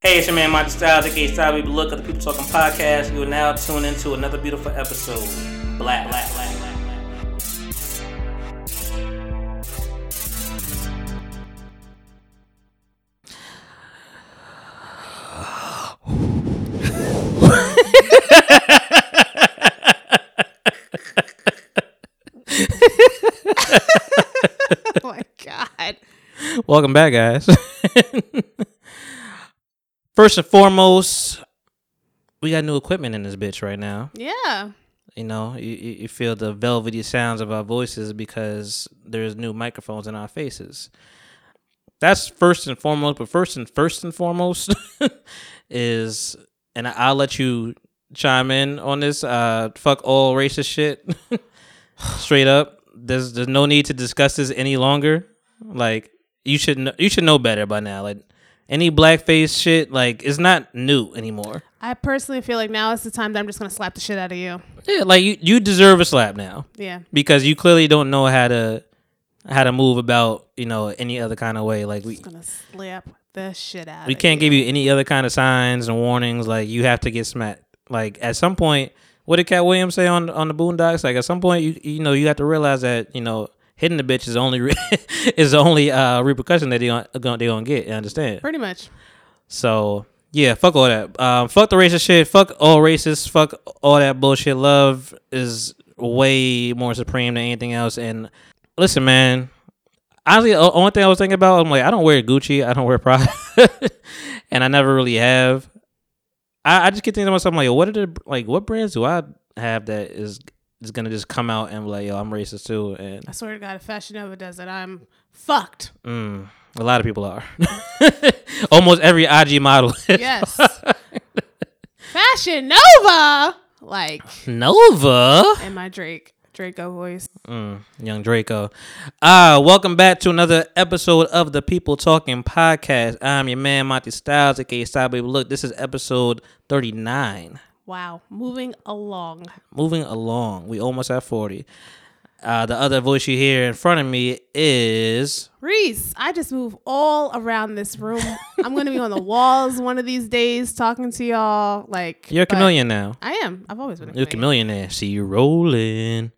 Hey, it's your man Monty Styles, aka Style We Look at the People Talking Podcast. You are now tuned into another beautiful episode. Black, black, black, black, black. oh my god. Welcome back, guys. First and foremost, we got new equipment in this bitch right now. Yeah. You know, you, you feel the velvety sounds of our voices because there's new microphones in our faces. That's first and foremost, but first and first and foremost is, and I'll let you chime in on this. Uh, fuck all racist shit, straight up. There's there's no need to discuss this any longer. Like you should know, you should know better by now. Like any blackface shit, like it's not new anymore. I personally feel like now is the time that I'm just gonna slap the shit out of you. Yeah, like you you deserve a slap now. Yeah. because you clearly don't know how to how to move about you know any other kind of way like we gonna slap the shit out we can't you. give you any other kind of signs and warnings like you have to get smacked like at some point what did Katt Williams say on on the boondocks like at some point you you know you have to realize that you know hitting the bitch is only re- is the only uh repercussion that they gonna they gonna get you understand Pretty much. so yeah, fuck all that. Um, fuck the racist shit. Fuck all racists. Fuck all that bullshit. Love is way more supreme than anything else. And listen, man. Honestly, the only thing I was thinking about, I'm like, I don't wear Gucci. I don't wear Prada, and I never really have. I, I just keep thinking to myself, like, what are the like, what brands do I have that is is gonna just come out and be like, yo, I'm racist too, and I swear to God, if Fashion Nova does it, I'm fucked. mm, a lot of people are. Almost every IG model. Yes. Fashion Nova. Like Nova. in my Drake Draco voice. Mm, young Draco. Uh, welcome back to another episode of the People Talking Podcast. I'm your man, Monty Styles, aka Baby Look. This is episode 39. Wow. Moving along. Moving along. We almost at 40. Uh, the other voice you hear in front of me is. Reese, I just move all around this room. I'm gonna be on the walls one of these days talking to y'all. Like You're a chameleon now. I am. I've always been a You're a chameleon. now. See you rolling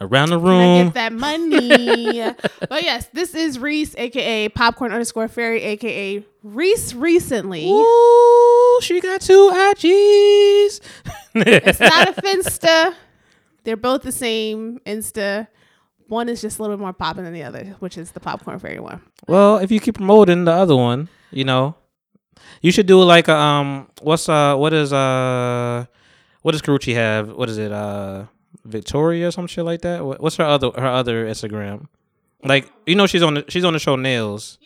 around the room. get that money? but yes, this is Reese, aka Popcorn underscore Fairy, aka Reese. Recently, Ooh, she got two IGs. it's not a Finsta. They're both the same Insta. One is just a little bit more popping than the other, which is the Popcorn Fairy one. Well, if you keep promoting the other one, you know, you should do like a um, what's uh, what is uh, what does Karrueche have? What is it? Uh, Victoria or some shit like that. What's her other her other Instagram? Like you know, she's on the she's on the show Nails,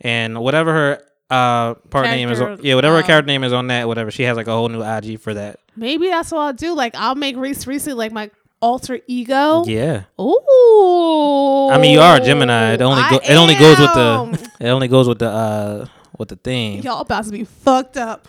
and whatever her uh part name is, yeah, whatever her um, character name is on that, whatever. She has like a whole new IG for that. Maybe that's what I'll do. Like I'll make Reese Reese like my alter ego. Yeah, Ooh. I mean you are a Gemini. It only go, it only goes with the it only goes with the uh with the theme. Y'all about to be fucked up.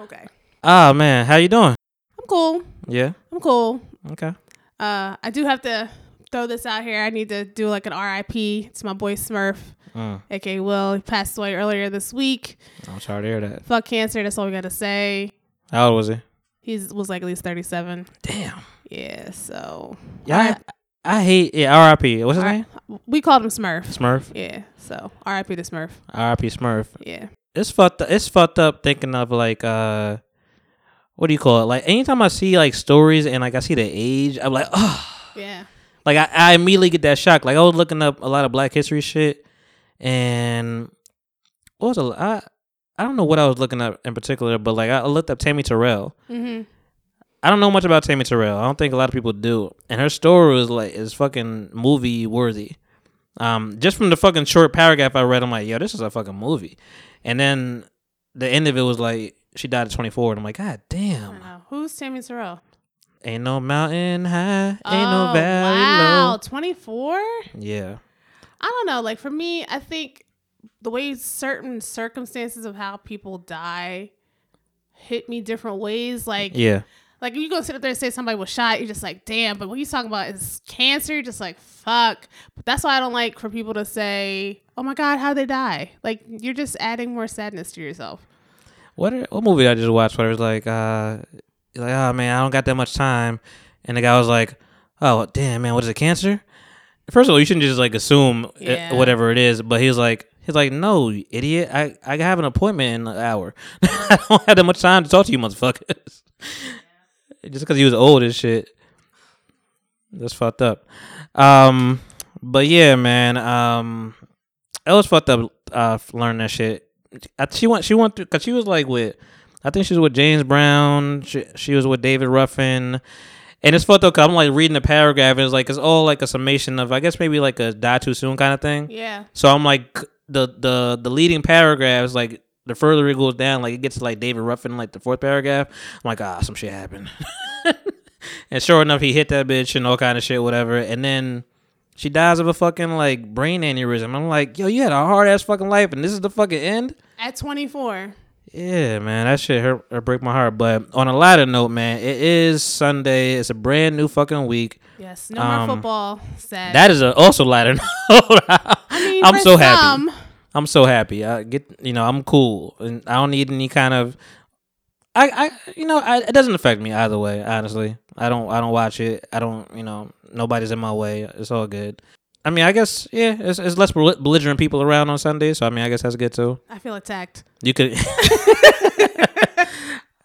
Okay. Ah man, how you doing? I'm cool. Yeah, I'm cool. okay. Uh, I do have to throw this out here. I need to do like an RIP to my boy Smurf, Mm. aka Will. He passed away earlier this week. I'm sorry to hear that. Fuck cancer. That's all we gotta say. How old was he? He was like at least 37. Damn. Yeah. So Yeah, I, I hate yeah. R.I.P. What's his R- name? we called him Smurf. Smurf. Yeah. So RIP to Smurf. R.I.P. Smurf. Yeah. It's fucked. Up. It's fucked up thinking of like uh, what do you call it? Like anytime I see like stories and like I see the age, I'm like, oh, Yeah. like I, I immediately get that shock. Like I was looking up a lot of Black History shit, and what was a I I don't know what I was looking up in particular, but like I looked up Tammy Terrell. Mm-hmm. I don't know much about Tammy Terrell. I don't think a lot of people do. And her story is like is fucking movie worthy. Um, just from the fucking short paragraph I read, I'm like, yo, this is a fucking movie. And then the end of it was like she died at 24, and I'm like, God damn. Who's Tammy Terrell? ain't no mountain high, ain't oh, no valley wow. low. 24? Yeah, I don't know. Like for me, I think the way certain circumstances of how people die hit me different ways. Like, yeah, like you go sit up there and say somebody was shot, you're just like, damn. But what you talking about is cancer, you're just like, fuck. But that's why I don't like for people to say, oh my god, how they die. Like you're just adding more sadness to yourself. What are, what movie I just watched where it was like, uh, like, oh man, I don't got that much time, and the guy was like, oh damn man, what is it, cancer? First of all, you shouldn't just like assume it- whatever it is, but he was like, he's like, no, you idiot, I I have an appointment in an hour. I don't have that much time to talk to you, motherfuckers. just because he was old as shit. That's fucked up. Um, but yeah, man. Um, it was fucked up. Uh, learning that shit. I, she went. She went through because she was like with. I think she was with James Brown. She, she was with David Ruffin. And it's fucked up. Cause I'm like reading the paragraph, and it's like it's all like a summation of, I guess maybe like a die too soon kind of thing. Yeah. So I'm like the the the leading paragraph is like the further it goes down, like it gets to like David Ruffin, like the fourth paragraph. I'm like, ah, some shit happened. and sure enough, he hit that bitch and all kind of shit, whatever. And then she dies of a fucking like brain aneurysm. I'm like, yo, you had a hard ass fucking life, and this is the fucking end. At 24. Yeah, man, that shit hurt or break my heart. But on a lighter note, man, it is Sunday. It's a brand new fucking week. Yes. No Um, more football. Sad. That is a also lighter note. I mean, I'm so happy. I'm so happy. I get, you know, I'm cool, and I don't need any kind of. I, I, you know, I, it doesn't affect me either way. Honestly, I don't, I don't watch it. I don't, you know, nobody's in my way. It's all good. I mean, I guess, yeah, it's, it's less belligerent people around on Sundays, so I mean, I guess that's good too. I feel attacked. You could.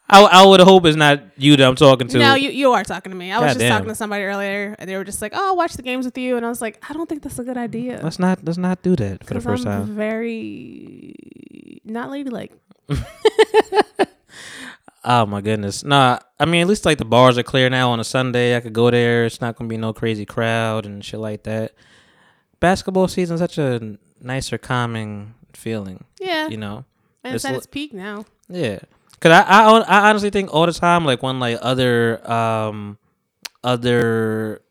I, I would hope it's not you that I'm talking to. No, you, you are talking to me. I was just Goddamn. talking to somebody earlier, and they were just like, "Oh, I'll watch the games with you," and I was like, "I don't think that's a good idea." let's not, let's not do that for the first I'm time. very not ladylike. Oh my goodness. Nah, I mean at least like the bars are clear now on a Sunday. I could go there. It's not gonna be no crazy crowd and shit like that. Basketball season's such a nicer, calming feeling. Yeah, You know. and it's it's at its peak now. Yeah. Cause I, I I honestly think all the time like when like other um other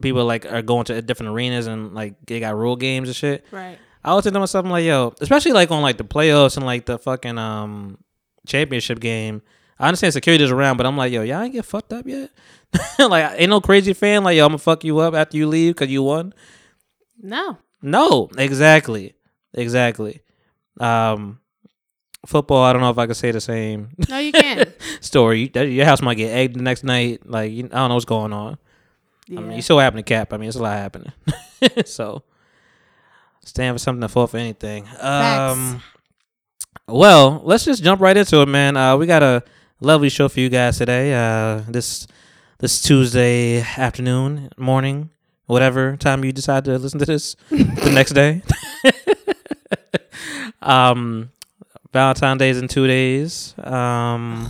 people like are going to different arenas and like they got rule games and shit. Right. I always think to myself, I'm like, yo, especially like on like the playoffs and like the fucking um championship game. I understand security's around, but I'm like, yo, y'all ain't get fucked up yet. like, ain't no crazy fan like, yo, I'm gonna fuck you up after you leave because you won. No. No, exactly, exactly. Um, football. I don't know if I could say the same No, you can't. story. Your house might get egged the next night. Like, you, I don't know what's going on. yeah. I mean, you still happen to cap. I mean, it's a lot happening. so, stand for something to fall for anything. Um, well, let's just jump right into it, man. Uh, we got a lovely show for you guys today. Uh, this this Tuesday afternoon, morning, whatever time you decide to listen to this, the next day. um, Valentine's Day is in two days. Um.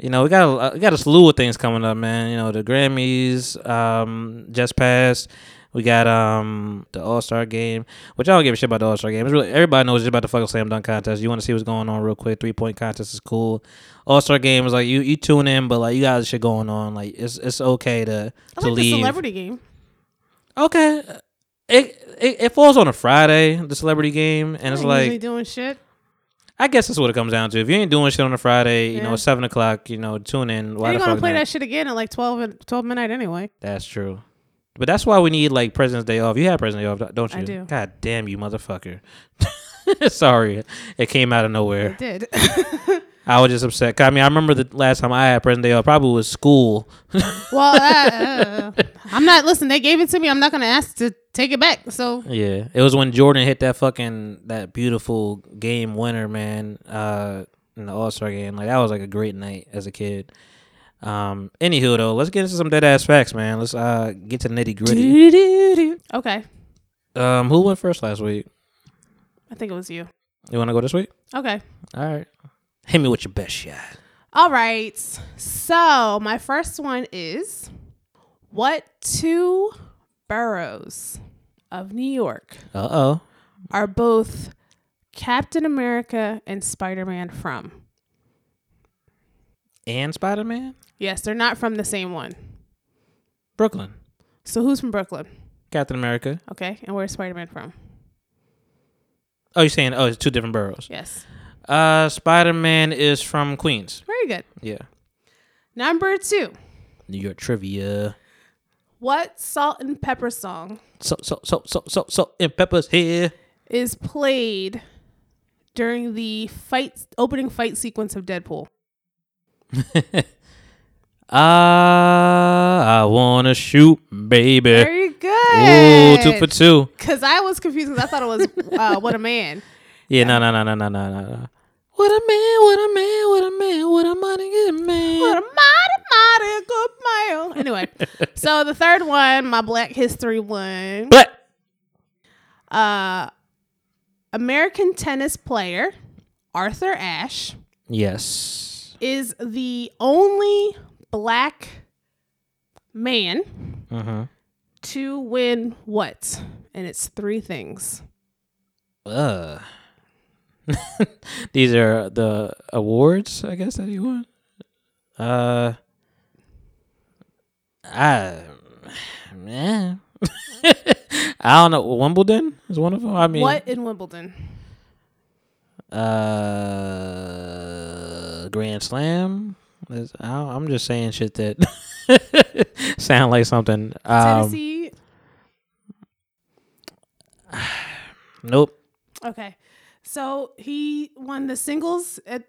You know, we got a, we got a slew of things coming up, man. You know, the Grammys um just passed. We got um the All Star game, which I don't give a shit about the All Star game. It's really everybody knows just about the fucking slam dunk contest. You want to see what's going on real quick? Three point contest is cool. All Star game is like you you tune in, but like you got shit going on. Like it's it's okay to I to like the leave. celebrity game. Okay, it, it it falls on a Friday, the celebrity game, and it's like doing shit. I guess that's what it comes down to. If you ain't doing shit on a Friday, you know, seven o'clock, you know, tune in. Why You're gonna play not? that shit again at like 12, and- 12 midnight anyway. That's true. But that's why we need like President's Day off. You have President's Day off, don't you? I do. God damn you, motherfucker. Sorry, it came out of nowhere. It did. I was just upset. I mean, I remember the last time I had present Day off probably was school. well, uh, uh, I'm not. Listen, they gave it to me. I'm not gonna ask to take it back. So Yeah, it was when Jordan hit that fucking that beautiful game winner, man. Uh, in the All Star game, like that was like a great night as a kid. Um, anywho though, let's get into some dead ass facts, man. Let's uh get to nitty gritty. okay, Um, who went first last week? I think it was you. You want to go this week? Okay. All right. Hit me with your best shot. All right. So my first one is what two boroughs of New York Uh oh. are both Captain America and Spider Man from? And Spider Man? Yes, they're not from the same one. Brooklyn. So who's from Brooklyn? Captain America. Okay, and where's Spider Man from? Oh, you're saying oh, it's two different boroughs. Yes. Uh, Spider Man is from Queens. Very good. Yeah. Number two. New York trivia. What salt and pepper song So so so so so so and Pepper's here. is played during the fight opening fight sequence of Deadpool? Ah, I wanna shoot, baby. Very good. Ooh, two for two. Because I was confused because I thought it was uh, What a Man. Yeah, no, no, no, no, no, no, no, no. What a man, what a man, what a man, what a mighty good man. What a mighty, mighty good man. Anyway, so the third one, my Black History one, But uh, American tennis player Arthur Ashe yes. is the only black man Mm-hmm. to win what? And it's three things. Uh. These are the awards, I guess that he won. Uh. I. Man. I don't know. Wimbledon is one of them. I mean, what in Wimbledon? Uh, Grand Slam. I- I'm just saying shit that sound like something. Um, Tennessee. nope. Okay, so he won the singles at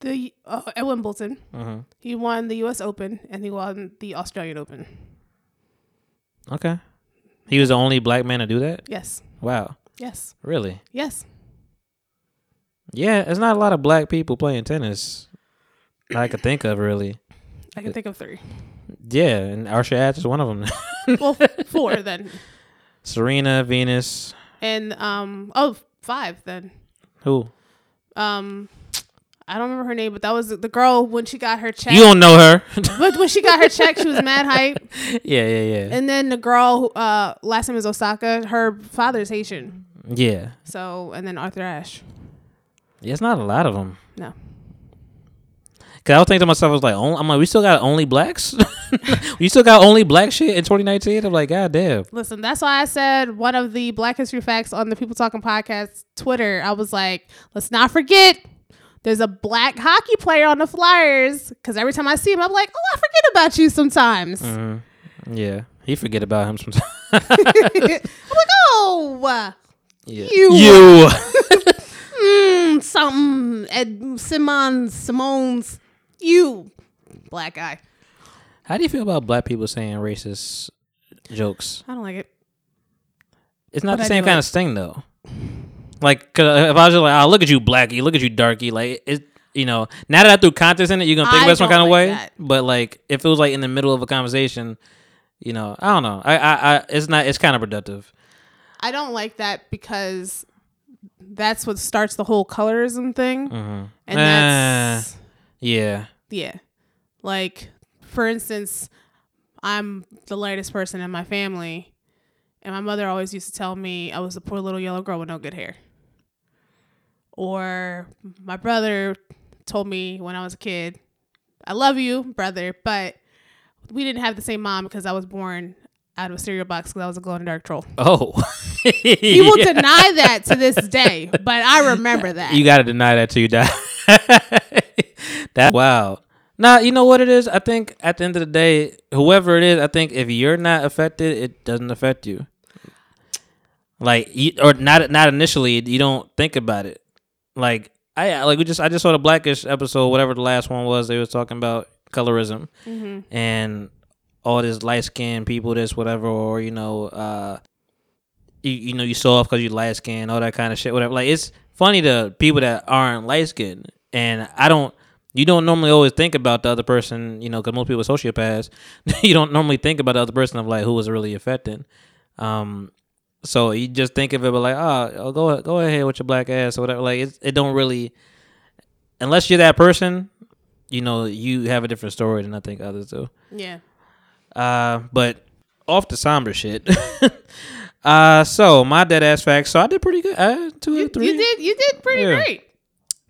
the uh, at Wimbledon. hmm He won the U.S. Open and he won the Australian Open. Okay. He was the only black man to do that. Yes, Wow. yes, Really? yes. Yeah. There's not a lot of black people playing tennis. that I could think of really. I can think of three. Yeah, and Arthur Ashe is one of them. Well, four then, Serena, Venus, and um oh five then. Who? Um, I don't remember her name, but that was the girl when she got her check. You don't know her. but when she got her check, she was mad hype. yeah, yeah, yeah. And then the girl, who, uh, last name is Osaka. Her father's Haitian. yeah. So, and then Arthur Ashe. Yeah, it's not a lot of them. No. Cause I was thinking to myself, I was like, only, I'm like, we still got only blacks. we still got only black shit in 2019. I'm like, god damn. Listen, that's why I said one of the Black History Facts on the People Talking Podcast Twitter. I was like, let's not forget there's a black hockey player on the Flyers. Because every time I see him, I'm like, oh, I forget about you sometimes. hmm Yeah, he forget about him sometimes. I'm like, oh, yeah. You. you. mm, something, Ed Simons, Simone's, you, black guy. How do you feel about black people saying racist jokes? I don't like it. It's not But the I same kind it. of sting though. Like, cause if I was just like, oh, look at you, blackie, look at you, darky, like it, you know. Now that I threw context in it, you're gonna think I about some kind of like way. that. But like, if it was like in the middle of a conversation, you know, I don't know. I, I, I it's not. It's kind of productive. I don't like that because that's what starts the whole colorism thing. Mm-hmm. And that's, yeah. yeah. Like, for instance, I'm the lightest person in my family, and my mother always used to tell me I was a poor little yellow girl with no good hair. Or my brother told me when I was a kid, I love you, brother, but we didn't have the same mom because I was born out of a cereal box because I was a glow in the dark troll. Oh. He will deny that to this day, but I remember that. You got to deny that till you die. that wow. Nah, you know what it is? I think at the end of the day, whoever it is, I think if you're not affected, it doesn't affect you. Like you, or not not initially, you don't think about it. Like I like we just I just saw the Blackish episode, whatever the last one was. They was talking about colorism hmm and all this light skinned people, this whatever, or you know, uh, you you know you soft because you light skinned, all that kind of shit, whatever. Like it's funny to people that aren't light skinned, and I don't. You don't normally always think about the other person, you know, because most people are sociopaths. you don't normally think about the other person of like who was really affected. Um, so you just think of it, but like, oh, oh, go go ahead with your black ass or whatever. Like it, it don't really, unless you're that person, you know, you have a different story than I think others do. Yeah. Uh, but off the somber shit. uh, so my dead ass facts. So I did pretty good. Uh, two You, or three. you did you did pretty Yeah. great.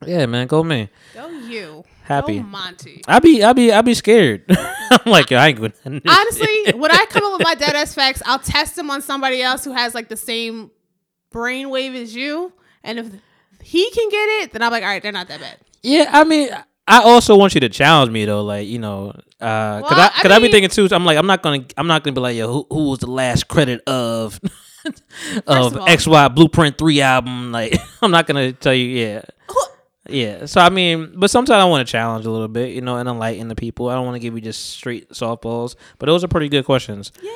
Yeah, man, go me. Go you. Happy. Go Monty. I be, I be, I be scared. I'm like, yo, I ain't good. Honestly, when I come up with my dead ass facts, I'll test them on somebody else who has like the same brainwave as you. And if he can get it, then I'm like, all right, they're not that bad. yeah, I mean, I also want you to challenge me though, like you know, uh, cause Well, I, I cause I be mean- thinking too. I'm like, I'm not gonna, I'm not gonna be like, yo, who, who was the last credit of? of, of all- XY Blueprint 3 album. Like, I'm not going to tell you, yeah. Yeah. So, I mean, but sometimes I want to challenge a little bit, you know, and enlighten the people. I don't want to give you just straight softballs, but those are pretty good questions. Yay!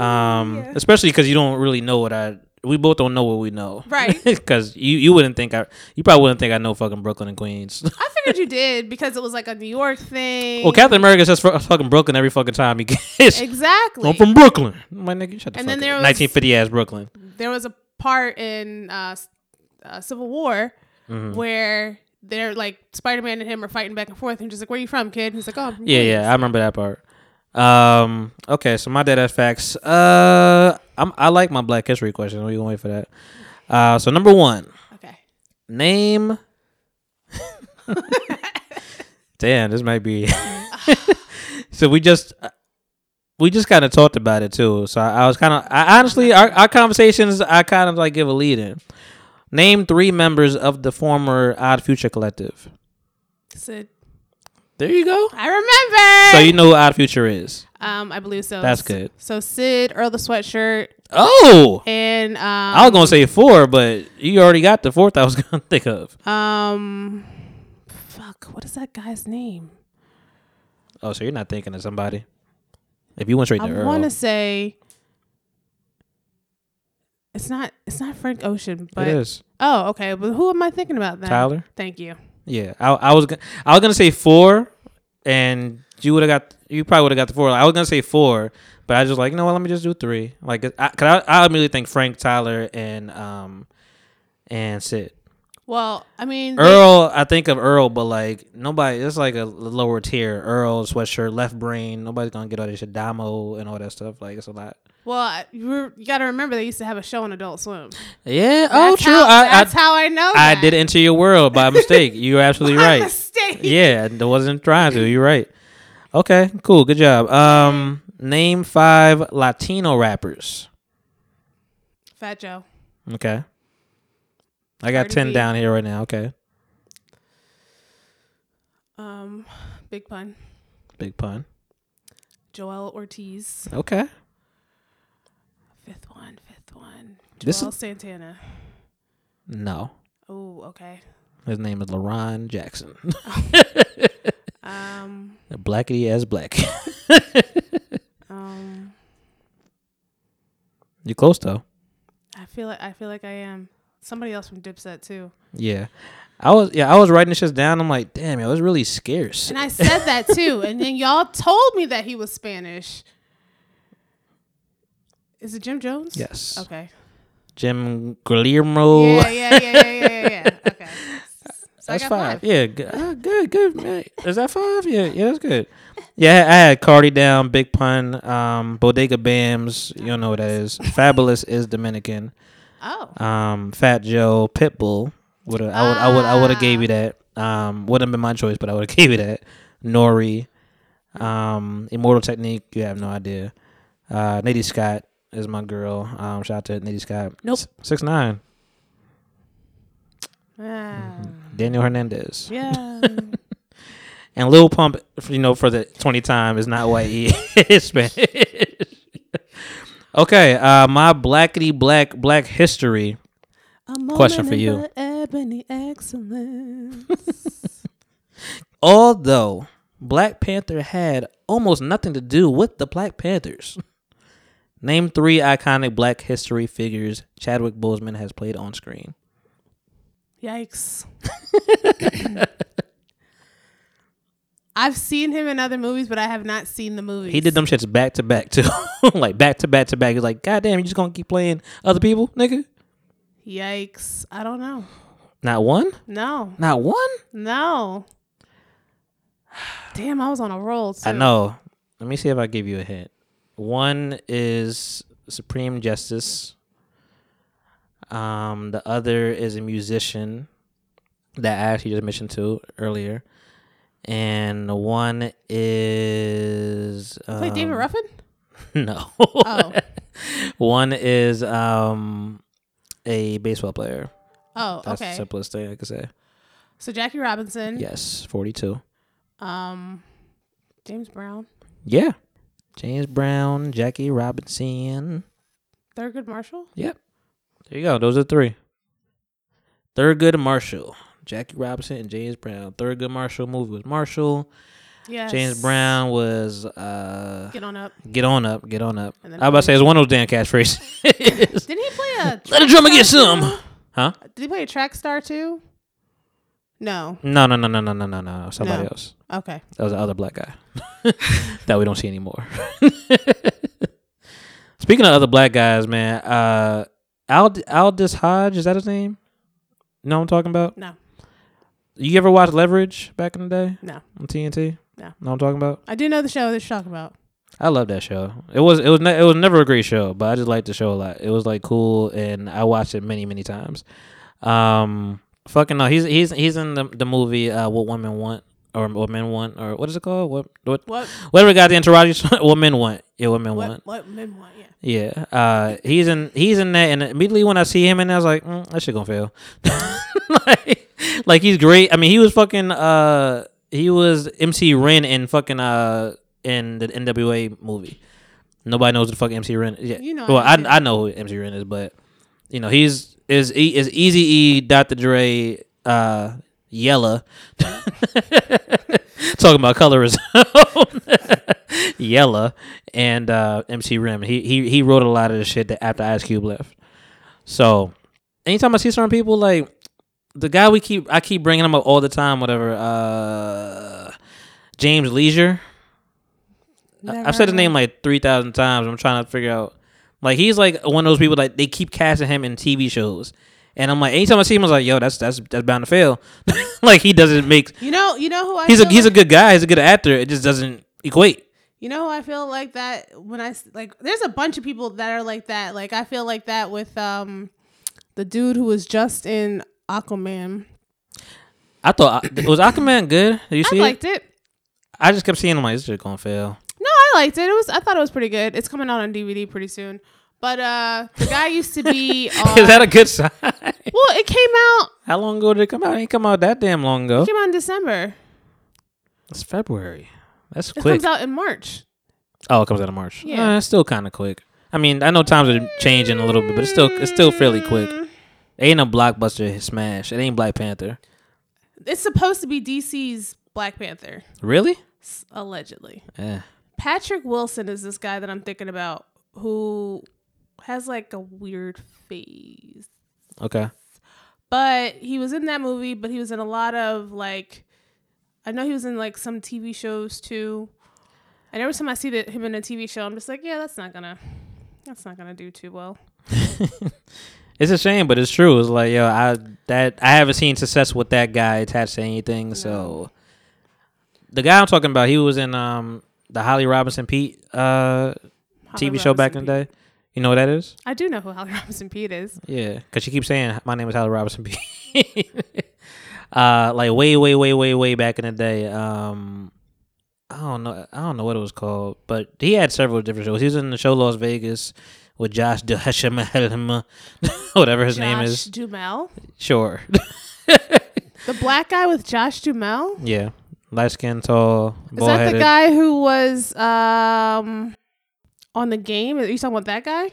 Um, Yeah. especially because you don't really know what I. We both don't know what we know, Right. Because you you wouldn't think I. You probably wouldn't think I know fucking Brooklyn and Queens. I figured you did because it was like a New York thing. well, Captain America says fu- fucking Brooklyn every fucking time he gets. Exactly. I'm from Brooklyn. My nigga, shut the And fuck then up. there was- 1950 ass Brooklyn. there was a part in uh, uh, Civil War Mm-hmm. where they're like Spider Man and him are fighting back and forth, and just like, "Where are you from, kid?" And He's like, "Oh, Yeah, Queens." yeah, I remember that part. Um, okay, so my dead ass facts. Uh, I'm I like my Black History question. We gonna wait for that. Uh, so number one, Okay. name. Damn, this might be. so we just we just kind of talked about it too. So I, I was kind of I honestly our, our conversations I kind of like give a lead in. Name three members of the former Odd Future Collective. Syd. There you go. I remember. So you know who Odd Future is. um, I believe so. That's good. So Syd, Earl the Sweatshirt, Oh, and um, I was gonna say four, but you already got the fourth. I was gonna think of. um, fuck, what is that guy's name? Oh, so you're not thinking of somebody. If you went straight to I Earl, want to say it's not. It's not Frank Ocean, but it is oh, okay. But who am I thinking about then? Tyler. Thank you. Yeah, I, I was gonna I was gonna say four, and you would have got you probably would have got the four. I was gonna say four, but I just like you know what? Let me just do three. Like, I, cause I, I immediately think Frank Tyler and um and Syd. Well, I mean, they- Earl, I think of Earl, but like nobody. It's like a lower tier. Earl, sweatshirt, left brain. Nobody's gonna get all this shit. Damo and all that stuff. Like it's a lot. Well, you, you got to remember they used to have a show on Adult Swim. Yeah. oh, true. How, I, that's I how I know. I that. did enter your world by mistake. You're absolutely By right. mistake. Yeah, I wasn't trying to. You're right. Okay, cool. Good job. Um, name five Latino rappers. Fat Joe. Okay. I got ten B. down here right now. Okay. Um, Big Pun. Big pun. Joel Ortiz. Okay. Fifth one. Fifth one. This Joel Santana. No. Oh, okay. His name is LaRon Jackson. Um, Blackity as black. um, you close though. I feel like I feel like I am. Somebody else from Dipset too. Yeah. I was yeah, I was writing this shit down. I'm like, damn, it was really scarce. And I said that too. And then y'all told me that he was Spanish. Is it Jim Jones? yes. Okay. Jim Guillermo. Yeah, yeah, yeah, yeah, yeah. Okay. So That's got five. Yeah, good, uh, good, good. Is that five? Yeah, yeah, that's good. Yeah, I had Cardi down, Big Pun, um, Bodega Bamz. You don't know what that is. Fabolous is Dominican. Oh. Um, Fat Joe, Pitbull. Would I would I would I would have gave you that. Um, wouldn't have been my choice, but I would have gave you that. Nori, um, Immortal Technique. You have no idea. Uh, Nitty Scott is my girl. Um, shout out to Nitty Scott. Nope. Six nine. Ah. Daniel Hernandez. Yeah. And Lil Pump, you know, for the 20 time is not white. He is Spanish. okay, uh, my blackity black black history. A Question for you. Ebony excellence. Although Black Panther had almost nothing to do with the Black Panthers. Name three iconic black history figures Chadwick Boseman has played on screen. Yikes. I've seen him in other movies, but I have not seen the movies. He did them shits back to back too. like back to back to back. He's like, God damn, you just gonna keep playing other people, nigga? Yikes. I don't know. Not one? No. Not one? No. Damn, I was on a roll too. I know. Let me see if I give you a hint. One is Supreme Justice. Um, the other is a musician that I actually just mentioned to earlier, and one is um, Wait, David Ruffin? No, Oh. one is um a baseball player. Oh, That's the okay. simplest thing I could say. So Jackie Robinson. Yes, forty-two. Um James Brown. Yeah, James Brown, Jackie Robinson. Thurgood Marshall. Yep. There you go. Those are three. Thurgood Marshall, Jackie Robinson, and James Brown. Thurgood Marshall movie was Marshall. Yes. James Brown was uh, Get on up. get on up, get on up. I was about to say it's one of those damn catchphrases. Didn't he play a? Let a drummer get some. Huh? Did he play a track star too? No. No, no, no, no, no, no, no, no. Somebody No. else. Okay. That was the other black guy that we don't see anymore. Speaking of other black guys, man, uh, Ald- Aldis Hodge is that his name? You know what I'm talking about? No. You ever watch Leverage back in the day No. on TNT? No. Know what I'm talking about? I do know the show that you're talking about. I love that show. It was it was ne- it was never a great show, but I just liked the show a lot. It was like cool, and I watched it many many times. Um, fucking no, he's he's he's in the the movie uh, What Women Want or What Men Want or what is it called? What what What? whatever got the entourage? what men want? Yeah, what men What? want? What men want? Yeah. Yeah, uh, he's in he's in that, and immediately when I see him there, I was like, mm, that shit gonna fail. like, like he's great. I mean, he was fucking uh, he was MC Ren in fucking uh in the NWA movie. Nobody knows who the fuck MC Ren. Is. Yeah, You know well, I. I know who MC Ren is, but you know he's is E- is Easy E, Dr. Dre, uh, Yella. Talking about colorism. Yella and uh, MC Rim. He he he wrote a lot of the shit that after Ice Cube left. So anytime I see certain people like the guy we keep I keep bringing him up all the time. Whatever. Uh, James Lesure. Never I've said his name like three thousand times. I'm trying to figure out. Like he's like one of those people like they keep casting him in TV shows, and I'm like anytime I see him, I was like, yo, that's that's that's bound to fail. like he doesn't make. You know. You know who I. He's a he's a good guy. He's a good actor. It just doesn't equate. You know, who I feel like that when I like. There's a bunch of people that are like that. Like I feel like that with um, the dude who was just in Aquaman. I thought was Aquaman good. Did you see it? liked it. I just kept seeing him like this shit gonna fail. Liked it. It was. I thought it was pretty good. It's coming out on DVD pretty soon. But uh, the guy used to be. On, Is that a good sign? well, it came out. How long ago did it come out? It ain't come out that damn long ago. It came out in December. It's February. That's It quick. It comes out in March. Oh, it comes out in March. Yeah. Yeah, it's still kind of quick. I mean, I know times are changing a little bit, but it's still it's still fairly quick. It ain't a blockbuster smash. It ain't Black Panther. It's supposed to be DC's Black Panther, Really? allegedly. Yeah. Patrick Wilson is this guy that I'm thinking about who has like a weird face. Okay. But he was in that movie, but he was in a lot of like I know he was in like some TV shows too. And every time I see that him in a TV show, I'm just like, yeah, that's not gonna that's not gonna do too well. It's a shame, but it's true. It's like yo, I that I haven't seen success with that guy attached to anything. So the guy I'm talking about, he was in um the Holly Robinson Peete uh TV show back in the day. You know what that is? I do know who Holly Robinson Peete is. Yeah, because she keeps saying my name is Holly Robinson Peete. uh, like way, way, way, way, way back in the day. Um, I don't know. I don't know what it was called, but he had several different shows. He was in the show Las Vegas with Josh Duhamel, whatever his name is. Josh is. Duhamel. Sure. The black guy with Josh Duhamel? yeah, light skin, tall, Is that the guy who was um on the game? Are you talking about that guy?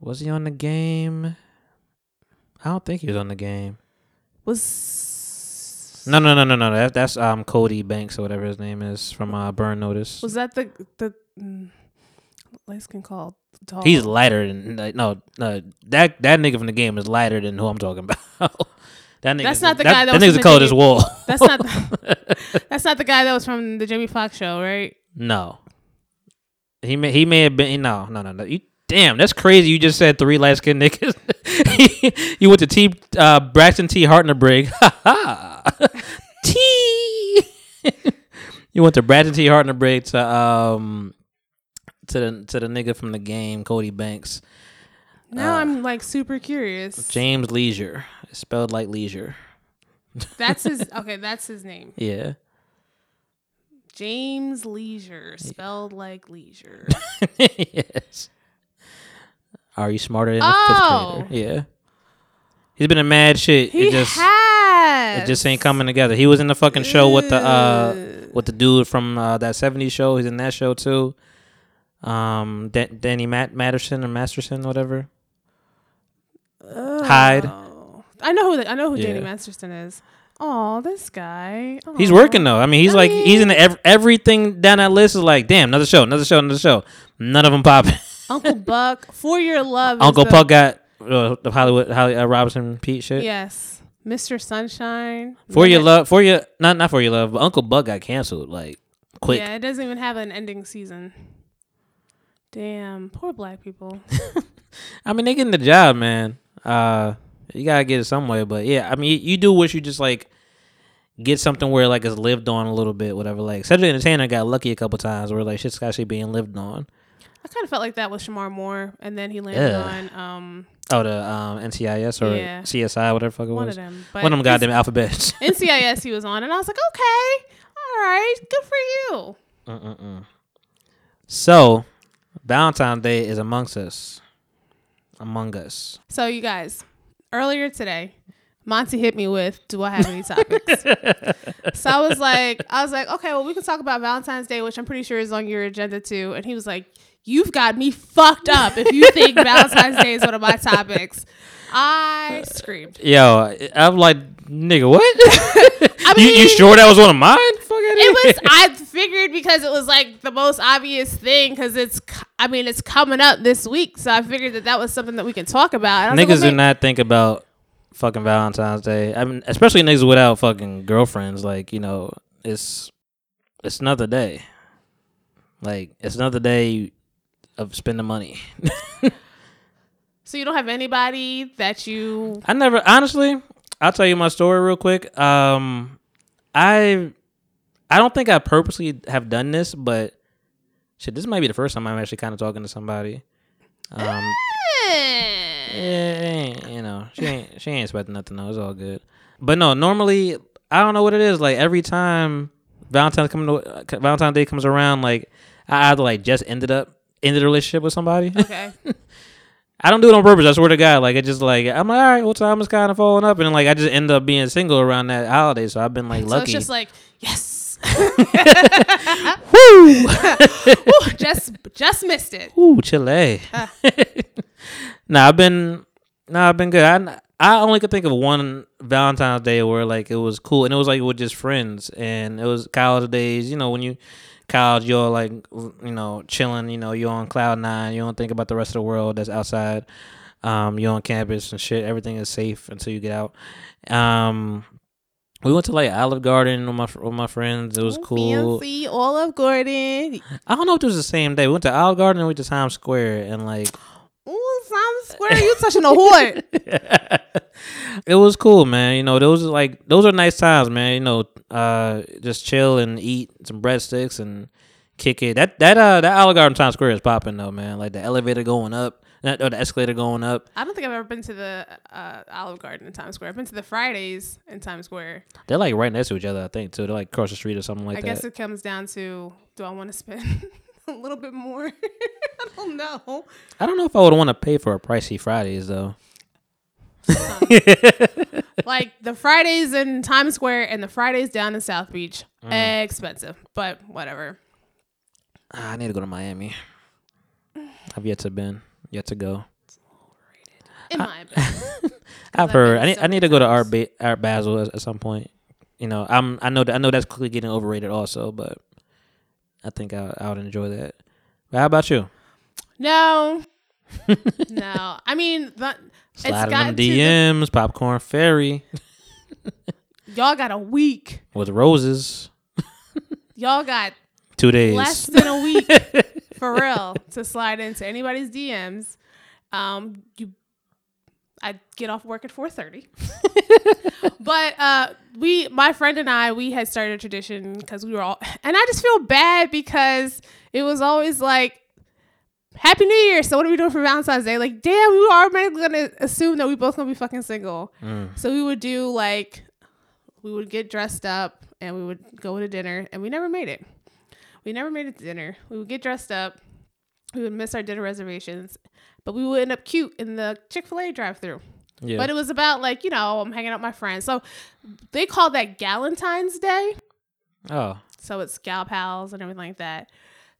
Was he on the game? I don't think he was on the game. Was No, no, no, no, no. That, that's um Cody Banks or whatever his name is from uh, Burn Notice. was that the the mm, light skin called tall? He's lighter than no, no. That that nigga from the game is lighter than who I'm talking about. That nigga. That's not the guy that that was nigga's from the color the of this That's not the, that's not the guy that was from the Jamie Foxx show, right? no. He may he may have been no no no no. You, damn, that's crazy. You just said three light skinned niggas. you went to T uh, Braxton T Hartnabrig. Ha ha. T. you went to Braxton T Hartnabrig to um to the to the nigga from the game Cody Banks. Now Uh, I'm like super curious. James Lesure. Spelled like leisure. That's his okay. That's his name, Yeah. James Lesure, spelled like leisure. yes. Are you smarter than a Oh. fifth grader? Yeah. He's been a mad shit. He it just has. it just ain't coming together. He was in the fucking show with the uh with the dude from uh, that '70s show. He's in that show too. Um, Da- Danny Matt Matterson or Masterson, whatever. Hyde. I know who the, I know who Danny Masterson is. Oh, this guy. He's working though. I mean, he's I like he's in ev- everything down that list is like, damn, another show, another show, another show. None of them popping. Uncle Buck for your love. Uncle Puck got uh, the Hollywood Holly, uh, Robinson Peete shit. Yes, Mr. Sunshine. For your love, for your not not for your love, but Uncle Buck got canceled like quick. Yeah, it doesn't even have an ending season. Damn, poor black people. I mean, they getting the job, man. Uh, you gotta get it somewhere, but yeah, I mean, you, you do wish you just like get something where like it's lived on a little bit, whatever. Like Cedric Entertainer got lucky a couple times where like shit's actually being lived on. I kind of felt like that with Shemar Moore, and then he landed Yeah. on um Oh, the um, NCIS or Yeah. CSI, whatever the fuck it one was. of them. But One of them goddamn alphabets. NCIS he was on, and I was like, okay, all right, good for you. Mm-mm-mm. So, Valentine's Day is amongst us. Among us. So you guys, earlier today, Monty hit me with, "Do I have any topics?" so I was like, I was like, okay, well, we can talk about Valentine's Day, which I'm pretty sure is on your agenda too. And he was like, "You've got me fucked up if you think Valentine's Day is one of my topics." I screamed. Yo, I'm like, nigga, what? I you, mean, you sure that was one of mine? Fuck it was. I figured because it was like the most obvious thing because it's. I mean, it's coming up this week, so I figured that that was something that we can talk about. Was like, Niggas do not think about fucking Valentine's Day. I mean, especially niggas without fucking girlfriends. Like, you know, it's it's another day. Like, it's another day of spending money. So you don't have anybody that you I never honestly. I'll tell you my story real quick. Um, I I don't think I purposely have done this, but shit, this might be the first time I'm actually kind of talking to somebody. Um, yeah, you know, she ain't she ain't expecting nothing. No, it's all good. But no, normally I don't know what it is. Like every time Valentine's coming to, Valentine's Day comes around, like I either like just ended up ended a relationship with somebody. okay. I don't do it on purpose. I swear to God. Like it just like I'm like, all right, well, time is kind of falling up, and then, like I just end up being single around that holiday. So I've been like So lucky. it's just like yes, Woo! Just just missed it. Ooh, Chile. Ah. nah, I've been nah, I've been good. I I only could think of one Valentine's Day where like it was cool, and it was like with just friends, and it was college days. You know, when you college, you're like you know chilling. You know, you're on cloud nine. You don't think about the rest of the world that's outside. Um, you're on campus and shit. Everything is safe until you get out. Um, we went to like Olive Garden with my with my friends. It was Oh, cool. Fancy Olive Garden. I don't know if it was the same day. We went to Olive Garden and we went to Times Square and like Ooh, Times Square. You touching a hood? it was cool, man. You know, those are like those are nice times, man. You know, uh, just chill and eat some breadsticks and kick it. That that uh that Olive Garden Times Square is popping though, man. Like the elevator going up, not- or the escalator going up. I don't think I've ever been to the uh, Olive Garden in Times Square. I've been to the Fridays in Times Square. They're like right next to each other, I think. Too. They're like across the street or something like I that. I guess it comes down to do I want to spend a little bit more? I don't know. I don't know if I would want to pay for a pricey Fridays though. like the Fridays in Times Square and the Fridays down in South Beach, Mm. expensive, but whatever. Ah, I need to go to Miami. I've yet to been, yet to go. In my opinion. I've heard. I need, so I need to go to. Art, ba- Art Basel at, at some point. You know, I'm. I know. That, I know that's quickly getting overrated, also. But I think I, I would enjoy that. But how about you? no, no. I mean, the, it's Slide them to the- DMs, popcorn fairy y'all got a week. with roses. Y'all got Two days. less than a week for real to slide into anybody's DMs. Um, you, I get off work at four thirty, but uh, we, my friend and I, we had started a tradition because we were all, and I just feel bad because it was always like. Happy New Year! So what are we doing for Valentine's Day? Like, damn, we were automatically gonna assume that we both gonna be fucking single. Mm. So we would do like, we would get dressed up and we would go to dinner, and we never made it. We never made it to dinner. We would get dressed up. We would miss our dinner reservations, but we would end up cute in the Chick Fil A drive-through. Yeah. But it was about like you know I'm hanging out with my friends. So they call that Galentine's Day. oh. So it's gal pals and everything like that.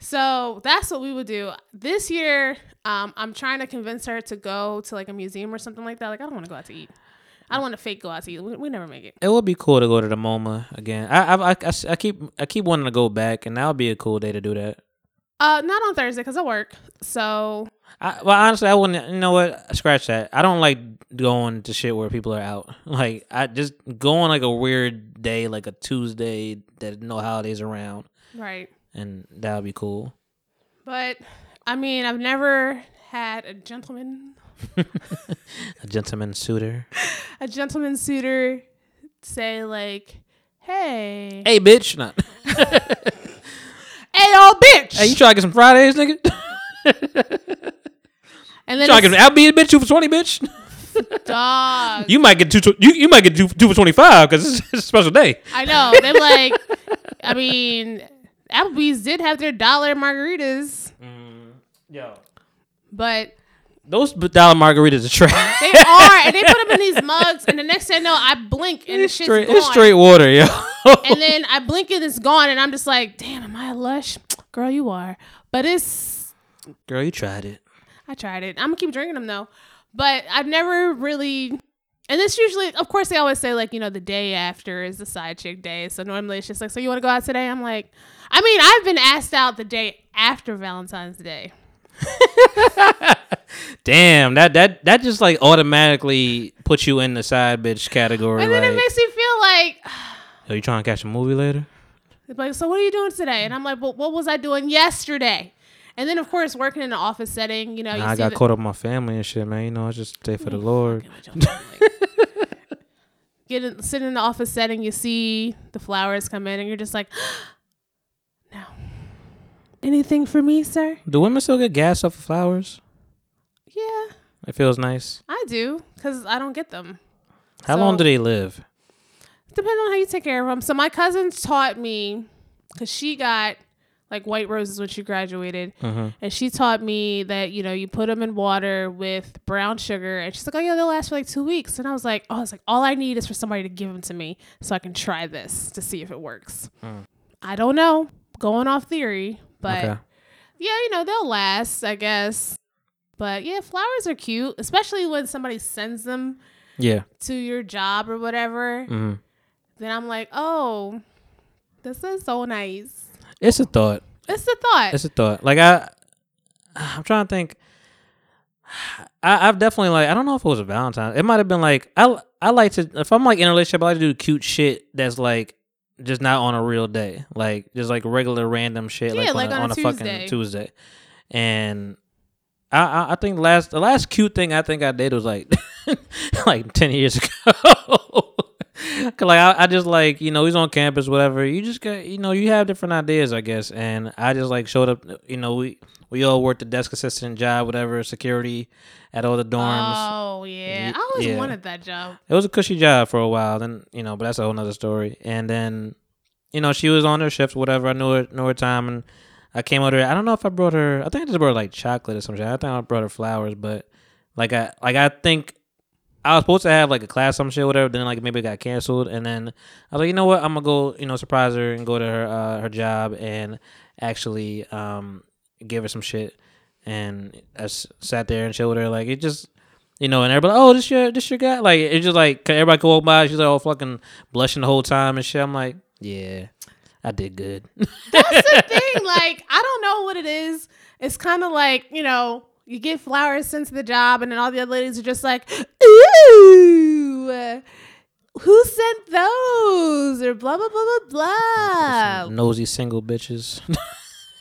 So that's what we would do this year. Um, I'm trying to convince her to go to like a museum or something like that. Like I don't want to go out to eat. I don't want to fake go out to. We, we never make it. It would be cool to go to the MoMA again. I, I I I I keep I keep wanting to go back, and that would be a cool day to do that. Uh, not on Thursday because I work. So I, well, honestly, I wouldn't. You know what? Scratch that. I don't like going to shit where people are out. Like I just go on like a weird day, like a Tuesday that no holidays around, right. and that would be cool. But I mean, I've never had a gentleman, A gentleman suitor. a gentleman suitor, say like, "Hey, Hey, bitch! Not. hey, old bitch," Hey, you try to get some Fridays, nigga? and then try to get it's, I'll be a bitch two for twenty, bitch. dog. You might get two. tw- You you might get two, two for twenty five because it's, it's a special day. I know. They're like, I mean, Applebee's did have their dollar margaritas, mm, Yo, but those dollar margaritas are trash. they are, and they put them in these mugs, and the next thing I know, I blink and the It's shit's straight, gone. it's straight water, yo. And then I blink and it's gone, and I'm just like, damn, am I a lush? Girl, you are. But it's, Girl, you tried it. I tried it. I'm gonna keep drinking them though, but I've never really. And this usually, of course, they always say like, you know, the day after is the side chick day. So normally it's just like, so you want to go out today? I'm like, I mean, I've been asked out the day after Valentine's Day. Damn, that that that just like automatically puts you in the side bitch category. And then it makes me feel like, Are you trying to catch a movie later? like, so what are you doing today? And I'm like, well, what was I doing yesterday? And then, of course, working in an office setting, you know, you I got the- caught up with my family and shit, man. You know, I just stay for the Lord. get in, sit in the office setting, you see the flowers come in, and you're just like, no. Anything for me, sir? Do women still get gas off of flowers? Yeah, It feels nice. I do, because I don't get them. How long do they live? Depending on how you take care of them. So my cousins taught me, because she got like white roses when she graduated, Mm-hmm. and she taught me that you know you put them in water with brown sugar, and she's like, oh yeah, they'll last for like two weeks. And I was like, oh, it's like, all I need is for somebody to give them to me so I can try this to see if it works. Mm. I don't know, going off theory, but okay. yeah, you know they'll last, I guess. But yeah, flowers are cute, especially when somebody sends them Yeah. to your job or whatever. hmm Then I'm like, oh, this is so nice. It's a thought. It's a thought. It's a thought. Like I, I'm trying to think. I, I've definitely like I don't know if it was a Valentine. It might have been like I I like to if I'm like in a relationship I like to do cute shit that's like just not on a real day, like just like regular random shit, Yeah, like, like on, on a, on a fucking Tuesday. And I, I I think the last the last cute thing I think I did was like like ten years ago. Cause like I, I just like you know he's on campus whatever. You just got you know you have different ideas I guess. And I just like showed up you know we we all worked the desk assistant job whatever security at all the dorms. Oh yeah, Ye- I always yeah. wanted that job. it was a cushy job for a while then you know but that's a whole nother story. And then you know she was on her shift whatever. I knew her knew her time and I came over there. I don't know if I brought her I think I just brought her, like chocolate or something I think I brought her flowers but like I like I think I was supposed to have like a class some shit whatever then like maybe it got canceled and then I was like you know what I'm gonna go you know surprise her and go to her uh, her job and actually um give her some shit and I s- sat there and chilled with her like it just you know, and everybody, oh, this your this your guy. Like it's just like everybody could walk by. She's like, all fucking blushing the whole time and shit. I'm like, yeah, I did good. That's the thing. Like I don't know what it is. It's kind of like you know you get flowers sent to the job, and then all the other ladies are just like, ooh. Who sent those? Or blah blah blah blah blah. nosy single bitches.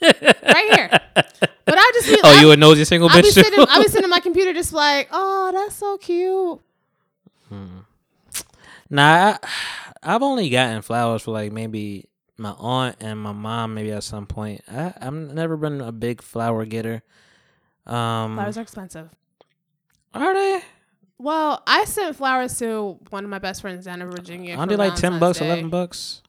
right here. But I just be, oh, I, you a nosy single I be bitch too? sitting, I be sitting on my computer just like, oh, that's so cute. Hmm. Nah, I, I've only gotten flowers for like maybe my aunt and my mom maybe at some point. I I've never been a big flower getter. Um, Flowers are expensive. are they? Well, I sent flowers to one of my best friends down in Virginia. Aren't they like ten bucks, Day. eleven bucks,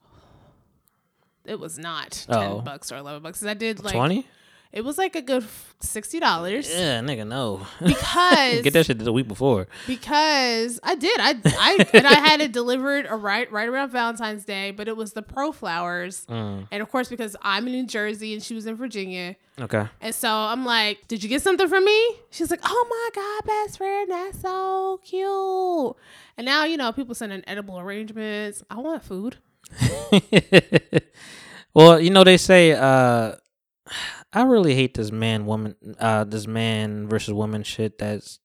It was not ten Oh. bucks or eleven bucks. I did like twenty? It was like a good sixty dollars. Yeah, nigga, no. Because get that shit the week before. Because I did, I, I, and I had it delivered right, right around Valentine's Day. But it was the Pro Flowers, mm. and of course because I'm in New Jersey and she was in Virginia. Okay. And so I'm like, "Did you get something for me?" She's like, "Oh my god, best friend, that's so cute." And now you know people sending edible arrangements. I want food. well, you know they say uh I really hate this man woman uh this man versus woman shit that's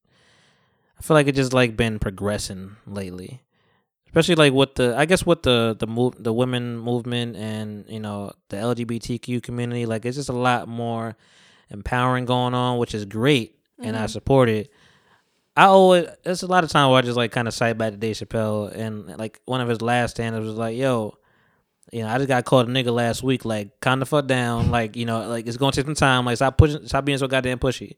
I feel like it just like been progressing lately. Especially like with the I guess with the the move the women movement and you know the LGBTQ community like it's just a lot more empowering going on which is great and I support it. I always there's a lot of time where I just like kind of cite back to Dave Chappelle and like one of his last stand-ups was like, "Yo, you know, I just got called a nigga last week. Like, calm the fuck down. Like, you know, like it's gonna take some time. Like, stop pushing, stop being so goddamn pushy.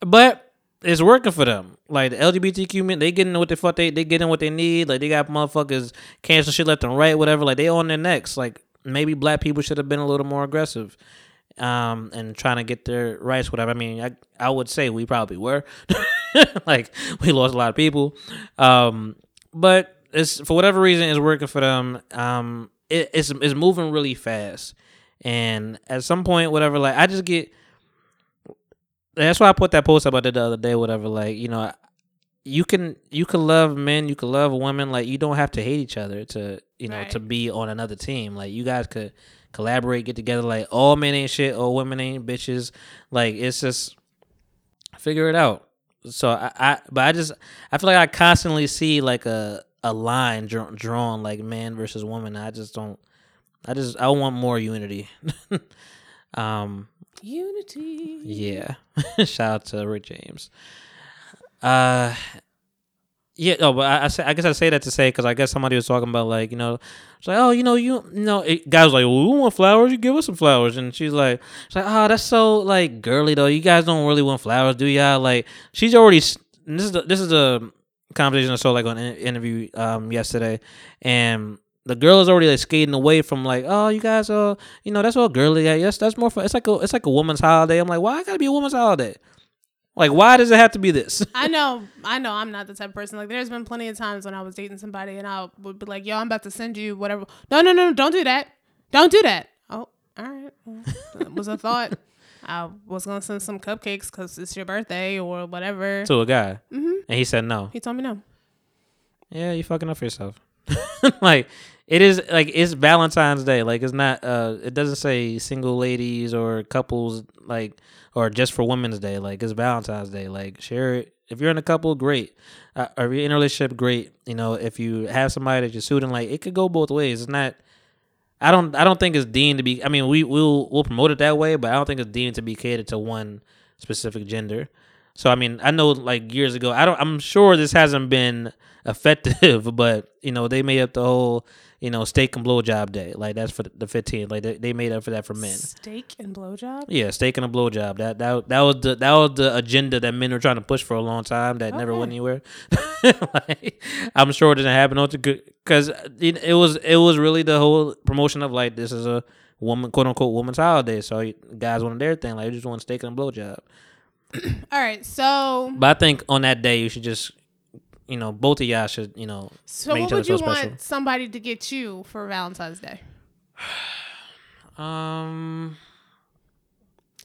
But it's working for them. Like the LGBTQ men, they getting what the fuck they they getting what they need. Like they got motherfuckers cancel shit left and right, whatever. Like they on their necks. Like maybe black people should have been a little more aggressive, um, and trying to get their rights, whatever. I mean, I I would say we probably were. like we lost a lot of people, um, but it's for whatever reason it's working for them. Um, it, it's it's moving really fast, and at some point, whatever, like I just get. That's why I put that post about it the other day. Whatever, like you know, you can you can love men, you can love women. Like you don't have to hate each other to you know Right. to be on another team. Like you guys could collaborate, get together. Like all men ain't shit, all women ain't bitches. Like it's just figure it out. So I, I but I just I feel like I constantly see like a a line drawn, drawn like man versus woman. I just don't. I just I want more unity. um. Unity. Yeah. Shout out to Rick James. Uh. Yeah, no, but I, I, say, I guess I say that to say because I guess somebody was talking about like you know, it's like oh you know you, you know it, guy was like well, we want flowers you give us some flowers and she's like she's like oh that's so like girly though you guys don't really want flowers do y'all like she's already and this is the, this is a conversation I saw like on an interview um yesterday and the girl is already like skating away from like oh you guys are you know that's all girly yeah yes that's more for it's like a it's like a woman's holiday I'm like why I gotta be a woman's holiday like why does it have to be this I know, I know, I'm not the type of person. Like, there's been plenty of times when I was dating somebody and I would be like, "Yo, I'm about to send you whatever." No, no, no, don't do that. Don't do that. Oh, all right. Well, that was a thought. I was gonna send some cupcakes because it's your birthday or whatever. to a guy? Mm-hmm. and he said no. He told me no. yeah you fucking up for yourself. Like it is like it's valentine's day. Like it's not uh it doesn't say single ladies or couples like or just for women's day. Like it's valentine's day. Like share it. If you're in a couple great. Uh, if you're in a relationship great. You know if you have somebody that you're suiting like it could go both ways. It's not I don't I don't think it's deemed to be I mean we will we'll promote it that way, but I don't think it's deemed to be catered to one specific gender. So I mean, I know like years ago, I don't I'm sure this hasn't been effective, but you know, they made up the whole, you know, steak and blowjob day. Like that's for the 15th. Like they, they made up for that for men. Steak and blowjob. Yeah, steak and a blowjob. That that that was the that was the agenda that men were trying to push for a long time. That never went anywhere. like, I'm sure it didn't happen on because it, it was it was really the whole promotion of like this is a woman quote unquote woman's holiday. So guys wanted their thing like they just want steak and a blowjob. All right. So, But I think on that day you should just you know both of y'all should you know so what would you want special. somebody to get you for Valentine's Day? um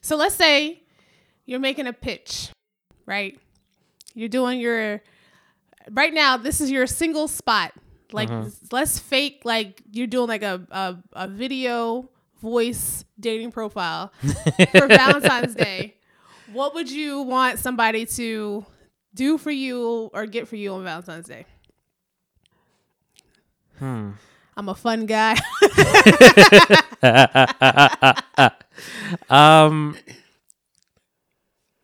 So let's say you're making a pitch, right? You're doing your right now. This is your single spot. Like Uh-huh. let's fake like you're doing like a a, a video voice dating profile for Valentine's Day. What would you want somebody to do for you or get for you on Valentine's Day? hmm. I'm a fun guy. um,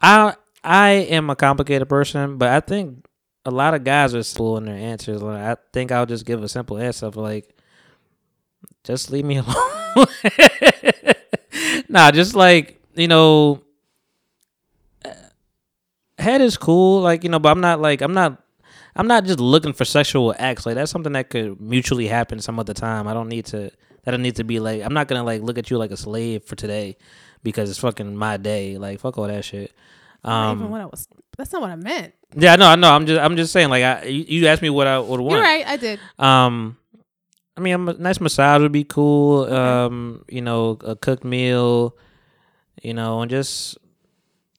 I I am a complicated person, but I think a lot of guys are slow in their answers. Like, I think I'll just give a simple answer of like, just leave me alone. nah, just like you know, head is cool, like you know, but I'm not like I'm not. I'm not just looking for sexual acts. Like that's something that could mutually happen some other time. I don't need to that I need to be like. I'm not gonna like look at you like a slave for today because it's fucking my day. Like fuck all that shit. Not even Um, what I was. That's not what I meant. Yeah, no, I know. I'm just I'm just saying. Like I, you, you asked me what I would want. You're right. I did. Um, I mean, a nice massage would be cool. Um, you know, a cooked meal. You know, and just,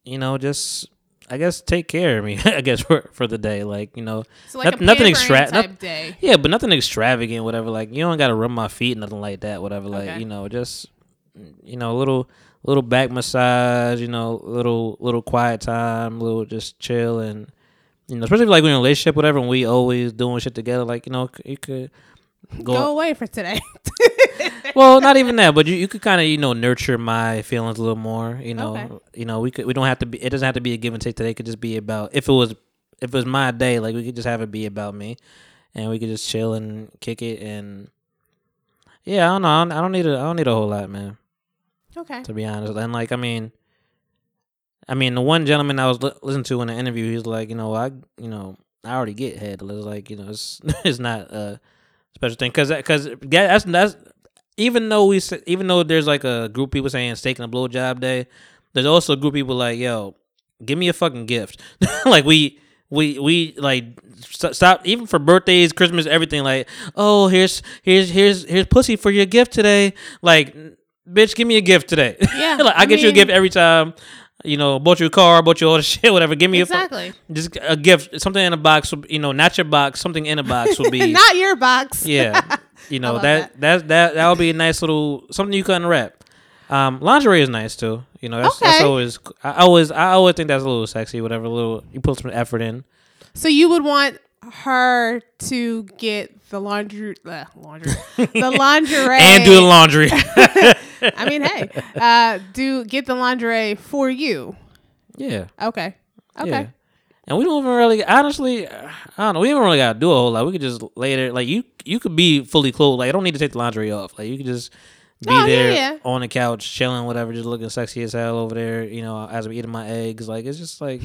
you know, just I guess take care of me. I guess for for the day, like you know, So like a nothing pampering extra- type noth- day. yeah, but nothing extravagant, whatever. Like you don't got to rub my feet, nothing like that, whatever. Like Okay. you know, just you know, a little little back massage. You know, little little quiet time, little just chill and. You know, especially like when in a relationship, whatever, and we always doing shit together. Like you know, you could Go, away for today. well, not even that, but you, you could kind of you know nurture my feelings a little more. You know, Okay. you know we could we don't have to be. It doesn't have to be a give and take today. It could just be about if it was if it was my day, like we could just have it be about me, and we could just chill and kick it and yeah, I don't know. I don't, I don't need a I don't need a whole lot, man. okay. To be honest, and like I mean. I mean, the one gentleman I was li- listening to in the interview, he's like, you know, I, you know, I already get head. It's like, you know, it's it's not a special thing because because that's that's even though we even though there's like a group of people saying it's taking a blowjob day, there's also a group of people like, yo, give me a fucking gift. like we we we like st- stop even for birthdays, Christmas, everything. Like, oh, here's here's here's here's pussy for your gift today. Like, bitch, give me a gift today. Yeah, like I, I get you a gift every time. You know, bought you a car, bought you all the shit, whatever. Give me a Exactly. just a gift, something in a box. You know, not your box, something in a box would be Not your box. yeah. You know love that that that that would be a nice little something you can unwrap. Um, lingerie is nice too. You know, that's, that's always I always I always think that's a little sexy. Whatever, a little you put some effort in. So you would want her to get the laundry, uh, laundry, the lingerie, and do the laundry. I mean, hey, uh, do get the lingerie for you. yeah, Okay. Okay. yeah. And we don't even really, honestly, I don't know. We don't really gotta do a whole lot. We could just lay there, like you. You could be fully clothed. Like I don't need to take the laundry off. Like you could just be Oh, yeah, there yeah. on the couch, chilling, whatever, just looking sexy as hell over there. You know, as I'm eating my eggs. Like it's just like,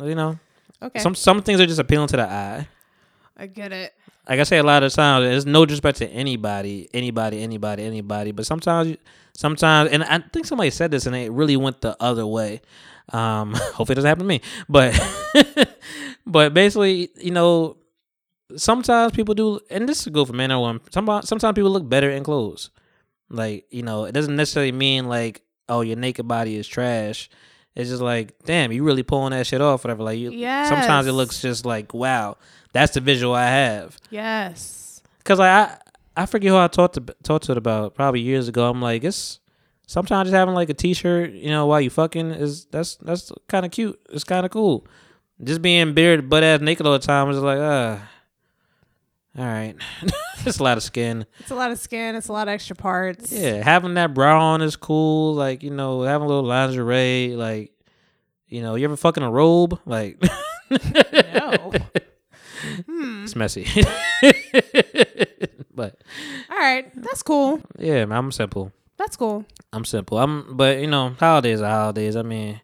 you know, Okay. some some things are just appealing to the eye. I get it. like I say a lot of times, there's no disrespect to anybody, anybody, anybody, anybody. But sometimes, sometimes, and I think somebody said this, and it really went the other way. Um, hopefully, it doesn't happen to me. But, but basically, you know, sometimes people do, and this is good for men or women. Sometimes, sometimes people look better in clothes. Like you know, it doesn't necessarily mean like, oh, your naked body is trash. It's just like, damn, you really pulling that shit off, whatever. Like you, sometimes it looks just like, wow, that's the visual I have. Yes. Cause like I I forget who I talked to talked to it about probably years ago. I'm like it's sometimes just having like a t-shirt, you know, while you fucking is that's that's kind of cute. It's kind of cool. Just being bearded butt ass naked all the time is like uh all right. it's a lot of skin. It's a lot of skin. It's a lot of extra parts. Yeah, having that bra on is cool. Like you know, having a little lingerie. Like you know, you ever fucking a robe? Like No. hmm. it's messy. but All right. That's cool. yeah, man, I'm simple. That's cool. I'm simple. I'm, but you know, holidays are holidays. I mean,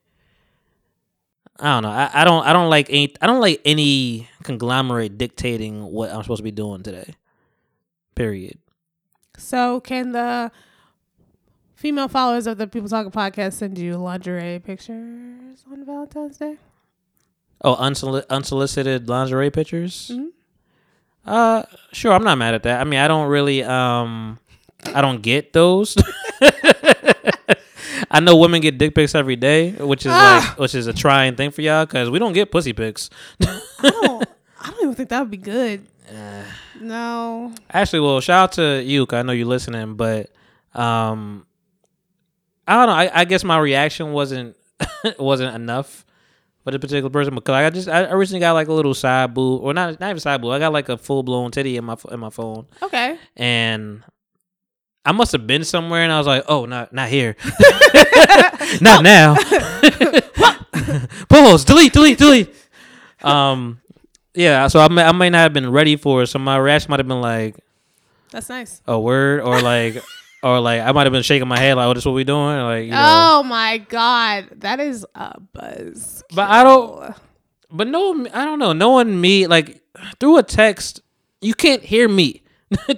I don't know. I, I don't. I don't like any. I don't like any conglomerate dictating what I'm supposed to be doing today. Period. So, can the female followers of the People Talking podcast send you lingerie pictures on Valentine's Day? Oh, unsoli- unsolicited lingerie pictures. Mhm. Uh, sure. I'm not mad at that. I mean, I don't really. Um, I don't get those. I know women get dick pics every day, which is Ah. like, which is a trying thing for y'all because we don't get pussy pics. I don't. I don't even think that would be good. Uh, No. Actually, well, shout out to you. 'cause I know you're listening, but um, I don't know. I, I guess my reaction wasn't wasn't enough for the particular person because I just I originally got like a little side boob, or not not even side boob. I got like a full blown titty in my in my phone, Okay. and I must have been somewhere, and I was like, oh, not not here, not now. Pause. Delete. Delete. Delete. Um. Yeah, so I may, I may not have been ready for it. So my reaction might have been like, That's nice. a word or like or like I might have been shaking my head like, "Oh, this what we doing?" Like, you know. Oh my god, that is a buzz. But I don't- But no, I don't know. No one me like through a text. You can't hear me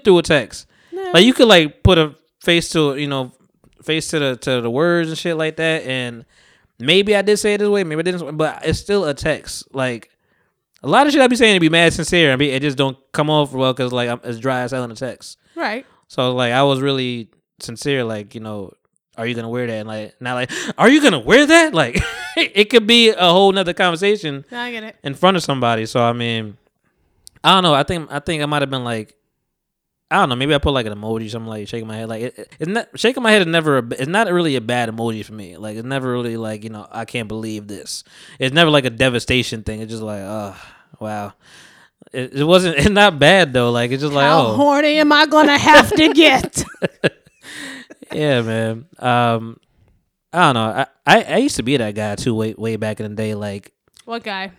through a text. No. Like you could like put a face to you know face to the to the words and shit like that, and maybe I did say it this way, maybe I didn't, but it's still a text. Like a lot of shit I be saying to be mad sincere, and be, it just don't come off well because like I'm as dry as hell in a text. Right. So like I was really sincere, like you know, are you gonna wear that? And like not like, are you gonna wear that? Like it could be a whole nother conversation Now I get it. in front of somebody. So I mean, I don't know. I think I think I might have been like, I don't know. Maybe I put like an emoji, something like shaking my head. Like it, it's not shaking my head is never. A, it's not really a bad emoji for me. Like it's never really like you know I can't believe this. It's never like a devastation thing. It's just like oh wow. It, it wasn't. It's not bad though. Like it's just like How oh horny am I gonna have to get? yeah, man. Um, I don't know. I, I I used to be that guy too. Way way back in the day, like what guy?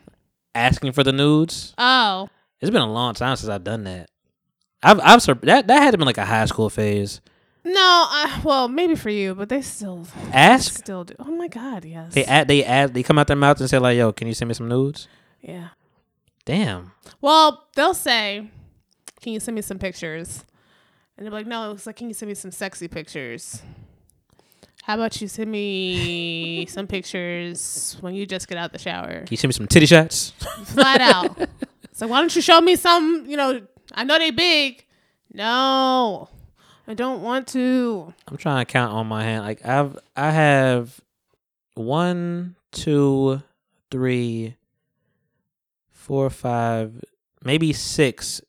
asking for the nudes. Oh, It's been a long time since I've done that. I've I've sur- that that had to been like a high school phase. no. I, well, maybe for you, but they still Ask still do. Oh my god, yes. they add they add they come out their mouth and say like, "Yo, can you send me some nudes?" yeah. Damn. Well, they'll say, "Can you send me some pictures?" And they're like, "No." It's like, "Can you send me some sexy pictures?" How about you send me some pictures when you just get out the shower? Can you send me some titty shots? Flat out. So why don't you show me some? You know, I know they big. No, I don't want to. I'm trying to count on my hand. Like I've I have one, two, three, four, five, maybe six,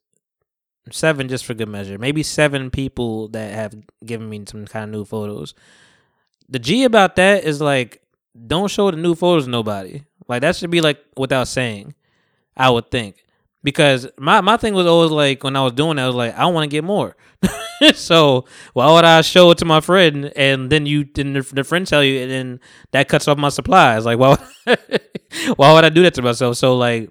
seven just for good measure. Maybe seven people that have given me some kind of new photos. The G about that is like don't show the new photos to nobody. Like that should be like without saying. I would think. Because my, my thing was always like when I was doing that, I was like, I want to get more. so why would I show it to my friend and then you then the, the friend tell you and then that cuts off my supplies? Like why would, why would I do that to myself? So like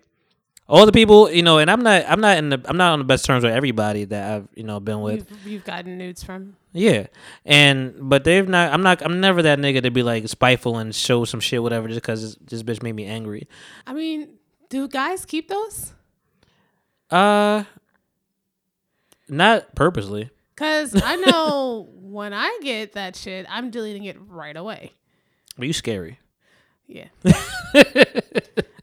all the people, you know, and I'm not I'm not in the I'm not on the best terms with everybody that I've, you know, been with. You've, you've gotten nudes from. Yeah. And but they've not I'm not I'm never that nigga to be like spiteful and show some shit whatever just cuz this bitch made me angry. I mean, do guys keep those? Uh not purposely. Cause I know when I get that shit, I'm deleting it right away. Are you scary. Yeah.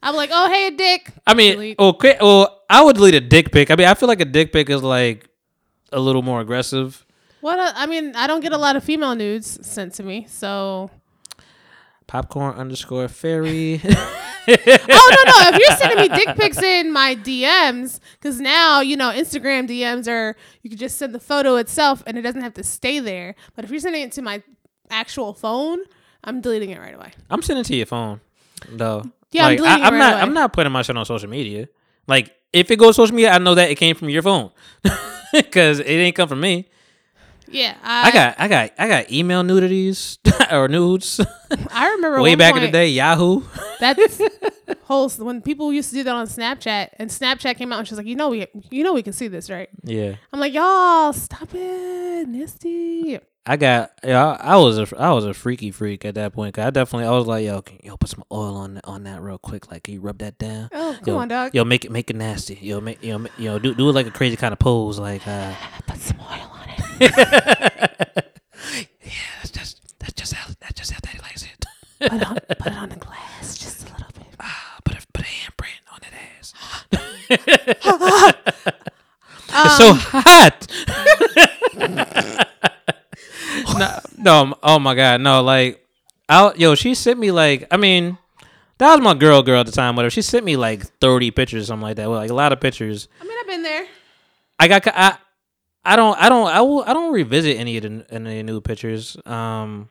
I'm like, oh hey, dick. I mean, Delete. well, quick, well, I would delete a dick pic. I mean, I feel like a dick pic is like a little more aggressive. What? A, I mean, I don't get a lot of female nudes sent to me, so. Popcorn underscore fairy. Oh no, no! If you're sending me dick pics in my DMs, because now you know Instagram DMs are you can just send the photo itself and it doesn't have to stay there. But if you're sending it to my actual phone, I'm deleting it right away. I'm sending to your phone, though. Yeah, I'm deleting I, it am right not. away. I'm not putting my shit on social media. Like, if it goes social media, I know that it came from your phone, because it ain't come from me. Yeah, I, I got, I got, I got email nudities or nudes I remember way back in the day. Yahoo. That's whole when people used to do that on Snapchat, and Snapchat came out and she's like, you know we you know we can see this, right? Yeah. I'm like, y'all stop it, nasty. I got yeah. I I was a I was a freaky freak at that point. 'cause I definitely I was like, yo, can, yo, put some oil on on that real quick. Like, can you rub that down? Oh, come yo, on, dog. Yo, make it make it nasty. Yo, make yo, yo, do do it like a crazy kind of pose. Like, uh, Put some oil on that's just that's just how that's just how Daddy likes it. Put it on, put it on the glass just a little bit. Ah, put a put a handprint on that ass. it's so hot. no, no, oh my god, no, like, I yo, she sent me like, I mean, that was my girl, girl at the time, whatever. She sent me like thirty pictures, or something like that. Well, like a lot of pictures. I mean, I've been there. I got, I, I don't, I don't, I will, I don't revisit any of the any new pictures. Um,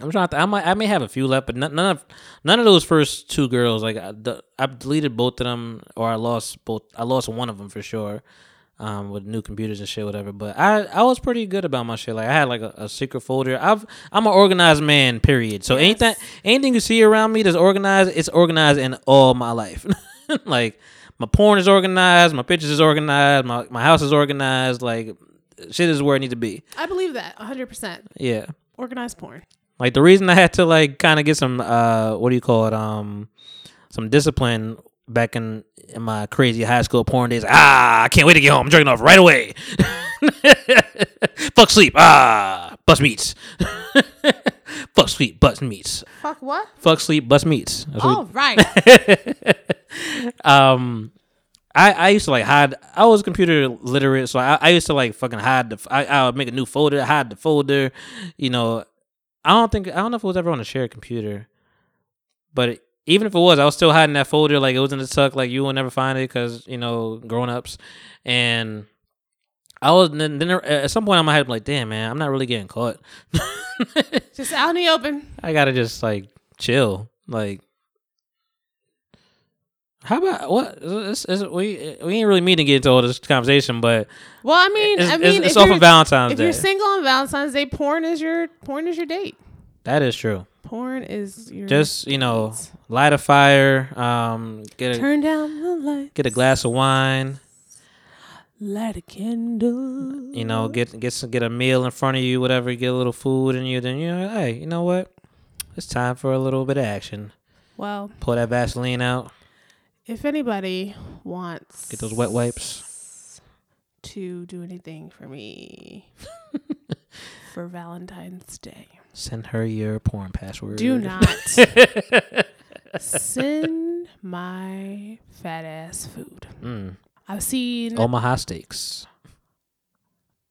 I'm trying to. I might, I may have a few left, but none, none of, none of those first two girls. Like, I, I deleted both of them, or I lost both. I lost one of them for sure. Um, with new computers and shit, whatever. But I, I was pretty good about my shit. Like, I had like a, a secret folder. I've, I'm an organized man. Period. So Yes. anything, anything you see around me that's organized, it's organized in all my life. like, my porn is organized, my pictures is organized, my my house is organized. Like, shit is where it needs to be. I believe that 100%. Yeah. Organized porn. Like the reason I had to like kind of get some uh what do you call it um some discipline back in in my crazy high school porn days. Ah, I can't wait to get home. I'm jerking off right away. Fuck sleep. Ah, bust meats. Fuck sleep, bust meats. Fuck what? Fuck sleep, bust meats. That's what Oh right. um I, I used to like hide I was computer literate so I, I used to like fucking hide the I would make a new folder hide the folder you know I don't think I don't know if it was ever on a shared computer but it, even if it was I was still hiding that folder like it was in the tuck like you will never find it because you know grown ups and I was then, then there- at some point I'm head like damn man I'm not really getting caught Just out in the open. I gotta just like chill. Like, how about what? Is, is, we we ain't really meaning to get into all this conversation, but Well, I mean, it's, I mean, it's off of Valentine's if Day. If you're single on Valentine's Day, porn is your porn is your date. that is true. Porn is your Just you know, date. light a fire, um, get a turn down the light, get a glass of wine. Light a candle. You know, get get some, get a meal in front of you, whatever. Get a little food in you. Then you know, hey, you know what? It's time for a little bit of action. Well, Pull that Vaseline out. if anybody wants Get those wet wipes. to do anything for me for Valentine's Day, Send her your porn password. do not send my fat ass food. Mm. I've seen Omaha steaks.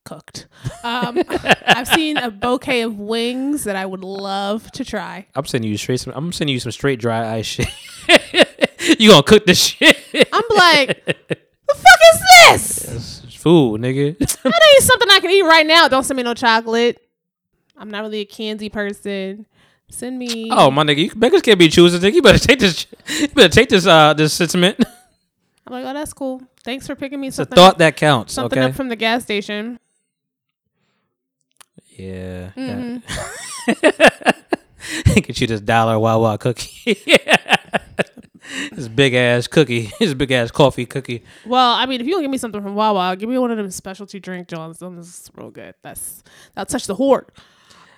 cooked. Um, I've seen a bouquet of wings that I would love to try. I'm sending you straight. Some, I'm sending you some straight dry ice shit. you gonna cook this shit? I'm like, what the fuck is this? It's food, nigga. I need something I can eat right now. Don't send me no chocolate. I'm not really a candy person. Send me. oh my nigga, you beggars can't be choosers. Nigga, you better take this. You better take this. Uh, this sentiment. I'm like, oh, that's cool. Thanks for picking me It's a something. thought that counts. something okay. up from the gas station. yeah. Mhm. Get you this dollar Wawa cookie. this big ass cookie. This big ass coffee cookie. Well, I mean, if you don't give me something from Wawa, give me one of them specialty drink Johns. Those real good. That's that'll touch the hoard.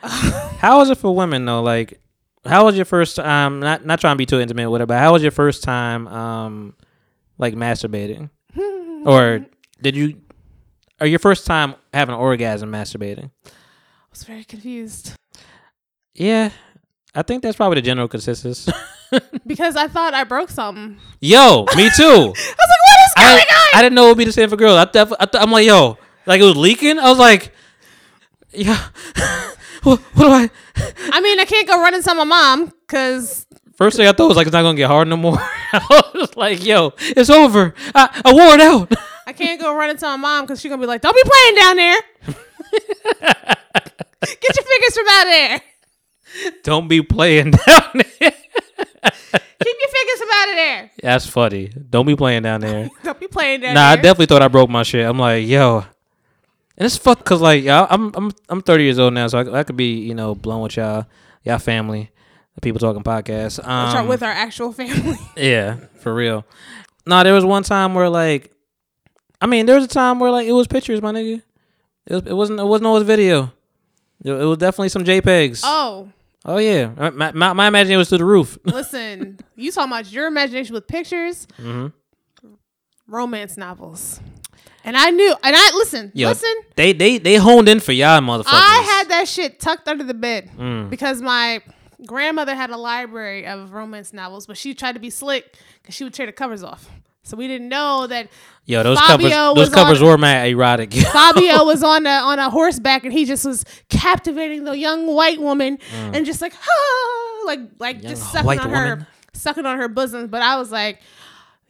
How was it for women though? Like, how was your first time? Not not trying to be too intimate with it, but how was your first time, um, like masturbating, or did you, or your first time having an orgasm masturbating? I was very confused Yeah, I think that's probably the general consensus. because I thought I broke something. yo, me too. I was like, what is I, going on? I didn't know it would be the same for girls. I, def- I th- I'm like, yo, like it was leaking. I was like, yeah, what, what do I? I mean, I can't go running to my mom because First thing I thought was like it's not gonna get hard no more. I was like, yo, it's over. I, I wore it out. I can't go run tell my mom because she's gonna be like, "Don't be playing down there. Get your fingers from out of there. Don't be playing down there. Keep your fingers from out of there. That's funny. Don't be playing down there. Don't be playing down nah, I definitely thought I broke my shit. I'm like, yo, and it's fucked because like y'all, I'm I'm I'm 30 years old now, so I, I could be you know blown with y'all, y'all family, people talking podcast. Which are Um, with our actual family. Yeah, for real. No, there was one time where like, I mean, there was a time where like it was pictures, my nigga. It, was, it wasn't. It wasn't always video. It, it was definitely some JPEGs. Oh, oh, yeah, my, my, my imagination was to the roof. listen, you talking about your imagination with pictures, hmm romance novels, and I knew, and I listen, Yo, listen. They they they honed in for y'all, motherfuckers. I had that shit tucked under the bed Mm. because my grandmother had a library of romance novels, but she tried to be slick because she would tear the covers off. So we didn't know that Yo, those Fabio covers, was those covers on- were mad erotic. Fabio was on a on a horseback and he just was captivating the young white woman and just like ah, like like Mm. Young just sucking on her woman. sucking on her bosom. But I was like,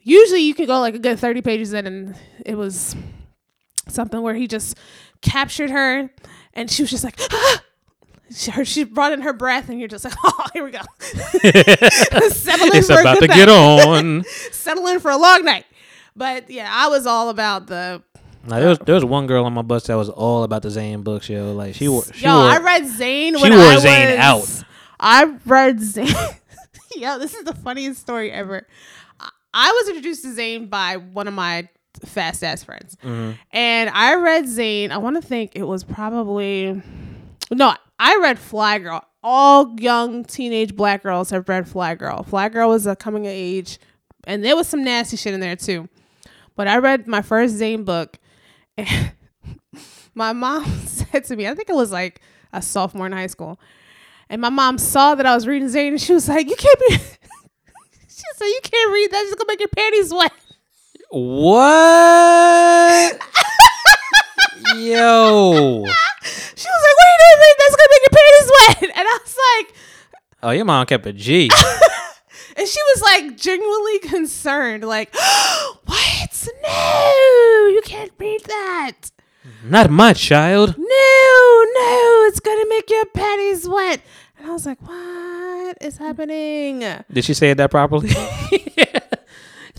usually you can go like a good thirty pages in, and it was something where he just captured her and she was just like. Ah! She, her, she brought in her breath, and you're just like, oh, here we go. Settle in it's for a about to night. get on. Settle in for a long night. But yeah, I was all about the Nah, there was there was one girl on my bus that was all about the Zane books, yo. Like she wore, she Yo, wore, I read Zane she when wore I Zane was, out. I read Zane. Yo, this is the funniest story ever. I- was introduced to Zane by one of my fast ass friends, Mhm. and I read Zane. I want to think it was probably no. I read Flyy Girl. All young teenage black girls have read Flyy Girl. Flyy Girl was a coming of age, and there was some nasty shit in there too. But I read my first Zane book. And my mom said to me, I think it was like a sophomore in high school, and my mom saw that I was reading Zane, and she was like, "You can't be." she said, "You can't read that. It's gonna make your panties wet." What? Yo. She was like, "What are you doing? That's gonna make your panties wet." And I was like, Oh, your mom kept a G. and she was like genuinely concerned, like, "What? No, you can't read that." Not my child. no, no, it's gonna make your panties wet. And I was like, what is happening? Did she say it that properly?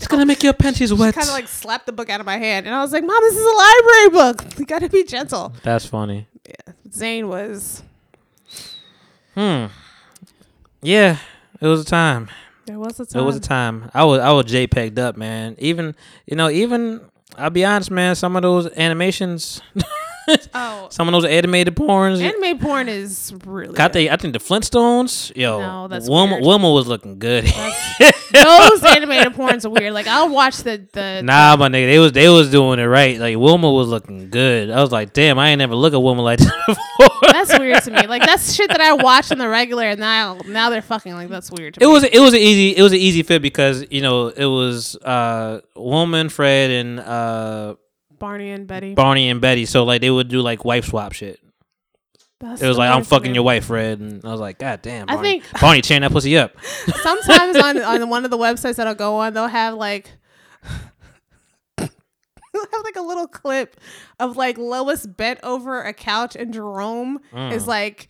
It's gonna make your panties wet. Kind of like slapped the book out of my hand, and I was like, Mom, this is a library book. You gotta be gentle. That's funny. Yeah, Zane was. Hmm. Yeah, it was a time. There was a time. It was a time. I was I was JPEG'd up, man. Even you know, even I'll be honest, man. Some of those animations, oh, some of those animated porns. anime porn is really. I good. think I think the Flintstones, yo, No, that's Wilma, weird. Wilma was looking good. Those animated porns are weird. Like I'll watch the the. nah, my nigga, they was they was doing it right. Like Wilma was looking good. I was like, damn, I ain't never look at Wilma like that before. That's weird to me. Like that's shit that I watch on the regular, and now now they're fucking like that's weird. To It me. was it was an easy it was an easy fit because you know it was uh woman Fred and uh Barney and Betty. Barney and Betty so like they would do like wife swap shit. That's It was like I'm fucking your wife Fred and I was like god damn I Barney think- Barney tearing that pussy up. sometimes on on one of the websites that I'll go on, they'll have like they'll have like a little clip of like Lois bent over a couch and Jerome Mm. is like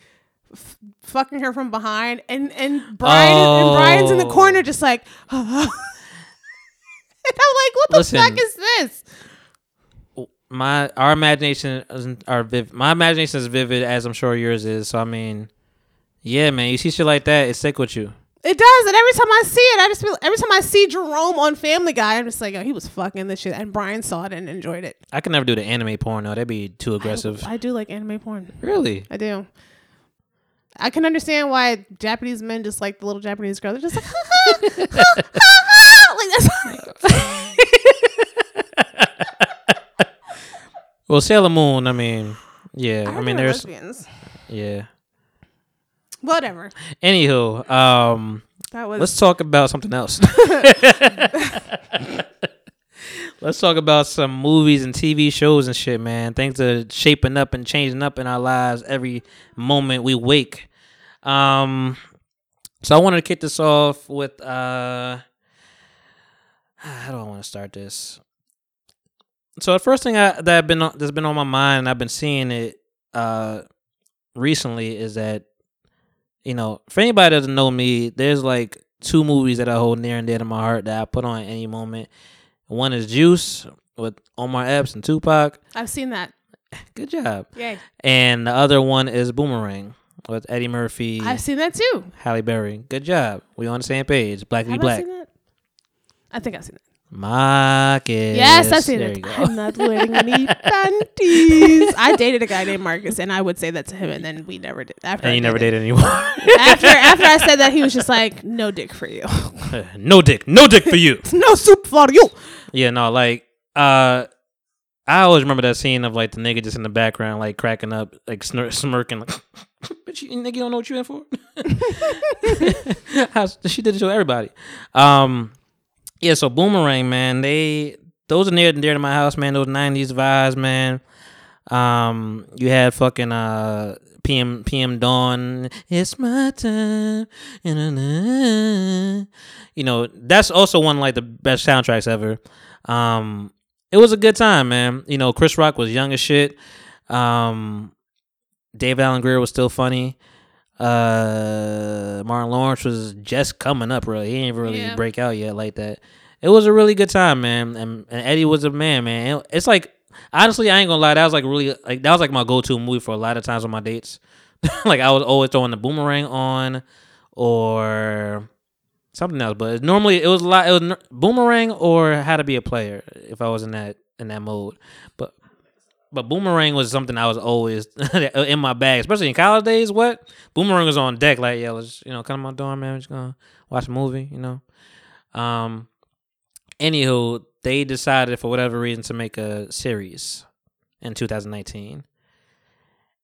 f- fucking her from behind, and and Brian and Brian's in the Oh. corner just like. and I'm like, what the Listen. fuck is this? My our imagination isn't our viv- my imagination is vivid as I'm sure yours is. So I mean, yeah, man, you see shit like that, it stick with you. It does, and every time I see it, I just feel every time I see Jerome on Family Guy, I'm just like, oh, he was fucking this shit, and Brian saw it and enjoyed it. I could never do the anime porn though. That'd be too aggressive. I, I do like anime porn. really? I do. I can understand why Japanese men just like the little Japanese girl. They're just like, ha, ha, ha, ha, ha. like that's. Well, Sailor Moon. I mean, yeah. I, heard mean, there's lesbians. yeah. Whatever. Anywho, um, That was. let's talk about something else. let's talk about some movies and TV shows and shit, man. Things are shaping up and changing up in our lives every moment we wake. Um, so I wanted to kick this off with uh, how do I want to start this? So the first thing I, that I've been on, that's been on my mind, and I've been seeing it uh recently, is that you know, for anybody that doesn't know me, there's like two movies that I hold near and dear to my heart that I put on at any moment. One is Juice with Omar Epps and Tupac. I've seen that. Good job. Yay. And the other one is Boomerang with Eddie Murphy, I've seen that too. Halle Berry. Good job. We on the same page. Black Have Black. seen that? I think I've seen it. Marcus. Yes, I've seen it. I'm not wearing any panties. I dated a guy named Marcus, and I would say that to him, and then we never did. After And I you never dated anyone. After after I said that, he was just like, "No dick for you, no dick. No dick for you. no soup for you." Yeah, no, like uh I always remember that scene of like the nigga just in the background, like cracking up, like snir- smirking, like, "Bitch, you nigga don't know what you in for." She did it to everybody. Um, yeah. So Boomerang, man, they those are near and dear to my house, man. Those '90s vibes, man. Um, you had fucking uh PM PM Dawn. It's my time. You know, that's also one of, like the best soundtracks ever. Um, it was a good time, man. You know, Chris Rock was young as shit. Um, Dave Alan Grier was still funny. Uh, Martin Lawrence was just coming up, really. He didn't really Yeah. break out yet like that. It was a really good time, man. And, and Eddie was a man, man. It- It's like honestly, I ain't gonna lie. That was like really like that was like my go to movie for a lot of times on my dates. like I was always throwing the boomerang on or something else. But normally it was a lot. It was boomerang or how to be a player if I was in that in that mode. But but boomerang was something I was always in my bag, especially in college days. What boomerang was on deck? Like yeah, let's you know come to my dorm, man. We're just gonna watch a movie, you know. Um. Anywho, they decided for whatever reason to make a series in 2019.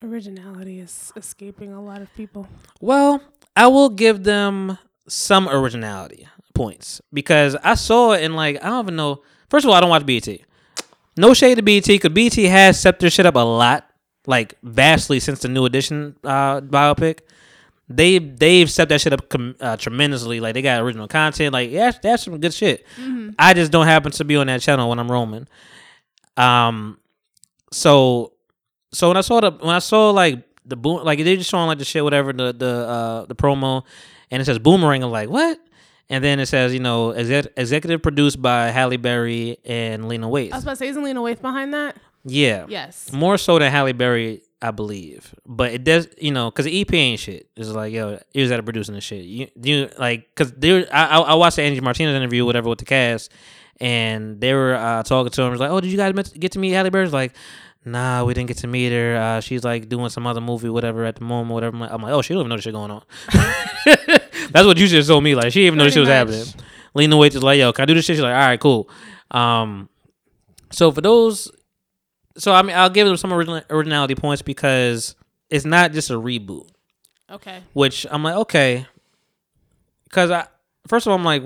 Originality is escaping a lot of people. Well, I will give them some originality points because I saw it and like I don't even know. First of all, I don't watch BET. No shade to BET because BET has stepped their shit up a lot, like vastly since the new edition uh, biopic. They they've stepped that shit up com- uh, tremendously. Like they got original content. Like yeah, that's some good shit. I just don't happen to be on that channel when I'm roaming. Um, so so when I saw the when I saw like the boom like they just showing like the shit whatever the the uh the promo and it says boomerang I'm like what and then it says you know exec- executive produced by Halle Berry and Lena Waithe I was about to say, isn't Lena Waithe behind that? yeah Yes. more so than Halle Berry I believe but it does you know because the EP ain't shit it's like yo he was at producing the shit you you like because there I, I I watched the Angie Martinez interview whatever with the cast and they were uh, talking to him. It was like, "Oh, did you guys get to meet Halle Berry?" It's like, "Nah, we didn't get to meet her. Uh, she's like doing some other movie, whatever, at the moment, whatever." I'm like, "Oh, she don't even know the shit going on." That's what you just told me. Like, she didn't even know this shit was happening. Lena Waithe is like, "Yo, can I do this shit?" She's like, "All right, cool." Um, so for those, so I mean, I'll give them some original originality points because it's not just a reboot Okay. which I'm like, okay, because I first of all, I'm like,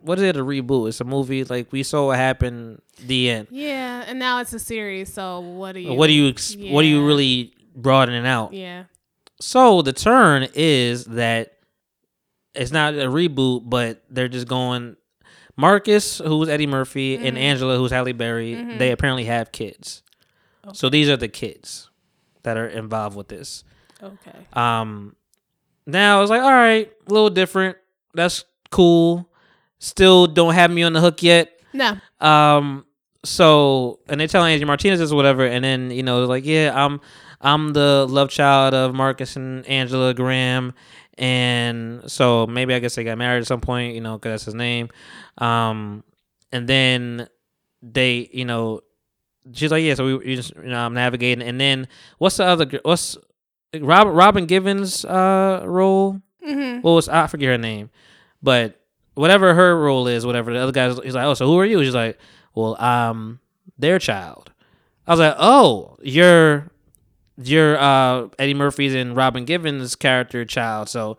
what is it a reboot? It's a movie. Like we saw what happened. The end. Yeah, and now it's a series. So what do you? what do you ex- What do you Yeah. really broadening out? Yeah. So the turn is that it's not a reboot, but they're just going. Marcus, who's Eddie Murphy, and Angela, who's Halle Berry, they apparently have kids. So these are the kids that are involved with this. Okay. Um, now I was like, all right, a little different. That's cool. Still don't have me on the hook yet. No. Um, so and they telling Angie Martinez this or whatever, and then you know, like, yeah, I'm I'm the love child of Marcus and Angela Graham, and so maybe I guess they got married at some point, you know, because that's his name. Um, and then they, you know, she's like, yeah, so we, we just, you know, I'm navigating, and then what's the other, what's Robert Robin Givens' uh role? Mm-hmm. What was I forget her name, but whatever her role is, whatever the other guys, he's like, oh, so who are you? She's like, well, um, their child. I was like, oh, you're you're uh Eddie Murphy's and Robin Givens' character child. So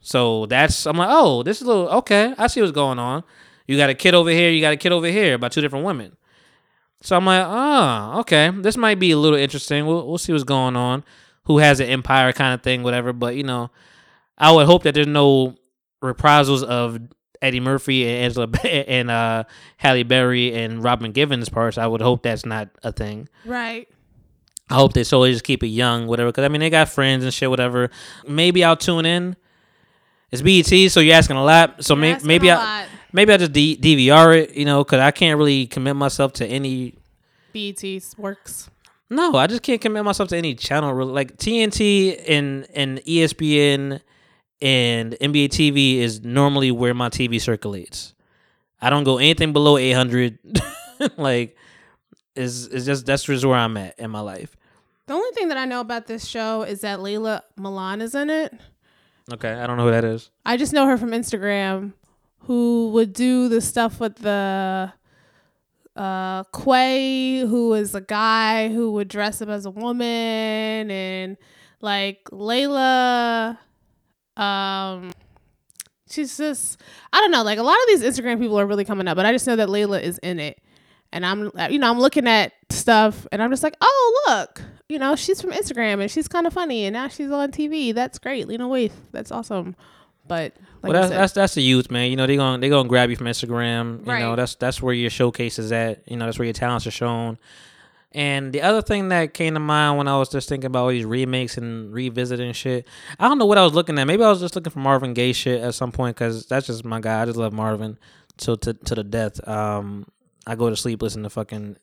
so that's I'm like, oh, this is a little okay. I see what's going on. You got a kid over here, you got a kid over here by two different women. So I'm like, oh, okay. This might be a little interesting. We'll we'll see what's going on. Who has an empire kind of thing, whatever. But you know, I would hope that there's no reprisals of Eddie Murphy and Angela and uh, Halle Berry and Robin Givens parts. I would hope that's not a thing. Right. I hope they solely just keep it young, whatever. Because I mean, they got friends and shit, whatever. Maybe I'll tune in. It's BET, so you're asking a lot. So may- maybe I lot. maybe I just D- DVR it, you know, because I can't really commit myself to any. BET works. No, I just can't commit myself to any channel. really. Like TNT and and ESPN and NBA TV is normally where my TV circulates. I don't go anything below 800. like, is is just that's just where I'm at in my life. The only thing that I know about this show is that Layla Milan is in it. Okay, I don't know who that is. I just know her from Instagram, who would do the stuff with the uh Quay, who is a guy who would dress up as a woman, and like Layla. Um, she's just I don't know. Like a lot of these Instagram people are really coming up, but I just know that Layla is in it, and I'm you know I'm looking at stuff, and I'm just like, oh look, you know she's from Instagram, and she's kind of funny, and now she's on TV. That's great, Lena Waithe. That's awesome. But like well, that's, said, that's that's the youth, man. You know they're gonna they're gonna grab you from Instagram. You know that's that's where your showcase is at. You know that's where your talents are shown. And the other thing that came to mind when I was just thinking about all these remakes and revisiting shit, I don't know what I was looking at. Maybe I was just looking for Marvin Gaye shit at some point because that's just my guy. I just love Marvin to to to the death. Um, I go to sleep listening to fucking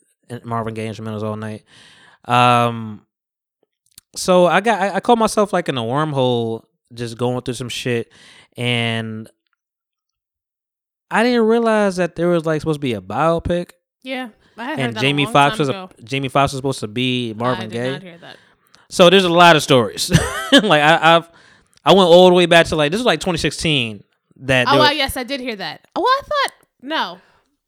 Marvin Gaye instrumentals all night. Um, so I got I, I caught myself like in a wormhole, just going through some shit, and I didn't realize that there was like supposed to be a biopic, yeah, and that Jamie Foxx was a, Jamie Foxx was supposed to be Marvin I did Gaye. not hear that. So there's a lot of stories. like I, I've I went all the way back to like this was like 2016 that Oh, well, yes, I did hear that. Oh, I thought no.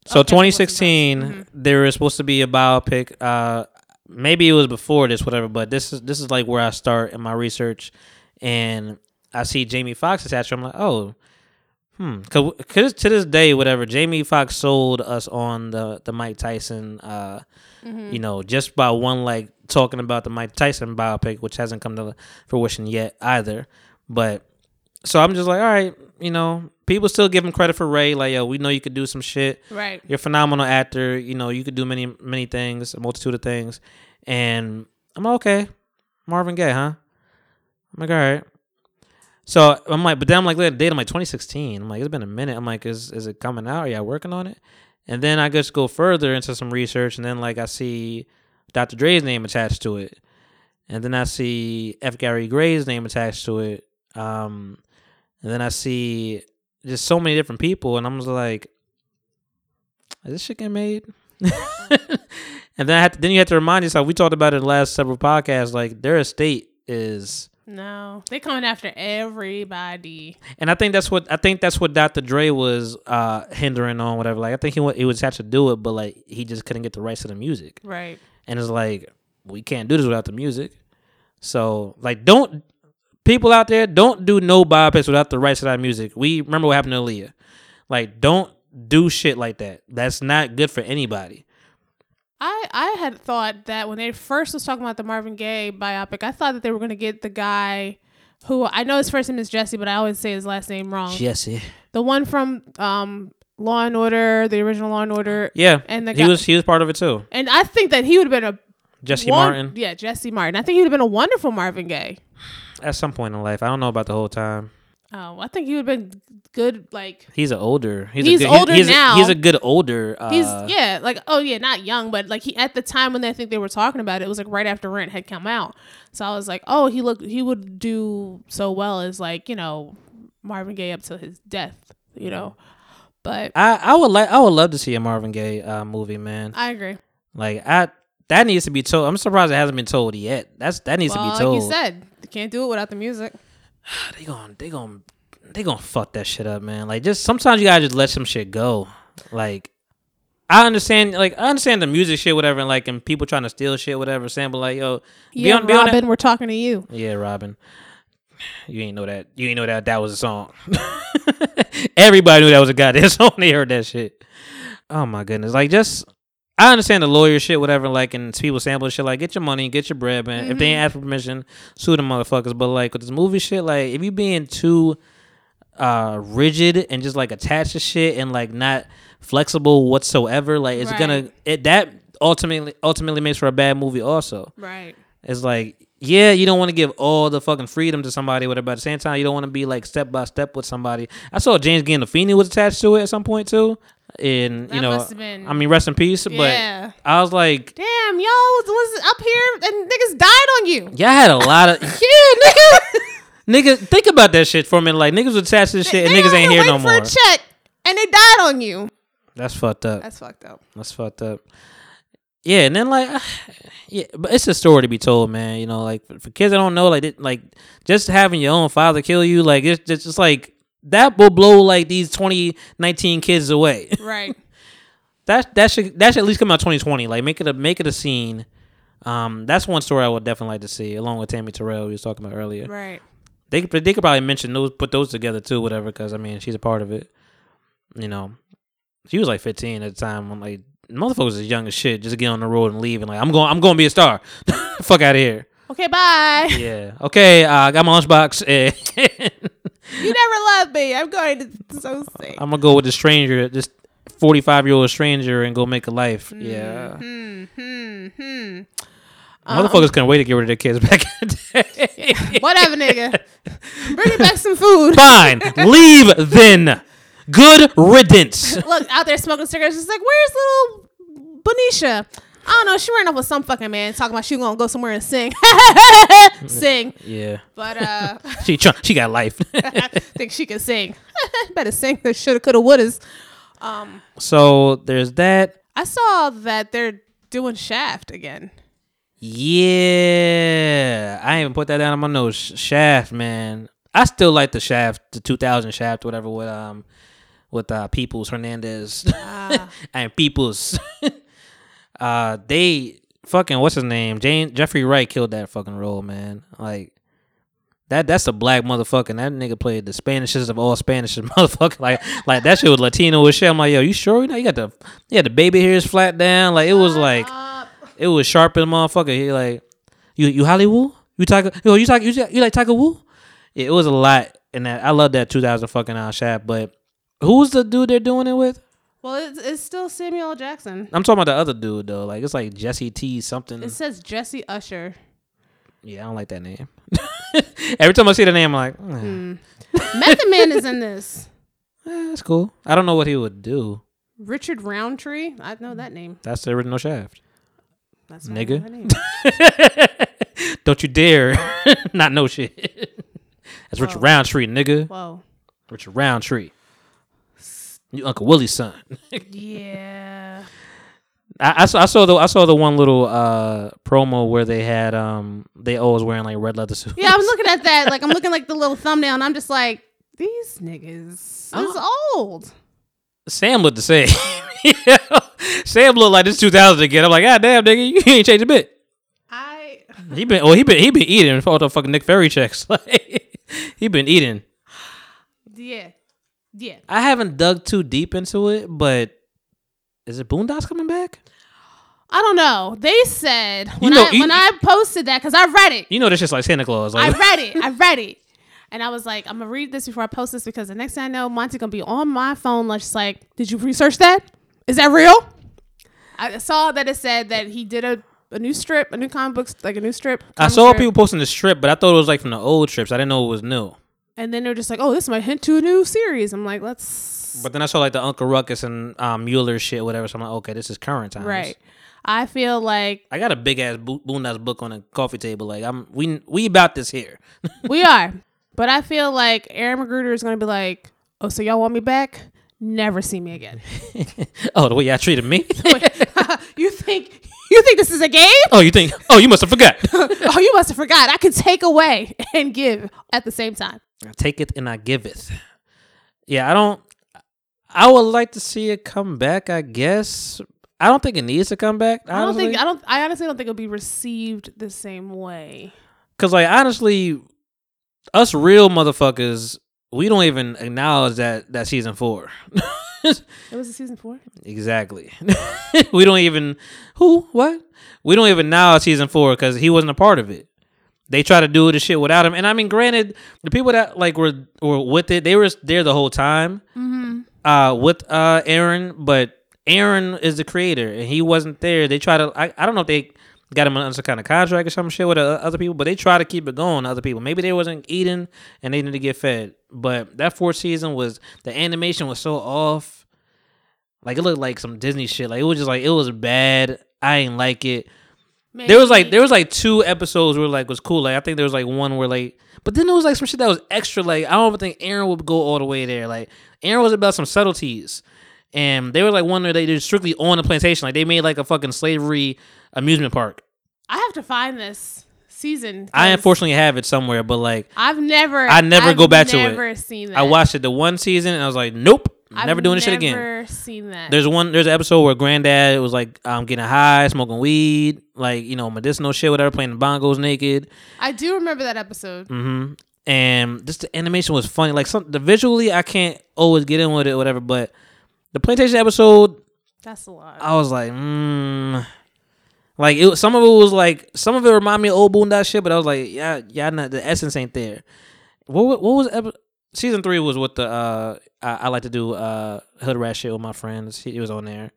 so okay, that wasn't 2016 Mhm. there was supposed to be a biopic. Uh, maybe it was before this, whatever. But this is this is like where I start in my research, and I see Jamie Foxx attached. I'm like, oh, hmm. Cause, 'cause to this day, whatever. Jamie Foxx sold us on the the Mike Tyson. Uh, Mm-hmm. you know, just by one like talking about the Mike Tyson biopic, which hasn't come to fruition yet either. But so I'm just like, all right, you know, people still give him credit for Ray. Like, yo, we know you could do some shit. Right. You're a phenomenal actor. You know, you could do many, many things, a multitude of things. And I'm like, okay, Marvin Gaye, huh? I'm like, all right. So I'm like, but then I'm like, later date, I'm like 2016. I'm like, it's been a minute. I'm like, is is it coming out? Are y'all working on it? And then I just go further into some research, and then like I see Dr. Dre's name attached to it, and then I see F. Gary Gray's name attached to it, um, and then I see just so many different people, and I'm just like, is this shit getting made? and then I had to, then you have to remind yourself. We talked about it in the last several podcasts. Like their estate is No, they coming after everybody. And I think that's what I think that's what Dr. Dre was uh hindering on, whatever. Like I think he wa- he was have to do it, but like he just couldn't get the rights to the music. Right. And it's like we can't do this without the music. So like, don't people out there don't do no biopics without the rights to that music. We remember what happened to Aaliyah. Like, don't do shit like that. That's not good for anybody. I I had thought that when they first was talking about the Marvin Gaye biopic, I thought that they were gonna get the guy who I know his first name is Jesse, but I always say his last name wrong. Jesse. The one from um Law and Order, the original Law and Order. Yeah, And the he guy- was he was part of it too. And I think that he would have been a Jesse won- Martin. Yeah, Jesse Martin. I think he would have been a wonderful Marvin Gaye. At some point in life, I don't know about the whole time. Oh, I think he would have been good. Like He's an older. He's, He's a good, older he's, a- now. he's a good older. Uh, he's yeah, like oh yeah, not young, but like he at the time when I think they were talking about it, it was like right after Rent had come out. So I was like, oh, he looked he would do so well as like you know Marvin Gaye up to his death, you know. But I, I would like I would love to see a Marvin Gaye uh, movie, man. I agree. Like I that needs to be told. I'm surprised it hasn't been told yet. That's that needs Well, to be told. Like you said, you can't do it without the music. they gon' they gon' they gon' fuck that shit up, man. Like just sometimes you gotta just let some shit go. Like I understand, like I understand the music shit, whatever, and like and people trying to steal shit, whatever. Sample like yo, Yeah, on, be on that- Robin, we're talking to you. Yeah, Robin. You ain't know that. You ain't know that that was a song. Everybody knew that was a goddamn song. They heard that shit. Oh my goodness! Like just, I understand the lawyer shit, whatever. Like and people sample shit. Like get your money, get your bread, man. If they ain't ask for permission, sue them motherfuckers. But like with this movie shit, like if you being too uh rigid and just like attached to shit and like not flexible whatsoever, like it's gonna it that ultimately ultimately makes for a bad movie also. Right. It's like, yeah, you don't want to give all the fucking freedom to somebody, whatever. But at the same time, you don't want to be like step by step with somebody. I saw James Gandolfini was attached to it at some point too, and That you know, been- I mean, rest in peace. Yeah. But I was like, Damn, yo, was, up here and niggas died on you. Yeah, I had a lot of Yeah, nigga. niggas. Think about that shit for a minute. Like niggas was attached to this shit, and niggas ain't here no more. A check, and they died on you. That's fucked up. That's fucked up. That's fucked up. Yeah, and then like, yeah, but it's a story to be told, man. You know, like for, kids that don't know, like, it, like just having your own father kill you, like it's, it's just like that will blow like these 2019 kids away. Right. that that should that should at least come out 2020. Like make it a make it a scene. Um, that's one story I would definitely like to see, along with Tammy Terrell we was talking about earlier. right. They could they could probably mention those, put those together too, whatever. Because I mean, she's a part of it. You know, she was like 15 at the time when like motherfuckers is young as shit. Just get on the road and leave and like I'm going I'm going to be a star. Fuck out of here. Okay, bye. Yeah. Okay. Uh, I got my lunchbox. And You never loved me. I'm going to so sick. I'm gonna go with the stranger, this 45 year old stranger, and go make a life. Yeah. Hmm. Hmm. Motherfuckers couldn't wait to get rid of their kids back in the day. Whatever, nigga. Bring me back some food. Fine. Leave then. Good riddance. Look out there smoking cigarettes. It's like, where's little Benicia? I don't know. She ran off with some fucking man talking about she gonna go somewhere and sing, sing. Yeah. But uh, She try, she got life. I think she can sing. Better sing the shoulda, coulda, wouldas. Um, so there's that. I saw that they're doing Shaft again. Yeah. I even put that down on my nose. Shaft, man. I still like the Shaft, the 2000 Shaft, whatever, with um, with uh, Peoples Hernandez Ah. and Peoples. Uh, they fucking what's his name? Jane Jeffrey Wright killed that fucking role, man. Like that that's a black motherfucker. That nigga played the Spanishest of all Spanishes, motherfucker. Like like that shit was Latino as shit. I'm like, yo, you sure? You know, you got the got the baby hairs flat down. Like it was like it was sharp as a motherfucker. He like you you Hollywood? You Tiger? Yo, you Tiger? You, you like Tiger Woo? Yeah, it was a lot. And that I love that 2000 fucking hour shaft. But who's the dude they're doing it with? Well, it's, it's still Samuel L. Jackson. I'm talking about the other dude though. Like it's like Jesse T something. It says Jessie Usher. Yeah, I don't like that name. Every time I see the name, I'm like, eh, Hmm. Method Man is in this. eh, that's cool. I don't know what he would do. Richard Roundtree. I know that name. That's the original Shaft. That's Nigga. name. don't you dare not know shit. That's Richard Roundtree, nigga. Whoa. Richard Roundtree. You Uncle Willie's son. Yeah. I, I, saw, I saw the I saw the one little uh promo where they had um they always wearing like red leather suits. Yeah, I'm looking at that. Like I'm looking like the little thumbnail, and I'm just like, these niggas is Oh. old. Sam looked the same. Yeah. Sam looked like this 2000 again. I'm like, God damn, nigga, you ain't changed a bit. I He been, well, he been, he been eating for all the fucking Nick Fury checks. Like, he been eating. yeah. Yeah. I haven't dug too deep into it, but is it Boondocks coming back? I don't know. They said when know- I you- when I posted that because I read it. You know, this just like Santa Claus. I read it. I read it. And I was like, I'm gonna read this before I post this because the next thing I know, Monty gonna be on my phone, like, just like, did you research that? Is that real? I saw that it said that he did a, a new strip, a new comic book, like a new strip. I saw strip. people posting the strip, but I thought it was like from the old strips. I didn't know it was new. And then they're just like, oh, this might hint to a new series. I'm like, let's But then I saw like the Uncle Ruckus and um, Mueller shit, whatever. So I'm like, okay, this is current times. right. I feel like I got a big ass Bo- Boondocks book on the coffee table. Like I'm, we we about this here. we are, but I feel like Aaron McGruder is gonna be like, oh, so y'all want me back? Never see me again. oh, the way y'all treated me. you think you think this is a game? oh, you think? Oh, you must have forgot. oh, you must have forgot. I can take away and give at the same time. I take it and I give it. Yeah, I don't. I would like to see it come back. I guess I don't think it needs to come back. I don't think I don't. I honestly don't think it'll be received the same way. because like honestly, us real motherfuckers, we don't even acknowledge that that season four. It was a season four. exactly. we don't even who what we don't even know season four because he wasn't a part of it. They try to do the shit without him, and I mean, granted, the people that like were were with it, they were there the whole time. Mm-hmm. uh with uh Aaron, but Aaron is the creator and he wasn't there. They try to I, I don't know if they got him under some kind of contract or some shit with other people, but they try to keep it going. Other people, maybe they wasn't eating and they need to get fed. But that fourth season was the animation was so off. Like it looked like some Disney shit. Like it was just like it was bad. I ain't like it. There was like there was like two episodes where like was cool. Like I think there was like one where like, but then there was like some shit that was extra. Like I don't even think Aaron would go all the way there. Like Aaron was about some subtleties, and they were like one where they did strictly on the plantation. Like they made like a fucking slavery amusement park. I have to find this season. I unfortunately have it somewhere, but like I've never. I never I've go back to it. Never seen that. I watched it the one season and I was like, nope, I've never doing this shit again. Never seen that. There's one. There's an episode where Granddad was like, "I'm um, getting high, smoking weed, like you know, medicinal shit, whatever, playing the bongos naked. I do remember that episode. Mm hmm And just the animation was funny. Like some the visually, I can't always get in with it, whatever. But the plantation episode, That's a lot. I was like, mm. Like it. Some of it was like some of it reminded me of old Boondock shit, but I was like, yeah, yeah, not the essence ain't there. What what was epi- season three was with the uh I, I like to do uh hood rat shit with my friends. He, he was on there.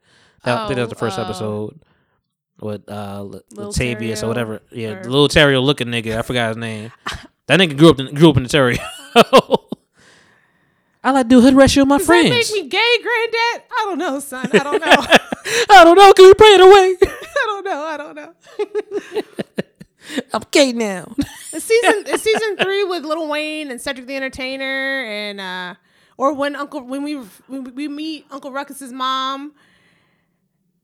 That, I think that was the Oh, first uh, episode with uh Latavius or whatever. Yeah, or- little Terrio looking nigga. I forgot his name. that nigga grew up in, grew up in the Terrio. I like to do hood rat shit with my Does friends. that make me gay, granddad? I don't know, son. I don't know. I don't know. Can we pray it away? I don't know. I don't know. I'm gay now. It's season it's season three with Little Wayne and Cedric the Entertainer and uh or when Uncle when we when we meet Uncle Ruckus's mom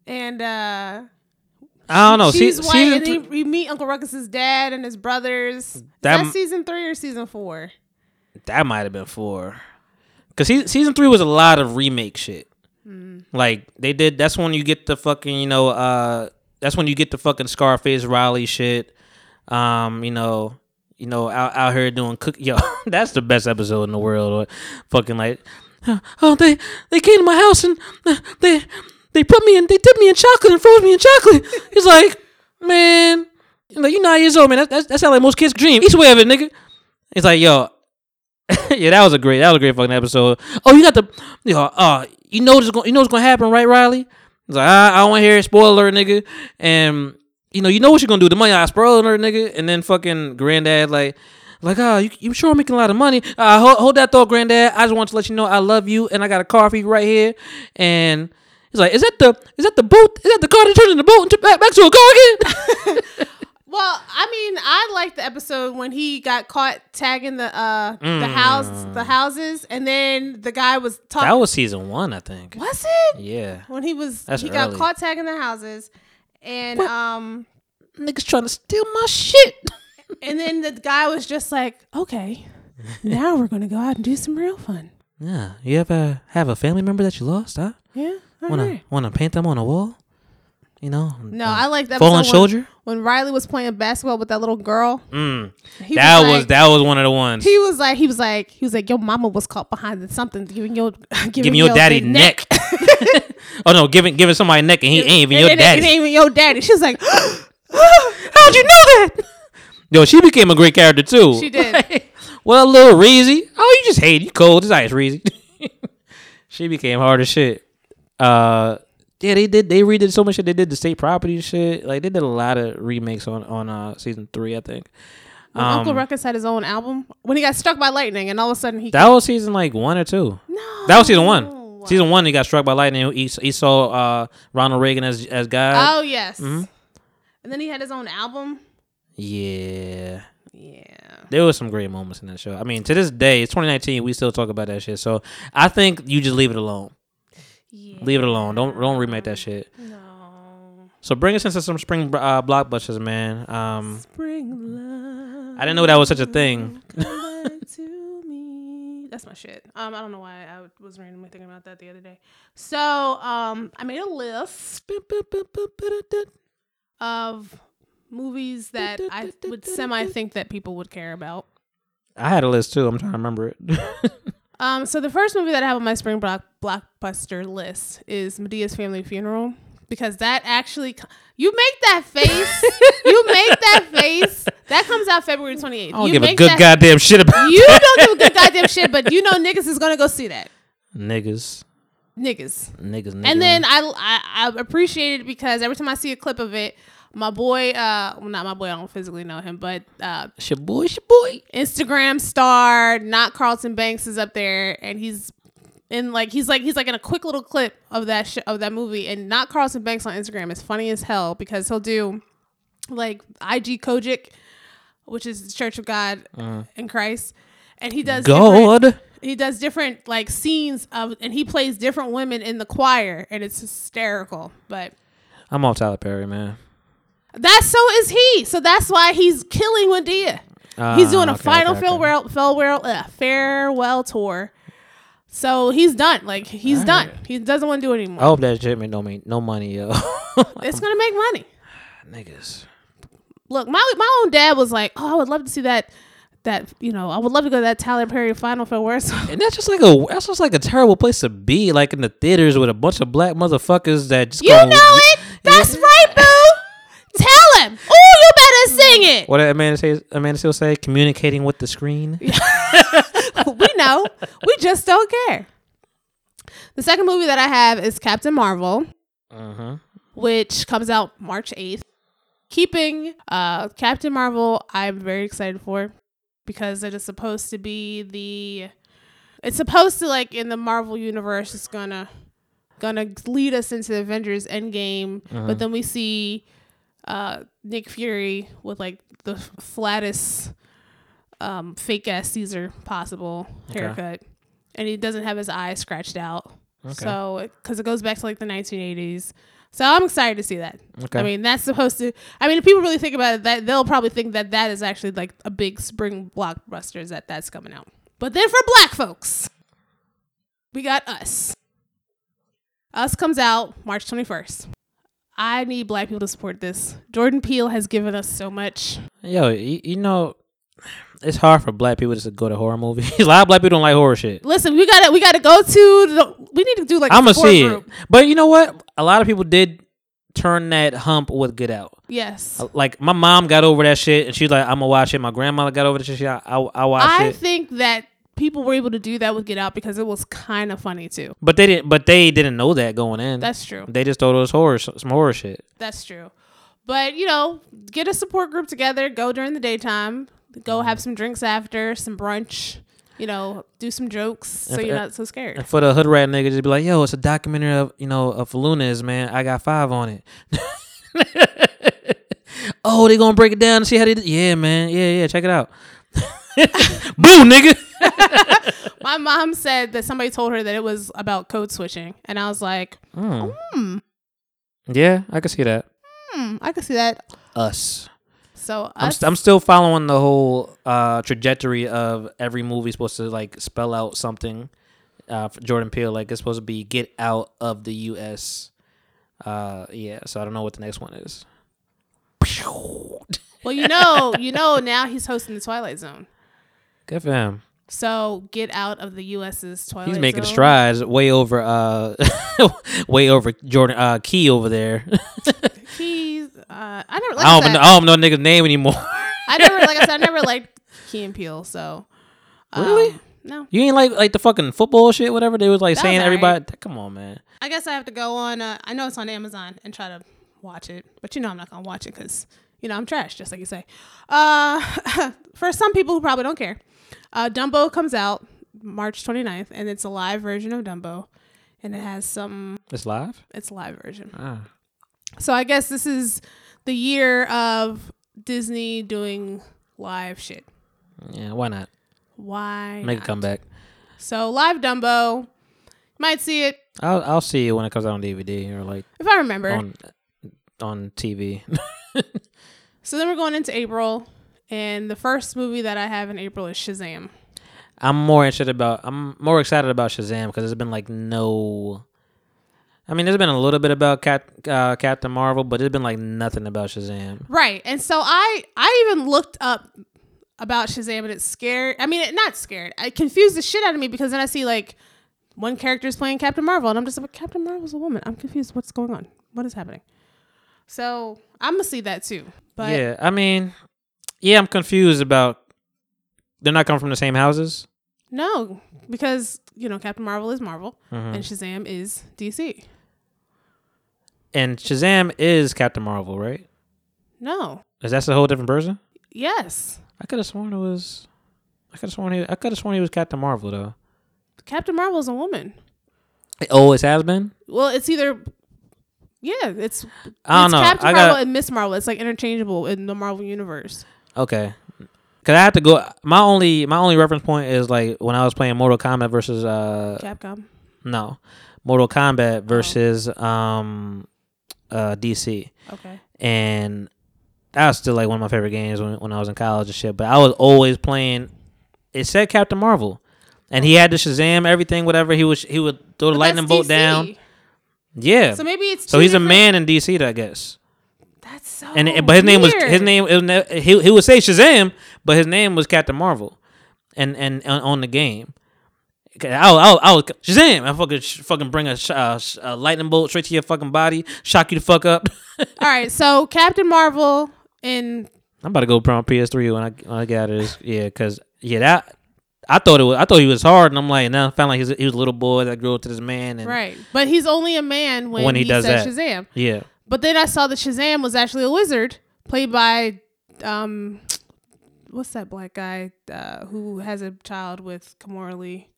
and uh I don't know. she's Se- white and three- then we meet Uncle Ruckus's dad and his brothers. Is That- that season three or season four? that might have been four. Cause he, season three was a lot of remake shit. Hmm. Like they did. That's when you get the fucking you know uh that's when you get the fucking Scarface Riley shit. Um, you know, you know, out out here doing cook. Yo, that's the best episode in the world. Or fucking like, oh, they they came to my house and uh, they they put me in, they dipped me in chocolate and froze me in chocolate. He's like, man, like you nine years old, man. That that, that sounds like most kids' dream. Each way of it, nigga. He's like, yo, yeah, that was a great, that was a great fucking episode. Oh, you got the, yo, uh, you know what's going, you know what's gonna happen, right, Riley? He's like, I, I don't want to hear it, spoiler, nigga. And you know, you know what you're gonna do. The money, I spoiler alert, nigga. And then fucking granddad, like, like, ah, oh, you, you sure I'm making a lot of money? Uh, hold, hold that thought, granddad. I just want to let you know I love you, and I got a car for you right here. And he's like, is that the, is that the boat? Is that the car that turns into the boat and back, back to a car again? Well, I mean, I liked the episode when he got caught tagging the uh the house the houses, and then the guy was talking. that was season one, I think. was it Yeah, when he was That's he got caught tagging the houses, and What? um niggas trying to steal my shit. and then the guy was just like, okay, now we're gonna go out and do some real fun. Yeah, you ever have a family member that you lost, huh? Yeah, Wanna right. wanna paint them on a wall? You know? No, I like that fallen when, soldier. when Riley was playing basketball with that little girl. Mm, that was, like- that was one of the ones. He was like, he was like, he was like, your mama was caught behind something, giving your giving, giving your daddy big neck. oh no, giving giving somebody neck and he ain't even And your daddy. It ain't even your daddy. She was like, How'd you know that? Yo, she became a great character too. She did. well, little Reezy. Oh, you just hate you cold. It's ice, Reezy. she became hard as shit. Uh, yeah, they did. They redid so much shit. They did the state property shit. Like they did a lot of remakes on on uh season three, I think. when Uncle Um, Ruckus had his own album when he got struck by lightning, and all of a sudden he That was season like one or two. no, That was season one. Season one, he got struck by lightning. He, he saw uh, Ronald Reagan as as God. Oh yes, Mhm. and then he had his own album. Yeah, Yeah, there was some great moments in that show. I mean, to this day, it's 2019. We still talk about that shit. So I think you just leave it alone. Yeah. Leave it alone. Don't don't remake that shit. No, So bring us into some spring uh, blockbusters, man. Um, spring love. I didn't know that was such a thing. come back to me. That's my shit. Um, I don't know why I was randomly thinking about that the other day. So, um, I made a list of movies that I would semi think that people would care about. I had a list too. I'm trying to remember it. Um, so the first movie that I have on my spring block blockbuster list is Madea's Family Funeral because that actually you make that face, you make that face. That comes out February twenty eighth. I don't you give a good that, goddamn shit about You don't give a good goddamn shit, but you know niggas is gonna go see that niggas, niggas. niggas, niggas. And then I, I I appreciate it because every time I see a clip of it, my boy, uh, well not my boy, I don't physically know him, but uh, it's your boy, your boy. Instagram star, not Carlton Banks is up there, and he's in like he's like he's like in a quick little clip of that sh- of that movie, and not Carlton Banks on Instagram is funny as hell because he'll do like IG COGIC, which is the Church of God in Christ, and he does God. he does different like scenes of and he plays different women in the choir and it's hysterical but I'm off Tyler Perry, man. That's so is he. So that's why he's killing Madea Ah, he's doing a okay, final okay, okay. farewell farewell uh, farewell tour. So he's done. Like he's All done. He doesn't want to do it anymore. I hope that shit make no money, yo. it's gonna make money. Niggas. look my my own dad was like oh I would love to see that that you know I would love to go to that Tyler Perry final farewell And that's just like a that's just like a terrible place to be, like in the theaters with a bunch of black motherfuckers that just you know it. that's right boo better sing it What did Amanda say? Amanda still say communicating with the screen. we know. We just don't care. The second movie that I have is Captain Marvel, uh-huh. which comes out March 8th. Keeping uh, Captain Marvel, I'm very excited for because it is supposed to be the. It's supposed to like in the Marvel universe. It's gonna gonna lead us into Avengers Endgame, but then we see uh, Nick Fury with like the flattest um, fake ass Caesar possible Okay. haircut, and he doesn't have his eyes scratched out. Okay. So, because it goes back to like the 1980s. So I'm excited to see that. Okay. I mean, that's supposed to. I mean, if people really think about it, that they'll probably think that that is actually like a big spring blockbuster that that's coming out. But then for black folks, we got Us. Us comes out March 21st. I need black people to support this. Jordan Peele has given us so much. Yo, you, you know, it's hard for black people just to go to horror movies. a lot of black people don't like horror shit. Listen, we gotta we gotta go to the. We need to do like. I'm gonna see group. it, but you know what? A lot of people did turn that hump with Get Out. Yes, Uh, Like my mom got over that shit, and she's like, "I'm gonna watch it." My grandmother got over that shit. I I, I watched I it, think that people were able to do that with Get Out because it was kind of funny too. but they didn't. But they didn't know that going in. That's true. they just thought it was horror, some horror shit. That's true. But you know, get a support group together. Go during the daytime. Go have some drinks after, some brunch. You know, do some jokes so If- you're not so scared. And for the hood rat nigga, just be like, "Yo, it's a documentary of you know of Lunas, man. I got five on it." oh, they gonna break it down and see how they. Did? Yeah, man. Yeah, yeah. Check it out. Boo, nigga. My mom said that somebody told her that it was about code switching, and I was like, Mm. hmm, Yeah, I can see that. hmm, I can see that. Us. So I'm, st- I'm still following the whole uh, trajectory of every movie supposed to like spell out something. Uh, for Jordan Peele, like it's supposed to be get out of the U.S. Uh, yeah, so I don't know what the next one is. well, you know, you know, now he's hosting the Twilight Zone. Good for him. So get out of the U.S.'s Twilight. He's making Zone. strides way over uh way over Jordan uh Key over there. He's. Uh, I never. Like I I, don't said, know, I don't know nigga's name anymore. I never. Like I said, I never liked Key and Peele. So. um, Really? No. you ain't like like the fucking football shit, whatever they was like That saying alright. everybody come on man. I guess I have to go on. Uh, I know it's on Amazon and try to watch it, but you know I'm not gonna watch it because you know I'm trash, just like you say. Uh, for some people who probably don't care, uh, Dumbo comes out March 29th, and it's a live version of Dumbo, and it has some. It's live? It's a live version. Ah. So I guess this is the year of Disney doing live shit. Yeah, why not? Why Make not? a comeback. So live Dumbo, might see it I'll I'll see it when it comes out on DVD or like if I remember. on on TV. So then we're going into April, and the first movie that I have in April is Shazam. I'm more interested about. I'm more excited about Shazam because there's been like no. I mean, there's been a little bit about Cap, uh, Captain Marvel, but there's been like nothing about Shazam. Right, and so I I even looked up about Shazam, and it's scared. I mean, it, not scared. It confused the shit out of me because then I see like one character is playing Captain Marvel, and I'm just like, Captain Marvel's a woman. I'm confused. What's going on? What is happening? So I'm gonna see that too. But yeah, I mean, yeah, I'm confused about. They're not coming from the same houses. no, because you know Captain Marvel is Marvel, Mhm. and Shazam is DC. And Shazam is Captain Marvel, right? No, Is that a whole different person? yes, I could have sworn it was. I could have sworn he. I could have sworn he was Captain Marvel though. Captain Marvel is a woman. It always has been. Well, it's either yeah, it's I don't it's know. Captain I Marvel got and Miss Marvel. It's like interchangeable in the Marvel universe. Okay. Cause I have to go. My only my only reference point is like when I was playing Mortal Kombat versus uh Capcom. no Mortal Kombat versus um uh DC Okay. and that was still like one of my favorite games when, when I was in college and shit. But I was always playing. It said Captain Marvel, and he had the Shazam everything whatever. He was he would throw the But lightning bolt down. Yeah. So maybe it's So he's a man in DC, I guess. So. And it- but his name was his name. It was ne- he he would say Shazam, but his name was Captain Marvel, and and on, on the game. I'll, I'll, I'll Shazam! I fucking fucking bring a, uh, a lightning bolt straight to your fucking body, shock you the fuck up. All right. So Captain Marvel in I'm about to go put on PS3 when I when I get out of this. Yeah, cause yeah that I thought it was I thought he was hard, and I'm like now I found like he's, he was a little boy that grew up to this man, and right, but he's only a man when, When he he, does says that. Shazam. yeah, But then I saw that Shazam was actually a wizard played by um, what's that black guy uh, who has a child with Kimora Lee?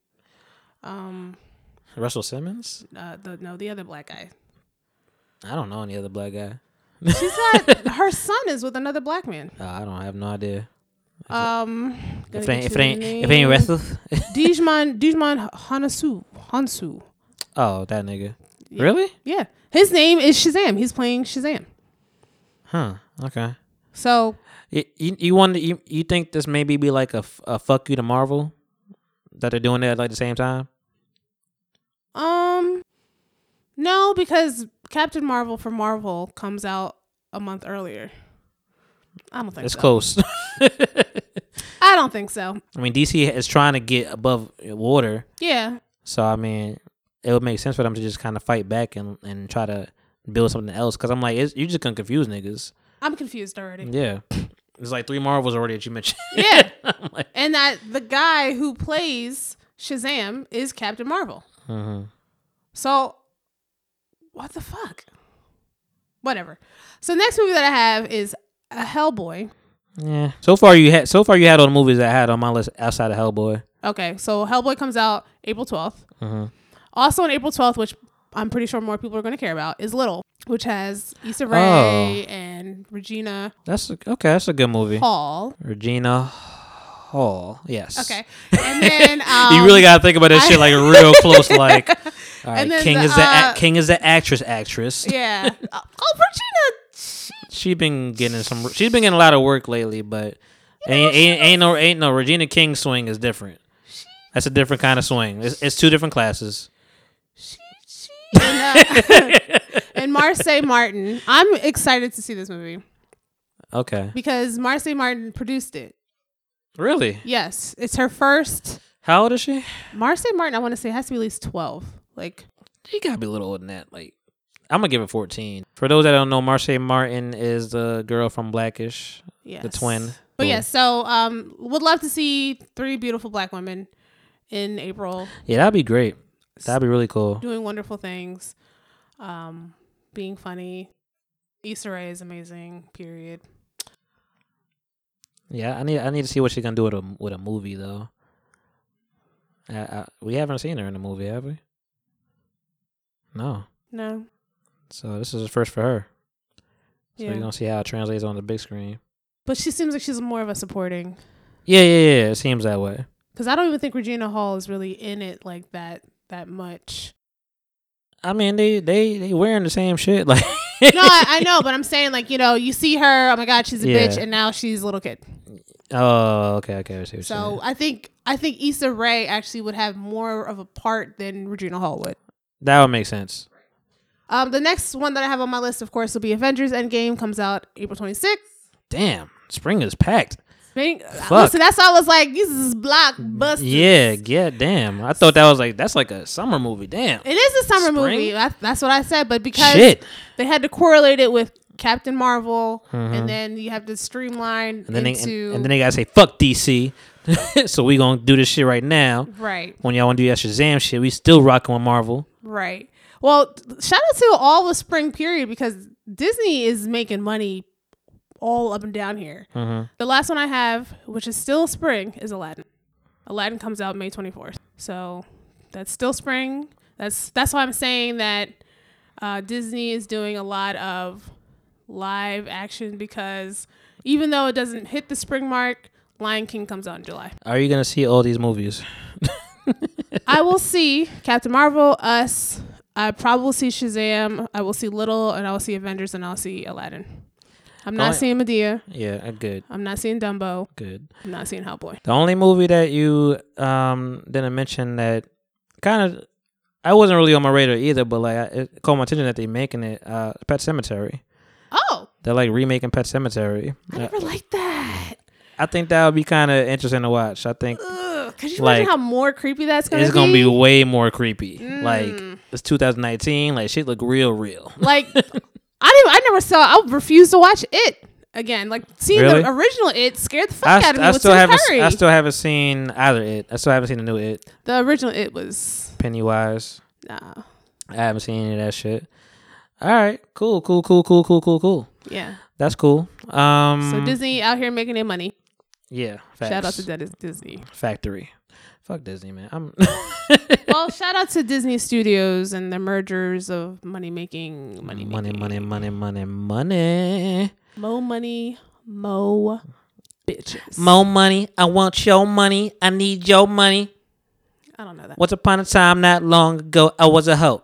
Um, Russell Simmons. uh, the no, the other black guy. I don't know any other black guy. She's not. her son is with another black man. Uh, I don't have no idea. Um, If it ain't if it ain't if it ain't. Russell, Djimon Djimon Hanasu Hounsou. oh that nigga. Really? Yeah, his name is Shazam. He's playing Shazam. Huh. Okay. So You you, you wonder you, you think this maybe be like a, a fuck you to Marvel that they're doing it at like the same time? Um, No, because Captain Marvel for Marvel comes out a month earlier. I don't think It's so. close. I don't think so. I mean, DC is trying to get above water, Yeah. so I mean, it would make sense for them to just kind of fight back and and try to build something else. Because I'm like, it's, you just gonna confuse niggas. I'm confused already. Yeah, there's like three Marvels already that you mentioned. Yeah. Like, and that the guy who plays Shazam is Captain Marvel. mhm. So, what the fuck? Whatever. So, next movie that I have is a Hellboy. Yeah. So far you had so far you had all the movies that I had on my list outside of Hellboy. Okay, so Hellboy comes out April 12th. Mhm. Also on April 12th, which I'm pretty sure more people are going to care about, is Little, which has Issa Oh. Rae and Regina That's a, okay. That's a good movie. Hall. Regina Hall. Yes. Okay, and then um, you really gotta think about that I- shit like real close. Like, all right, King the, is the uh, a- King is the actress. Actress. yeah. oh, Regina. She, She been getting some. She's been getting a lot of work lately, but ain't, ain't ain't no ain't no Regina King swing is different. That's a different kind of swing. It's, it's two different classes. And, uh, and Marsai Martin. I'm excited to see this movie Okay. because Marsai Martin produced it. Really? Yes, it's her first. How old is she? Marsai Martin, I want to say, has to be at least 12. Like, She gotta be a little older than that. Like, I'm gonna give it 14. For those that don't know, Marsai Martin is the girl from Blackish, yes. the twin. But yeah, so um, would love to see three beautiful black women in April Yeah, that'd be great. That'd be really cool. doing wonderful things, um, being funny. Issa Rae is amazing. Period. Yeah, I need I need to see what she's gonna do with a with a movie though. I, I, we haven't seen her in a movie, have we? No. No, So this is a first for her. So yeah, you're gonna see how it translates on the big screen. but she seems like she's more of a supporting. Yeah, yeah, yeah. It seems that way. Because I don't even think Regina Hall is really in it like that that much. I mean, they they they wearing the same shit. Like, No, I, I know, but I'm saying like you know you see her. Oh my God, she's a Yeah. bitch, and now she's a little kid. oh, okay, okay. I see what you're So. I think I think Issa Rae actually would have more of a part than Regina Hall would. that would make sense. Um, the next one that I have on my list, of course, will be Avengers Endgame. Comes out April 26th. Damn, spring is packed. Fuck. listen, that's all I was like. This is blockbuster. Yeah, yeah. Damn, I thought that was like that's like a summer movie. Damn. It is a summer Spring? movie. That, that's what I said. But because Shit. they had to correlate it with Captain Marvel, Mhm. and then you have to streamline And then they into and, and then they gotta say fuck DC. so we gonna do this shit right now. right, When y'all wanna do that Shazam shit, we still rocking with Marvel. right. Well, shout out to all the spring period because Disney is making money all up and down here. Mm-hmm. The last one I have, which is still spring, is Aladdin. Aladdin comes out May 24th. So that's still spring. That's that's why I'm saying that uh, Disney is doing a lot of live action because even though it doesn't hit the spring mark, Lion King comes out in July. Are you gonna see all these movies? I will see Captain Marvel, Us. I probably will see Shazam. I will see Little, and I will see Avengers, and I'll see Aladdin. I'm not Only- seeing Madea. Yeah, uh, good, I'm not seeing Dumbo. good. I'm not seeing Hellboy. The only movie that you um didn't mention that kind of I wasn't really on my radar either, but like it caught my attention that they're making it uh Pet Sematary. Oh, They're like remaking Pet Sematary. I Uh, never liked that. I think that would be kind of interesting to watch. I think Ugh, could you Like, imagine how more creepy that's gonna it's be? It's gonna be way more creepy. Like Mm. it's 2019. Like shit look real, real. like I didn't. I never saw. I refused to watch it again. Like seeing Really? the original it scared the fuck I, out of me I still haven't. Curry. I still haven't seen either it. I still haven't seen the new it. the original it was Pennywise. nah. I haven't seen any of that shit. All right, cool, cool, cool, cool, cool, cool, cool. Yeah. That's cool. Um, So Disney out here making their money. yeah. Facts. Shout out to Dis- Disney. Factory. Fuck Disney, man. I'm. well, shout out to Disney Studios and the mergers of money making, money money, money, money, money, money. mo money, mo bitches. More money. I want your money. I need your money. I don't know that. Once upon a time, not long ago, I was a hoe,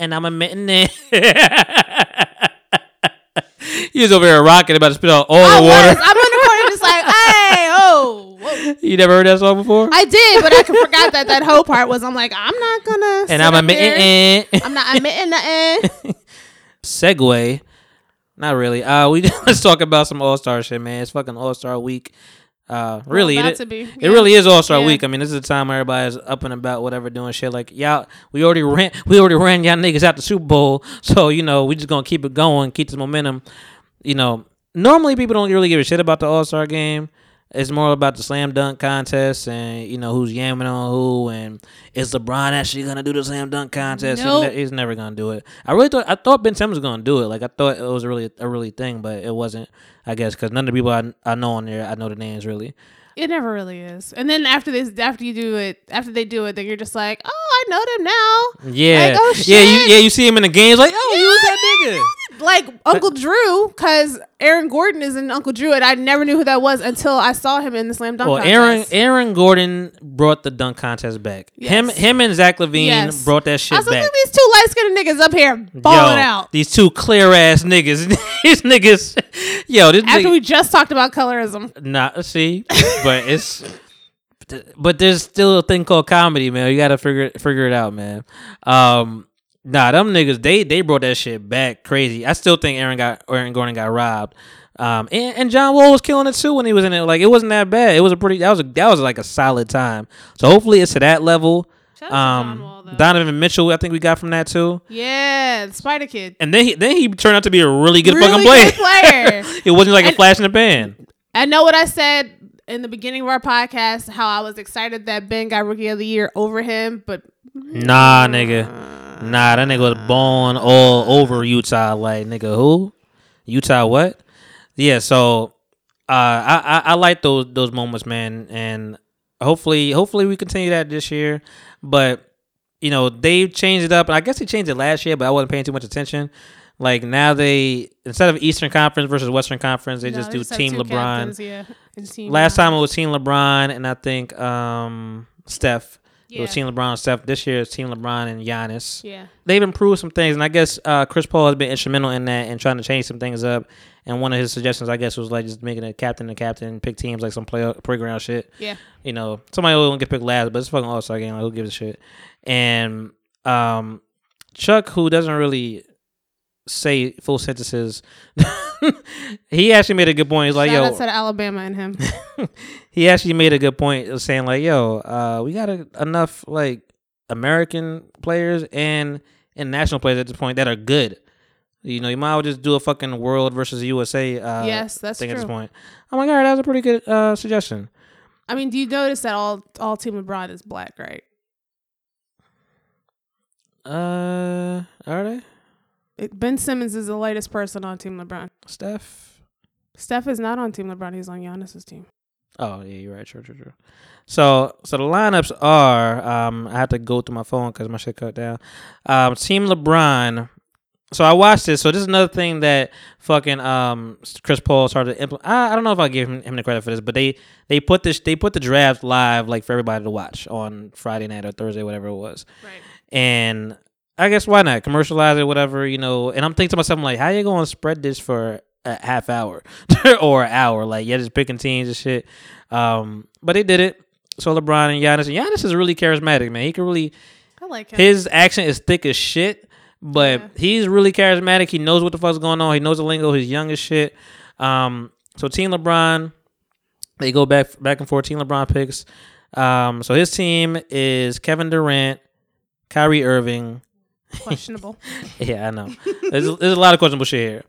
and I'm admitting it. he was over here rocking, about to spit out all I the water. was. I'm in the corner just like, hey, oh, whoa, you never heard that song before? I did, but I forgot that that whole part was. I'm like, I'm not gonna. and I'm admitting. I'm not admitting nothing. segue. Not really. Uh, we let's talk about some All Star shit, man. It's fucking All Star Week. Uh, really, about it, to be. it really is All Star Yeah. Week. I mean, this is the time where everybody's up and about, whatever, doing shit. Like y'all, we already ran, we already ran y'all niggas out the Super Bowl, so you know we just gonna keep it going, keep this momentum. You know, normally people don't really give a shit about the All Star game. It's more about the slam dunk contest and you know who's yamming on who and is LeBron actually gonna do the slam dunk contest? He's Nope. He's never gonna do it. I really thought I thought Ben Simmons was gonna do it. Like I thought it was really a really thing, but it wasn't. I guess because none of the people I, I know on there I know the names really. It never really is. And then after this, after you do it, after they do it, then you're just like, oh, I know them now. Yeah, Like, oh, yeah, you yeah you see him in the games like oh you was that nigga. Like Uncle Drew, because Aaron Gordon is in Uncle Drew, and I never knew who that was until I saw him in the slam dunk Well, contest. Aaron Aaron Gordon brought the dunk contest back. Him Yes. him and Zach LaVine Yes. brought that I shit was back. look these two light skinned niggas up here balling Yo, out. These two clear ass niggas. these niggas. Yo, this After nigga, we just talked about colorism. Nah, see, but it's, but there's still a thing called comedy, man. You gotta figure it, figure it out, man. Um, nah, them niggas, they they brought that shit back crazy. I still think Aaron got Aaron Gordon got robbed. Um, and, and John Wall was killing it too when he was in it. Like it wasn't that bad. It was a pretty that was a, that was like a solid time. So hopefully it's to that level. Shout to John Um, Wall. Donovan Mitchell, I think we got from that too. Yeah, Spider Kid. And then he then he turned out to be a really good Really fucking player. good player. it wasn't like a flash in the pan. I know what I said in the beginning of our podcast, how I was excited that Ben got Rookie of the Year over him, but Nah, nigga. Nah, that nigga was born all over Utah. Like, nigga, who? Utah what? Yeah, so uh I, I, I like those those moments, man, and hopefully hopefully we continue that this year. But you know, they changed it up and I guess they changed it last year, but I wasn't paying too much attention. Like now they instead of Eastern Conference versus Western Conference, they No, just they do have Team LeBron. captains, yeah, team Last LeBron. time it was Team LeBron and I think um Steph. It was Team LeBron and Steph. This year it's Team LeBron and Giannis Yeah. they've improved some things, and I guess uh, Chris Paul has been instrumental in that and trying to change some things up. And one of his suggestions, I guess, was like just making a captain and captain, pick teams like some play playground shit. Yeah. You know, somebody will get picked last, but it's fucking All Star game. Like, who gives a shit? And um, Chuck, who doesn't really say full sentences, he actually made a good point. He's like, Shout yo, said Alabama and him. he actually made a good point of saying like, "Yo, uh, we got a, enough like American players and and national players at this point that are good. You know, you might as well just do a fucking world versus USA. Uh, yes, that's thing true. at this point. I'm like, all right, that was a pretty good uh, suggestion. I mean, do you notice that all all Team LeBron is black, right? Uh, are they It, ben Simmons is the latest person on Team LeBron. Steph? Steph is not on Team LeBron. He's on Giannis's team. Oh yeah, you're right. True, true, true. So, so the lineups are. Um, I have to go through my phone because my shit cut down. Um, Team LeBron. So I watched this. So this is another thing that fucking um Chris Paul started to implement. I, I don't know if I give him, him the credit for this, but they they put this they put the draft live like for everybody to watch on Friday night or Thursday, whatever it was. Right. And I guess why not commercialize it, whatever you know. And I'm thinking to myself, I'm like, how you going to spread this for a half hour or an hour? Like, yeah, just picking teams and shit. Um, but they did it. So LeBron and Giannis, and Giannis is really charismatic, man. He can really I like him. his accent is thick as shit, but Yeah. he's really charismatic. He knows what the fuck's going on. He knows the lingo. He's young as shit. Um, so Team LeBron, they go back back and forth. Team LeBron picks. Um, so his team is Kevin Durant, Kyrie Irving. Questionable. Yeah, I know. there's, there's a lot of questionable shit here.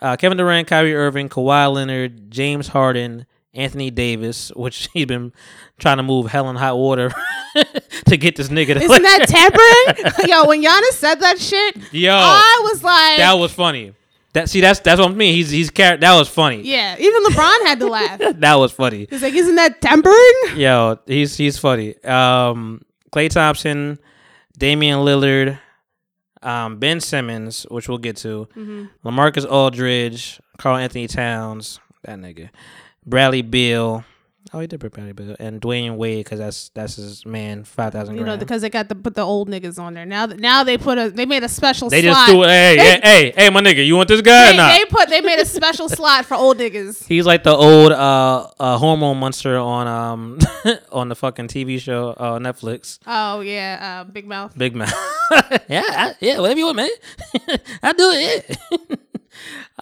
Uh, Kevin Durant, Kyrie Irving, Kawhi Leonard, James Harden, Anthony Davis, which he's been trying to move hell in hot water to get this nigga. To Isn't that tampering? Yo, when Giannis said that shit, Yo, I was like, that was funny. That see, that's that's what I mean. He's he's car- That was funny. yeah. Even LeBron had to laugh. That was funny. He's like, isn't that tampering? Yo, he's he's funny. Um, Klay Thompson, Damian Lillard, um, Ben Simmons, which we'll get to, LaMarcus Aldridge, Karl-Anthony Towns, that nigga, Bradley Beal, Oh, he did prepare Bradley Beal and Dwyane Wade because that's that's his man. Five thousand. You know, because they got to put the old niggas on there. Now, th- now they put a they made a special. they slot. just threw. Hey, They- hey, hey, hey, my nigga, you want this guy or not? they put they made a special slot for old niggas. He's like the old uh, uh hormone monster on um on the fucking TV show uh Netflix. Oh yeah, uh, Big Mouth. Big Mouth. yeah, I, yeah, whatever you want, man. I do it. Yeah.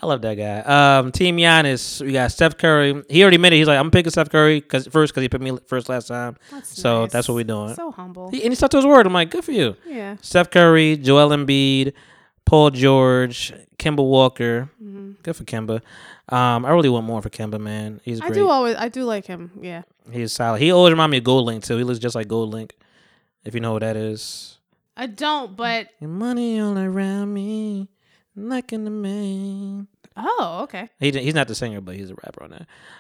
I love that guy. Um, Team Giannis, we got Steph Curry. He already admitted he's like, I'm picking Steph Curry because first because he picked me first last time. That's So nice. that's what we're doing. So humble. He, and he stuck to his word. I'm like, good for you. yeah. Steph Curry, Joel Embiid, Paul George, Kemba Walker. hmm Good for Kemba. Um, I really want more for Kemba, man. He's great. I do always I do like him. Yeah. He's solid. He always remind me of GoldLink too. He looks just like GoldLink. If you know what that is. I don't, but Your money all around me, like in the main. oh okay. He he's not the singer, but he's a rapper on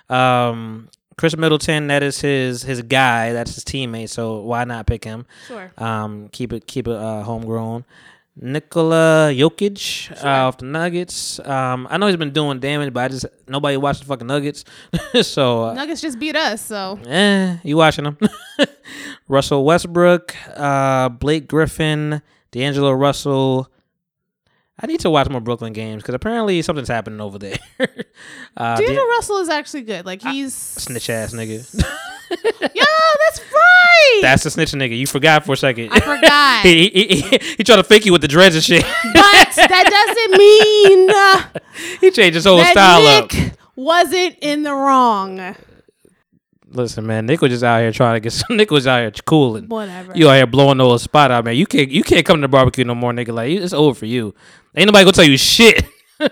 that. Um, Khris Middleton, that is his his guy. That's his teammate. So why not pick him? Sure. Um, keep it keep it uh, homegrown. Nikola Jokic uh, off the Nuggets. Um, I know he's been doing damage, but I just nobody watched the fucking Nuggets, so uh, Nuggets just beat us, so Eh, you watching them? Russell Westbrook, uh, Blake Griffin, D'Angelo Russell. I need to watch more Brooklyn games because apparently something's happening over there. uh, D'Angelo D'An- Russell is actually good. Like he's snitch ass nigga. Yo, that's right. That's the snitch nigga. You forgot for a second. I forgot. he, he, he, he tried to fake you with the dreads and shit. but that doesn't mean uh, he changed his whole style up. Wasn't in the wrong. Listen, man, Nick was just out here trying to get some. Nick was out here cooling. Whatever. You out here blowing the whole spot out, man. You can't you can't come to the barbecue no more, nigga. Like it's over for you. Ain't nobody gonna tell you shit.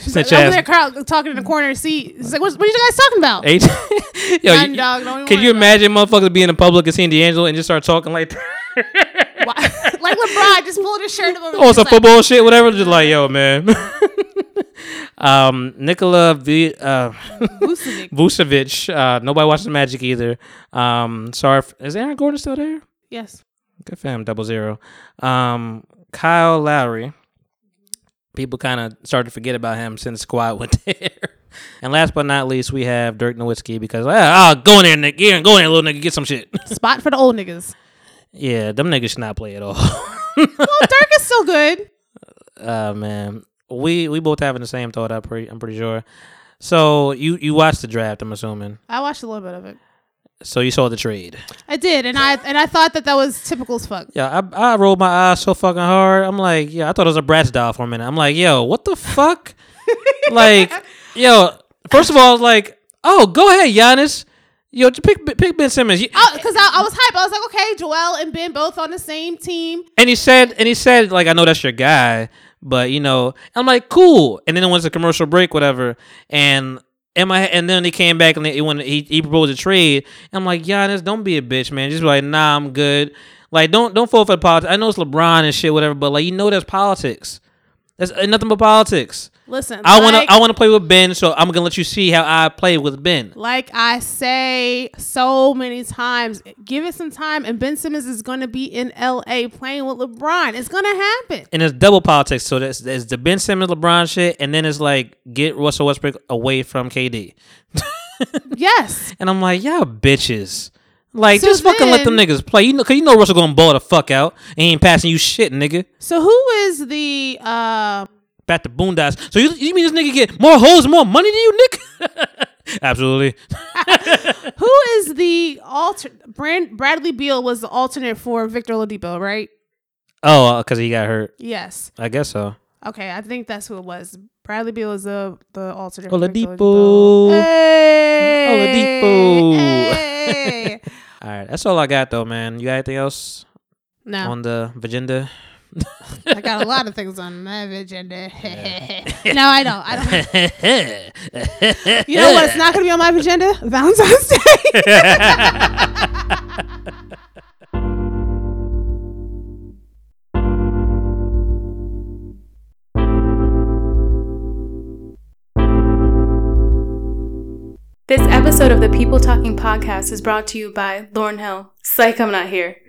Snitch over there, crowd talking in the corner seat. He's like, what, what are you guys talking about? H- Yo, you, dog. Don't can you about imagine motherfuckers being in public and seeing D'Angelo and just start talking like that? Like LeBron, just pulling his shirt up. over oh some like, football shit, whatever? Just like yo, man. Um, Nikola v, uh, Vucevic. Vucevic. Uh, nobody watches Magic either. Um, sorry, if, is Aaron Gordon still there? Yes. Good for him, double zero. Um, Kyle Lowry. People kind of started to forget about him since squad went there. and last but not least, we have Dirk Nowitzki because ah, oh, go in there, Nick. Yeah, go in there, little nigga, get some shit. Spot for the old niggas. yeah, them niggas should not play at all. Well, Dirk is still good. uh man, we we both having the same thought. I'm pretty I'm pretty sure. So you you watched the draft, I'm assuming. I watched a little bit of it. So you saw the trade. I did, and I and I thought that that was typical as fuck. Yeah, I, I rolled my eyes so fucking hard. I'm like, yeah, I thought it was a Bratz doll for a minute. I'm like, yo, what the fuck? like, yo, first of all, I like, oh, go ahead, Giannis. Yo, pick pick Ben Simmons. Because oh, I, I was hype. I was like, okay, Joel and Ben both on the same team. And he said, and he said, like, I know that's your guy, but you know, I'm like, cool. And then it went to commercial break, whatever. And and my and then he came back and he when he, he proposed a trade. I'm like, Giannis, don't be a bitch, man. Just be like, nah, I'm good. Like, don't don't fall for the politics. I know it's LeBron and shit, whatever, but like, you know, that's politics. That's uh, nothing but politics. Listen, I wanna I wanna play with Ben, so I'm gonna let you see how I play with Ben. like I say so many times, give it some time, and Ben Simmons is going to be in L.A. playing with LeBron. It's going to happen. And it's double politics. So there's, there's the Ben Simmons, LeBron shit, and then it's like get Russell Westbrook away from KD. Yes. And I'm like, y'all bitches. Like, So just fucking let them niggas play. You know, cause you know Russell gonna ball the fuck out. He ain't passing you shit, nigga. So who is the uh Back to Boondocks. So you, you mean this nigga get more hoes, more money than you, Nick? Absolutely. who is the alter Brand Bradley Beal was the alternate for Victor Oladipo, right? Oh, uh, cause he got hurt. Yes. I guess so. Okay, I think that's who it was. Bradley Beal is the the alternate. for Oladipo. Hey, Oladipo. Hey. All right, that's all I got though, man. You got anything else no, on the agenda? I got a lot of things on my agenda. no, I don't. I don't. You know what's not going to be on my agenda? Valentine's Day. This episode of the People Talking Podcast is brought to you by Lauryn Hill. Psych, I'm not here.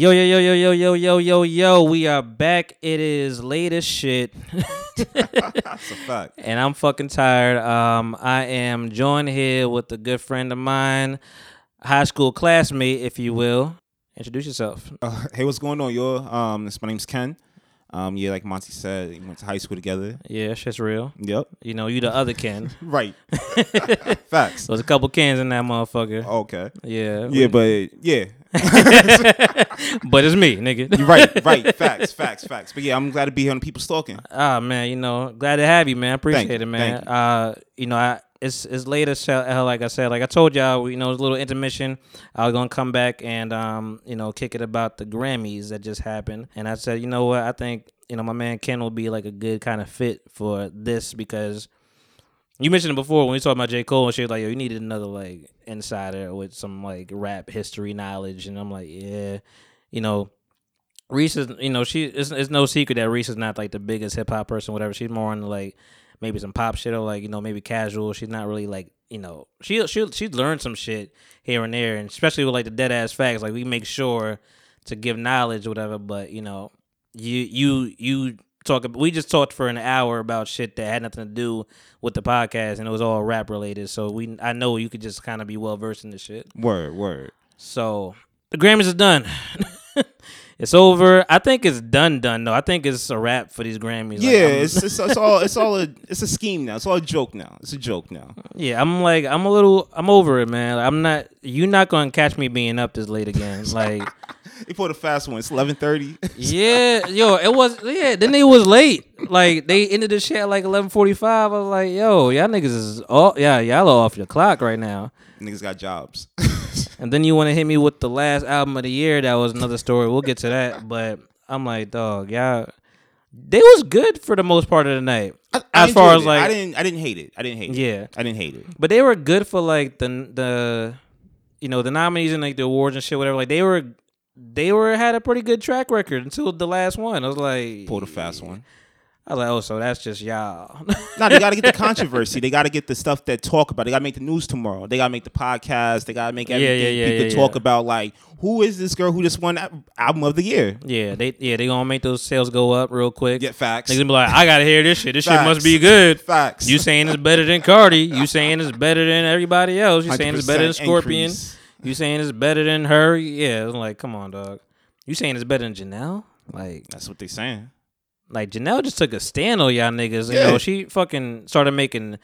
Yo, yo, yo, yo, yo, yo, yo, yo, yo. We are back. It is late as shit. That's a fact. and I'm fucking tired. Um, I am joined here with a good friend of mine, high school classmate, if you will. Introduce yourself. Uh, hey, what's going on, yo? Um, this, my name's Ken. Um, yeah, like Monty said, we went to high school together. Yeah, shit's real. Yep. You know, you the other Ken. Right. Facts. There's a couple Kens in that motherfucker. Okay. Yeah. Yeah, but yeah, but it's me, nigga. you're right. Right. Facts. Facts. Facts. But yeah, I'm glad to be here on People Stalking. Ah man, you know, glad to have you, man. Appreciate Thank it, man. you. Uh, you know, I it's it's late as hell, like I said. Like I told y'all, you know, it was a little intermission. I was gonna come back and um, you know, kick it about the Grammys that just happened. And I said, you know what, I think, you know, my man Ken will be like a good kind of fit for this because you mentioned it before when we talked about J. Cole and shit, like, yo, you needed another like insider with some like rap history knowledge. And I'm like, yeah, you know, Reese is, you know, she it's, it's no secret that Reese is not like the biggest hip hop person, whatever. She's more into like maybe some pop shit or like you know maybe casual. She's not really like you know she she she learned some shit here and there, and especially with like the dead ass facts. Like we make sure to give knowledge whatever, but you know you you you talk. We just talked for an hour about shit that had nothing to do with the podcast, and it was all rap related. So we I know you could just kind of be well versed in the shit. Word. Word. So the Grammys is done. it's over. I think it's done. Done though. I think it's a wrap for these Grammys. Yeah, I'm- it's, it's it's all it's all a it's a scheme now. It's all a joke now. It's a joke now. yeah. I'm like I'm a little. I'm over it, man. Like, I'm not. You're not gonna catch me being up this late again. Like They put a fast one. It's eleven thirty. yeah, yo, it was yeah. Then it was late. Like they ended the shit at like 11:45. I was like, yo, y'all niggas is all yeah, y'all are off your clock right now. Niggas got jobs. And then you want to hit me with the last album of the year. That was another story. We'll get to that. But I'm like, dog, y'all, they was good for the most part of the night. I- I as far as it. like, I didn't I didn't hate it. I didn't hate it. yeah, I didn't hate it. but they were good for like the the, you know, the nominees and like the awards and shit, whatever. Like they were, they were had a pretty good track record until the last one. I was like, Pulled a fast one. I was like, oh, so that's just y'all. No, they got to get the controversy. They got to get the stuff that talk about. They got to make the news tomorrow. They got to make the podcast. They got to make everything. yeah, yeah, People yeah, talk yeah. about like who is this girl who just won album of the year? yeah, they yeah they gonna make those sales go up real quick. Get facts. They gonna be like, I gotta hear this shit. This shit must be good. Facts. You saying it's better than Cardi. You saying it's better than everybody else. You saying it's better than Scorpion. increase. You saying it's better than her. Yeah, I'm like, come on, dog. You saying it's better than Janelle? Like, That's what they saying. like Janelle just took a stand on y'all niggas. You Yeah. know, she fucking started making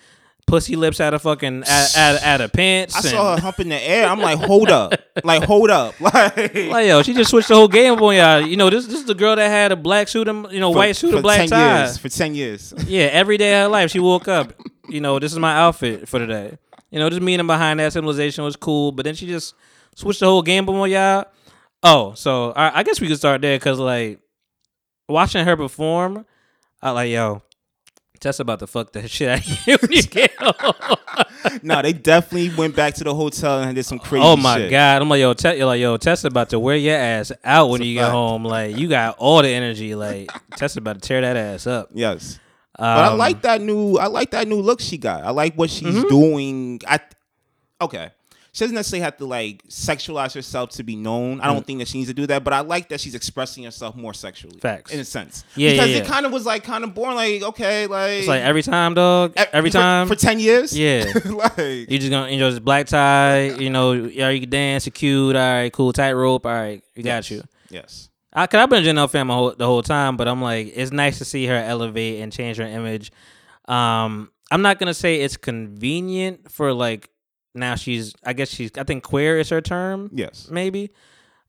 pussy lips out of fucking out, out, out of pants. I and- saw her hump in the air. I'm like, hold up, like hold up, like, Like yo, she just switched the whole game up on y'all. You know, this this is the girl that had a black suit and you know for- white suit and black 10 tie. years. For ten years. Yeah, every day of her life, she woke up. You know, this is my outfit for today. You know, just meaning behind that civilization was cool, but then she just switched the whole game on y'all. Oh, so I, I guess we could start there because like watching her perform, I like yo. Tess about to fuck that shit out of you when you get home. no, they definitely went back to the hotel and did some oh crazy. Shit. Oh my shit. god! I'm like yo, Tess, you're like yo, Tess about to wear your ass out when It's you get home. Like you got all the energy. Like Tess about to tear that ass up. Yes. But I Um, like that new. I like that new look she got. I like what she's Mm-hmm. doing. I okay. She doesn't necessarily have to like sexualize herself to be known. I don't think that she needs to do that. But I like that she's expressing herself more sexually. Facts. in a sense. Yeah, because yeah, it kind of was like kind of boring. Like okay, like It's like every time, dog. Every for- time for ten years. Yeah. like You just gonna enjoy just black tie, you know, yeah, you can dance, you cute, all right, cool, tightrope, all right, we got Yes. you. yes. I cause I've been a Janelle fan whole, the whole time, but I'm like, it's nice to see her elevate and change her image. Um, I'm not gonna say it's convenient for like now she's I guess she's I think queer is her term, Yes. maybe.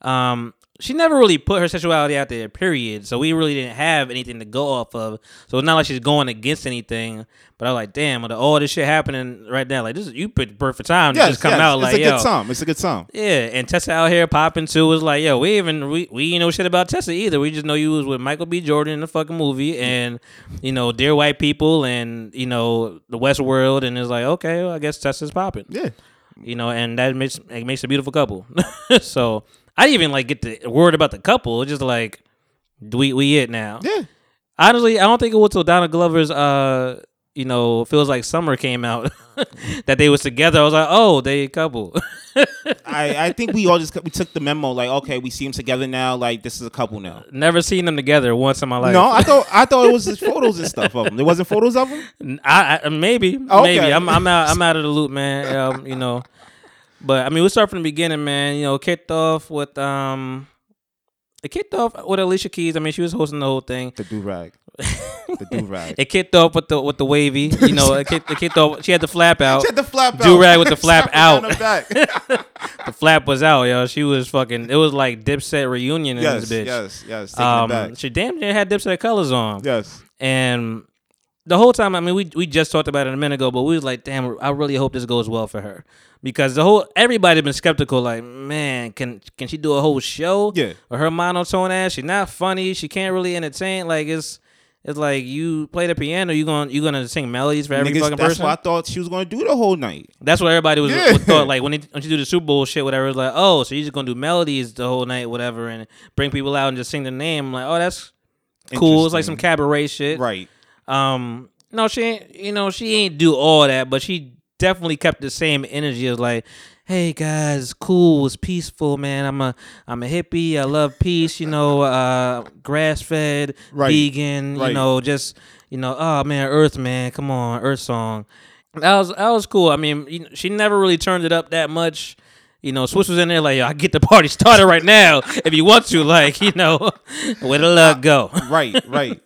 Um, she never really put her sexuality out there, period. So we really didn't have anything to go off of. So it's not like she's going against anything. But I was like, damn, with all this shit happening right now, like this is you put perfect time to Yes, just come yes. out it's like, a yo, good song. It's a good song. yeah, and Tessa out here popping too was like, yo, we even we we know shit about Tessa either. We just know you was with Michael B. Jordan in the fucking movie, and you know, Dear White People, and you know, the Westworld, and it's like, okay, well, I guess Tessa's popping, Yeah. you know, and that makes it makes a beautiful couple. so I didn't even like get the word about the couple. It's just like, we we it now. Yeah. Honestly, I don't think it was till Donald Glover's uh you know, feels like summer came out that they was together. I was like, oh, they a couple. I, I think we all just we took the memo like okay we see them together now like this is a couple now. Never seen them together once in my life. No, I thought I thought it was just photos and stuff of them. There wasn't photos of them. I, I maybe Okay. maybe I'm I'm out I'm out of the loop, man. Um, you know, but I mean, we start from the beginning, man. You know, kicked off with um, it kicked off with Alicia Keys. I mean, she was hosting the whole thing. The do rag, the do rag. It kicked off with the with the wavy. You know, it kicked, it kicked off. She had the flap out. She had the flap out. Do-rag with the flap Slap it down out. the flap was out, yo. She was fucking. It was like Dipset reunion in yes, this bitch. yes, yes. Taking Um, she damn near had Dipset colors on. Yes. And the whole time, I mean, we we just talked about it a minute ago, but we was like, damn, I really hope this goes well for her because the whole everybody been skeptical. Like, man, can can she do a whole show? Yeah. With her monotone ass, she's not funny. She can't really entertain. Like, it's it's like you play the piano, you gonna you gonna sing melodies for every Niggas, fucking that's person. what I thought she was gonna do the whole night. That's what everybody was Yeah. thought. Like when they, when she do the Super Bowl shit, whatever. It's like, oh, so you just gonna do melodies the whole night, whatever, and bring people out and just sing the name. I'm like, oh, that's cool. It's like some cabaret shit. Right. Um, no, she ain't. You know, she ain't do all that, but she definitely kept the same energy as like, hey guys, cool, it's peaceful, man. I'm a I'm a hippie. I love peace. You know, uh, grass fed, Right. vegan. You know, just you know, oh man, Earth, man, come on, Earth song. That was that was cool. I mean, she never really turned it up that much. You know, Swiss was in there like, Yo, I get the party started right now if you want to. Like, you know, where the love go? Right. Right.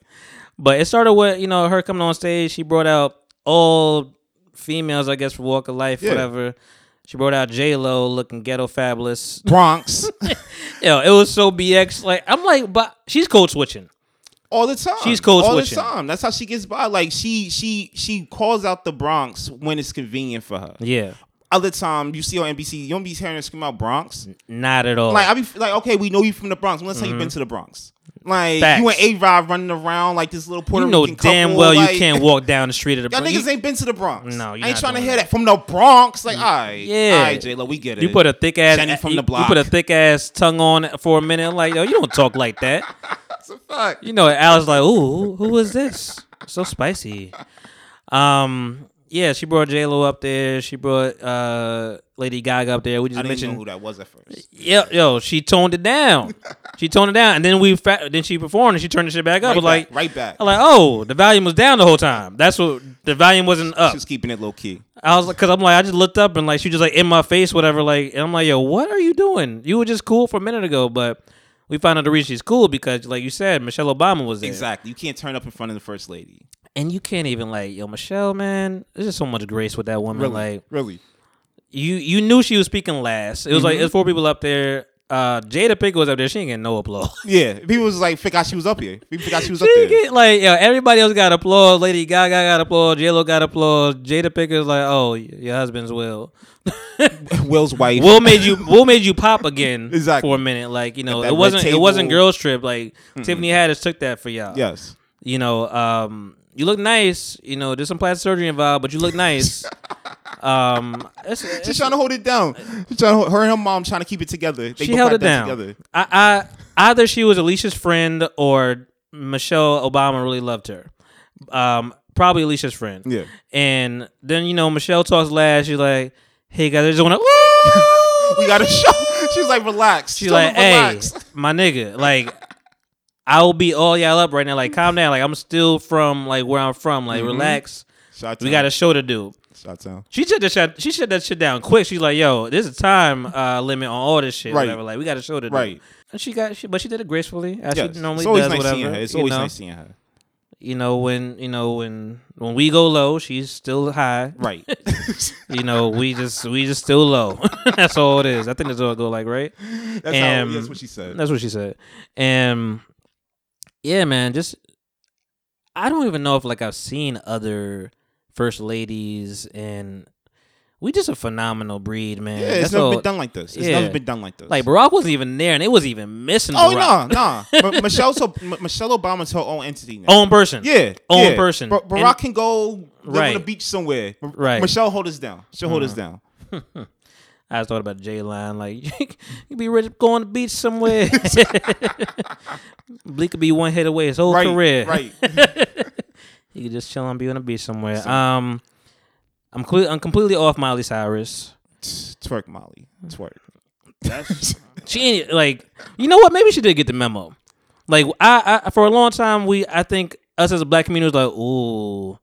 But it started with you know her coming on stage. She brought out all females, I guess, for Walk of Life, Yeah. whatever. She brought out J Lo looking ghetto fabulous. Bronx Yo, it was so BX. Like I'm like, but she's code switching. all the time. She's code all switching. All the time. That's how she gets by. Like she she she calls out the Bronx when it's convenient for her. Yeah, Other time you see on NBC, you don't be hearing her scream out Bronx. not at all. Like I be like, okay, we know you from the Bronx. Let's say you've been mm-hmm. to the Bronx. Like Facts. you and A Rod running around like this little Puerto you know Rican damn couple, well like- you can't walk down the street of the Y'all Bronx. niggas ain't been to the Bronx. No, you're ain't trying to hear that. from the Bronx. Like, all right, Yeah. all right, J Lo, we get it. You put a thick ass Jenny from you, the block. You put a thick ass tongue on for a minute. Like, yo, you don't talk like that. That's a fact. You know, Alice like, ooh, who is this? So spicy. Um, yeah, she brought J Lo up there. She brought uh Lady Gaga up there. We just I didn't mentioned know who that was at first. Yo, yo, she toned it down. she toned it down, and then we fa- then she performed and she turned the shit back up. Right was like, back, right back. I'm like, oh, the volume was down the whole time. That's what the volume wasn't up. She's keeping it low key. I was like, cause I'm like, I just looked up and like she was just like in my face, whatever. Like, and I'm like, yo, what are you doing? You were just cool for a minute ago, but we found out the reason she's cool because, like you said, Michelle Obama was there. Exactly. You can't turn up in front of the first lady. And you can't even like, yo, Michelle, man, there's just so much grace with that woman. Really, Like, really. you you knew she was speaking last. It was like Mm-hmm. there's four people up there. Uh, Jada Pinkett was up there. She ain't getting no applause. Yeah, people was like, forgot she was up here. People forgot she was up there. get like yo, everybody else got applause. Lady Gaga got applause. J Lo got applause. Jada Pinkett's like, oh, your husband's Will. Will's wife. Will made you Will made you pop again Exactly. for a minute. Like you know, it wasn't it wasn't girls trip. Like Tiffany Haddish took that for y'all. Yes. You know, um, you look nice. You know, there's some plastic surgery involved, but you look nice. um, it's, She's trying to hold it down. She's trying to hold, her and her mom trying to keep it together. They she held it down. together. I, I either she was Alicia's friend or Michelle Obama really loved her. Um, probably Alicia's friend. Yeah. And then you know Michelle talks last. She's like, "Hey guys, I just want to." We got a show. She's like, relax. She's Tell like, "Hey, relax. my nigga, like." I will be all y'all up right now. Like, calm down. Like, I'm still from like where I'm from. Like, relax. Shot We got a show to do. Shot town. She shut that shit. She shut that shit down quick. She's like, "Yo, there's a time uh, limit on all this shit. Right. Whatever. Like, we got a show to do." Right. And she got, she, but she did it gracefully, as Yes. she normally it's always does. nice whatever. seeing her. It's always know? nice seeing her. You know when you know when when we go low, she's still high. Right. You know we just we just still low. that's all it is. I think that's all it go like, right? That's, how, that's what she said. That's what she said. And yeah, man, just I don't even know if like I've seen other first ladies and we just a phenomenal breed, man. Yeah, it's That's never all- been done like this. It's Yeah. never been done like this. Like Barack wasn't even there, and it was even missing. oh Barack. no, no. M- Michelle's her, M- Michelle Obama's her own entity now. own person. Yeah, Own yeah. person. Bar- Barack And- can go live on the beach somewhere. Right. Uh-huh. Michelle hold us down. She'll hold us down. I just thought about J Line, like you be rich, go on the beach somewhere. Bleak could be one hit away his whole Right, career. right. He could just chill on be on a beach somewhere. Um, I'm cle- I'm completely off Miley Cyrus. Twerk Molly. Twerk. That's she ain't like you know what? Maybe she did get the memo. Like I, I for a long time we I think us as a black community was like, ooh,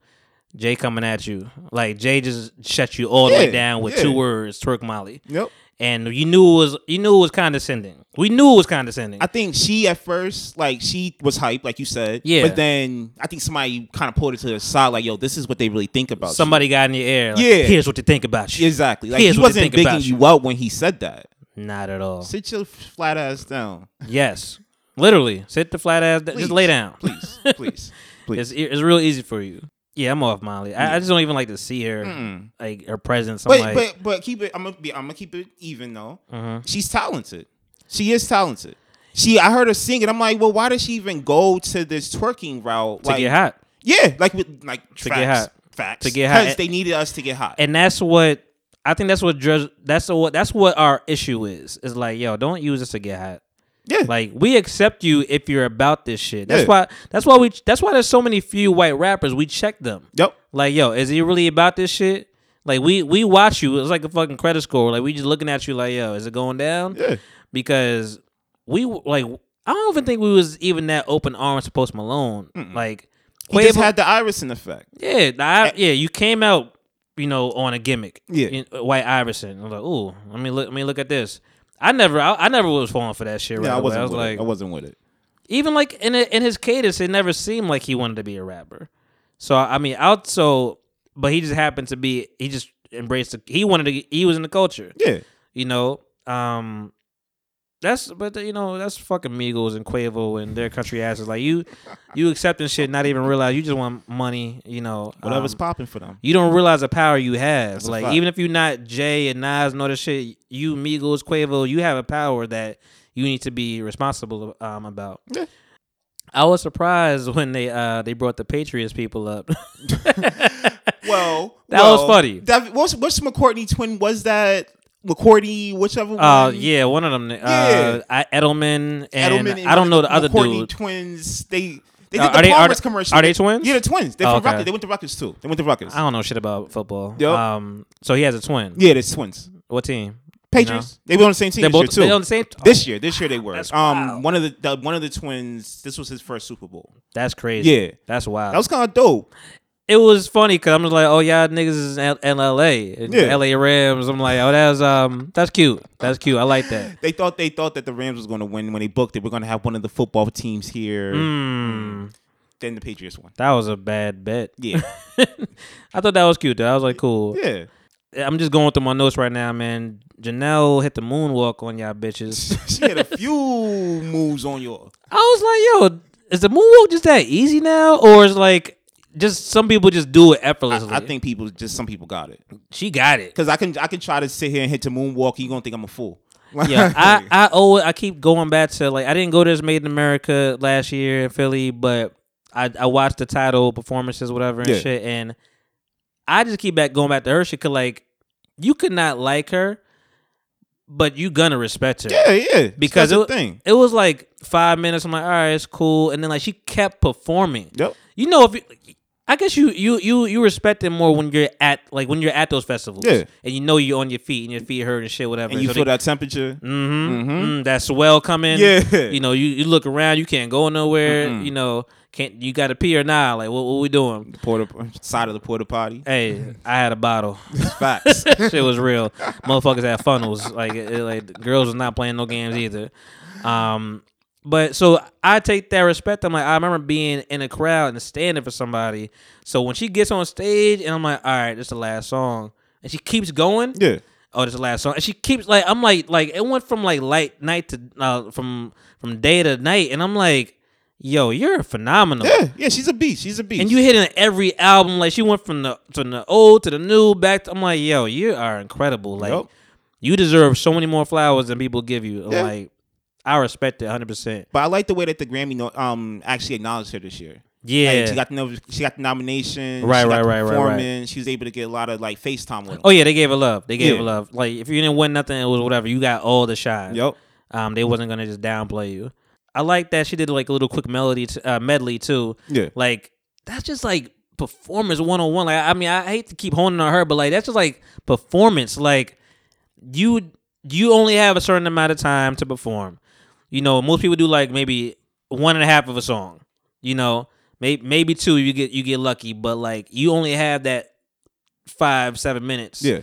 Jay coming at you. Like Jay just shut you all the way down with yeah. two words, twerk Molly. Yep. And you knew it was you knew it was condescending. We knew it was condescending. I think she at first, like she was hype, like you said. Yeah. But then I think somebody kind of pulled it to the side, like, "Yo, this is what they really think about." you. Somebody got in your ear. Like, Yeah. Here's what they think about you. Exactly. Like Here's he wasn't bigging you. you out when he said that. Not at all. Sit your flat ass down, Yes. Literally. Sit the flat ass. Just Please. lay down. please, please, please. It's it's real easy for you. Yeah, I'm off Molly. I, I just don't even like to see her, Mm. like her presence. I'm But like, but but keep it. I'm gonna be. I'm gonna keep it even though. Mhm. She's talented. She is talented. She. I heard her sing, and I'm like, well, why does she even go to this twerking route? to like, get hot. Yeah, like with like To facts, get hot. Facts. To get hot. Because they needed us to get hot. and that's what I think. That's what. That's what. That's what our issue is. Is like, yo, don't use this to get hot. Yeah. Like, we accept you if you're about this shit. That's Yeah. why. That's why we. That's why there's so many few white rappers. We check them. yep. Like, yo, is he really about this shit? Like, we we watch you. It's like a fucking credit score. Like, we just looking at you. Like, yo, is it going down? Yeah. because we like I don't even think we was even that open arms to Post Malone. Like He just had the Iverson effect. yeah, the I- yeah, you came out, you know, on a gimmick. Yeah. You know, White Iverson. I was like, ooh, let me look. Let me look at this. I never, I, I never was falling for that shit. Right Yeah, I wasn't I was with like, it. I wasn't with it. even like in a, in his cadence, it never seemed like he wanted to be a rapper. So I mean, out so, but he just happened to be. He just embraced. The, he wanted to. He was in the culture. Yeah. You know, um, that's but you know that's fucking Migos and Quavo and their country asses. Like you, you accepting shit, not even realize you just want money. You know, Whatever's um, popping for them. you don't realize the power you have. That's like even if you're not Jay and Nas and all this shit, you Migos, Quavo, you have a power that you need to be responsible um, about. Yeah. I was surprised when they uh they brought the Patriots people up. Well, That well, was funny. That what's what's McCourty twin? Was that McCourty? Whichever one. Uh yeah, one of them. Uh, Yeah. I, Edelman and Edelman I don't know the other McCourty dude. twins. They they did Uh, the are they- are Palmer's they- commercial. are they twins? Yeah, they're twins. They're Oh, from okay. Rutgers. They went to Rutgers too. They went to Rutgers. I don't know shit about football. Yup. Um, so he has a twin. Yeah, they're twins. What team? Patriots. They were on the same team year both too. they on the same. this year, this year they were. That's um, wild. one of the, the one of the twins. This was his first Super Bowl. That's crazy. Yeah. that's wild. That was kind of dope. It was funny because I'm just like, oh yeah, niggas is in, LA, Yeah. LA Rams. I'm like, oh that's um, that's cute. That's cute. I like that. They thought they thought that the Rams was going to win when they booked it. We're going to have one of the football teams here. Mm, Then the Patriots won. that was a bad bet. Yeah, I thought that was cute. Though. I was like, cool. yeah. I'm just going through my notes right now, man. Janelle hit the moonwalk on y'all bitches. she had a few moves on y'all. I was like, yo, is the moonwalk just that easy now, or is like just some people just do it effortlessly? I think people just some people got it she got it. because I can I can try to sit here and hit the moonwalk. You gonna think I'm a fool? yeah, I I owe it. I keep going back to like I didn't go to this Made in America last year in Philly, but I I watched the title performances, whatever and Yeah. shit, and I just keep back going back to her shit. Cause like you could not like her, but you gonna respect her. yeah, yeah. Because it, thing. it was like five minutes. I'm like, all right, it's cool, and then like she kept performing. Yep. You know, if you, I guess you you you you respect it more when you're at like when you're at those festivals, Yeah. and you know you're on your feet and your feet hurt and shit, whatever. And you So feel they- that temperature. Mm-hmm. Mm, that swell coming. Yeah. You know, you, you look around, you can't go nowhere. Mm-mm. You know, can't you got to pee or not? Like, what, what we doing? Porta side of the porta potty. Hey, I had a bottle. Facts. Shit was real. Motherfuckers had funnels. Like, it, like girls was not playing no games either. Um, but so I take that respect. I'm like, I remember being in a crowd and standing for somebody. So when she gets on stage, and I'm like, all right, this is the last song, and she keeps going. yeah. Oh, this is the last song. And she keeps like I'm like like it went from like light night to uh from from day to night, and I'm like, yo, you're phenomenal. Yeah. Yeah. She's a beast. She's a beast. And you hitting every album like she went from the from the old to the new back. To, I'm like, yo, you are incredible. Like Yup. you deserve so many more flowers than people give you. Yeah. Like I respect it 100. percent But I like the way that the Grammy no, um actually acknowledged her this year. Yeah. Like, she got the no- she got the nomination. Right, right, right, right, right. She was able to get a lot of like FaceTime with him. oh yeah, they gave her love. They gave Yeah. her love. Like if you didn't win nothing, it was whatever. You got all the shine. Yep. Um, they wasn't gonna just downplay you. I like that she did like a little quick melody, t- uh, medley too. Yeah. Like that's just like performance one on one. Like I mean, I hate to keep honing on her, but like that's just like performance. Like you you only have a certain amount of time to perform. You know, most people do like maybe one and a half of a song. You know, maybe maybe two. You get you get lucky, but like you only have that five seven minutes. Yeah.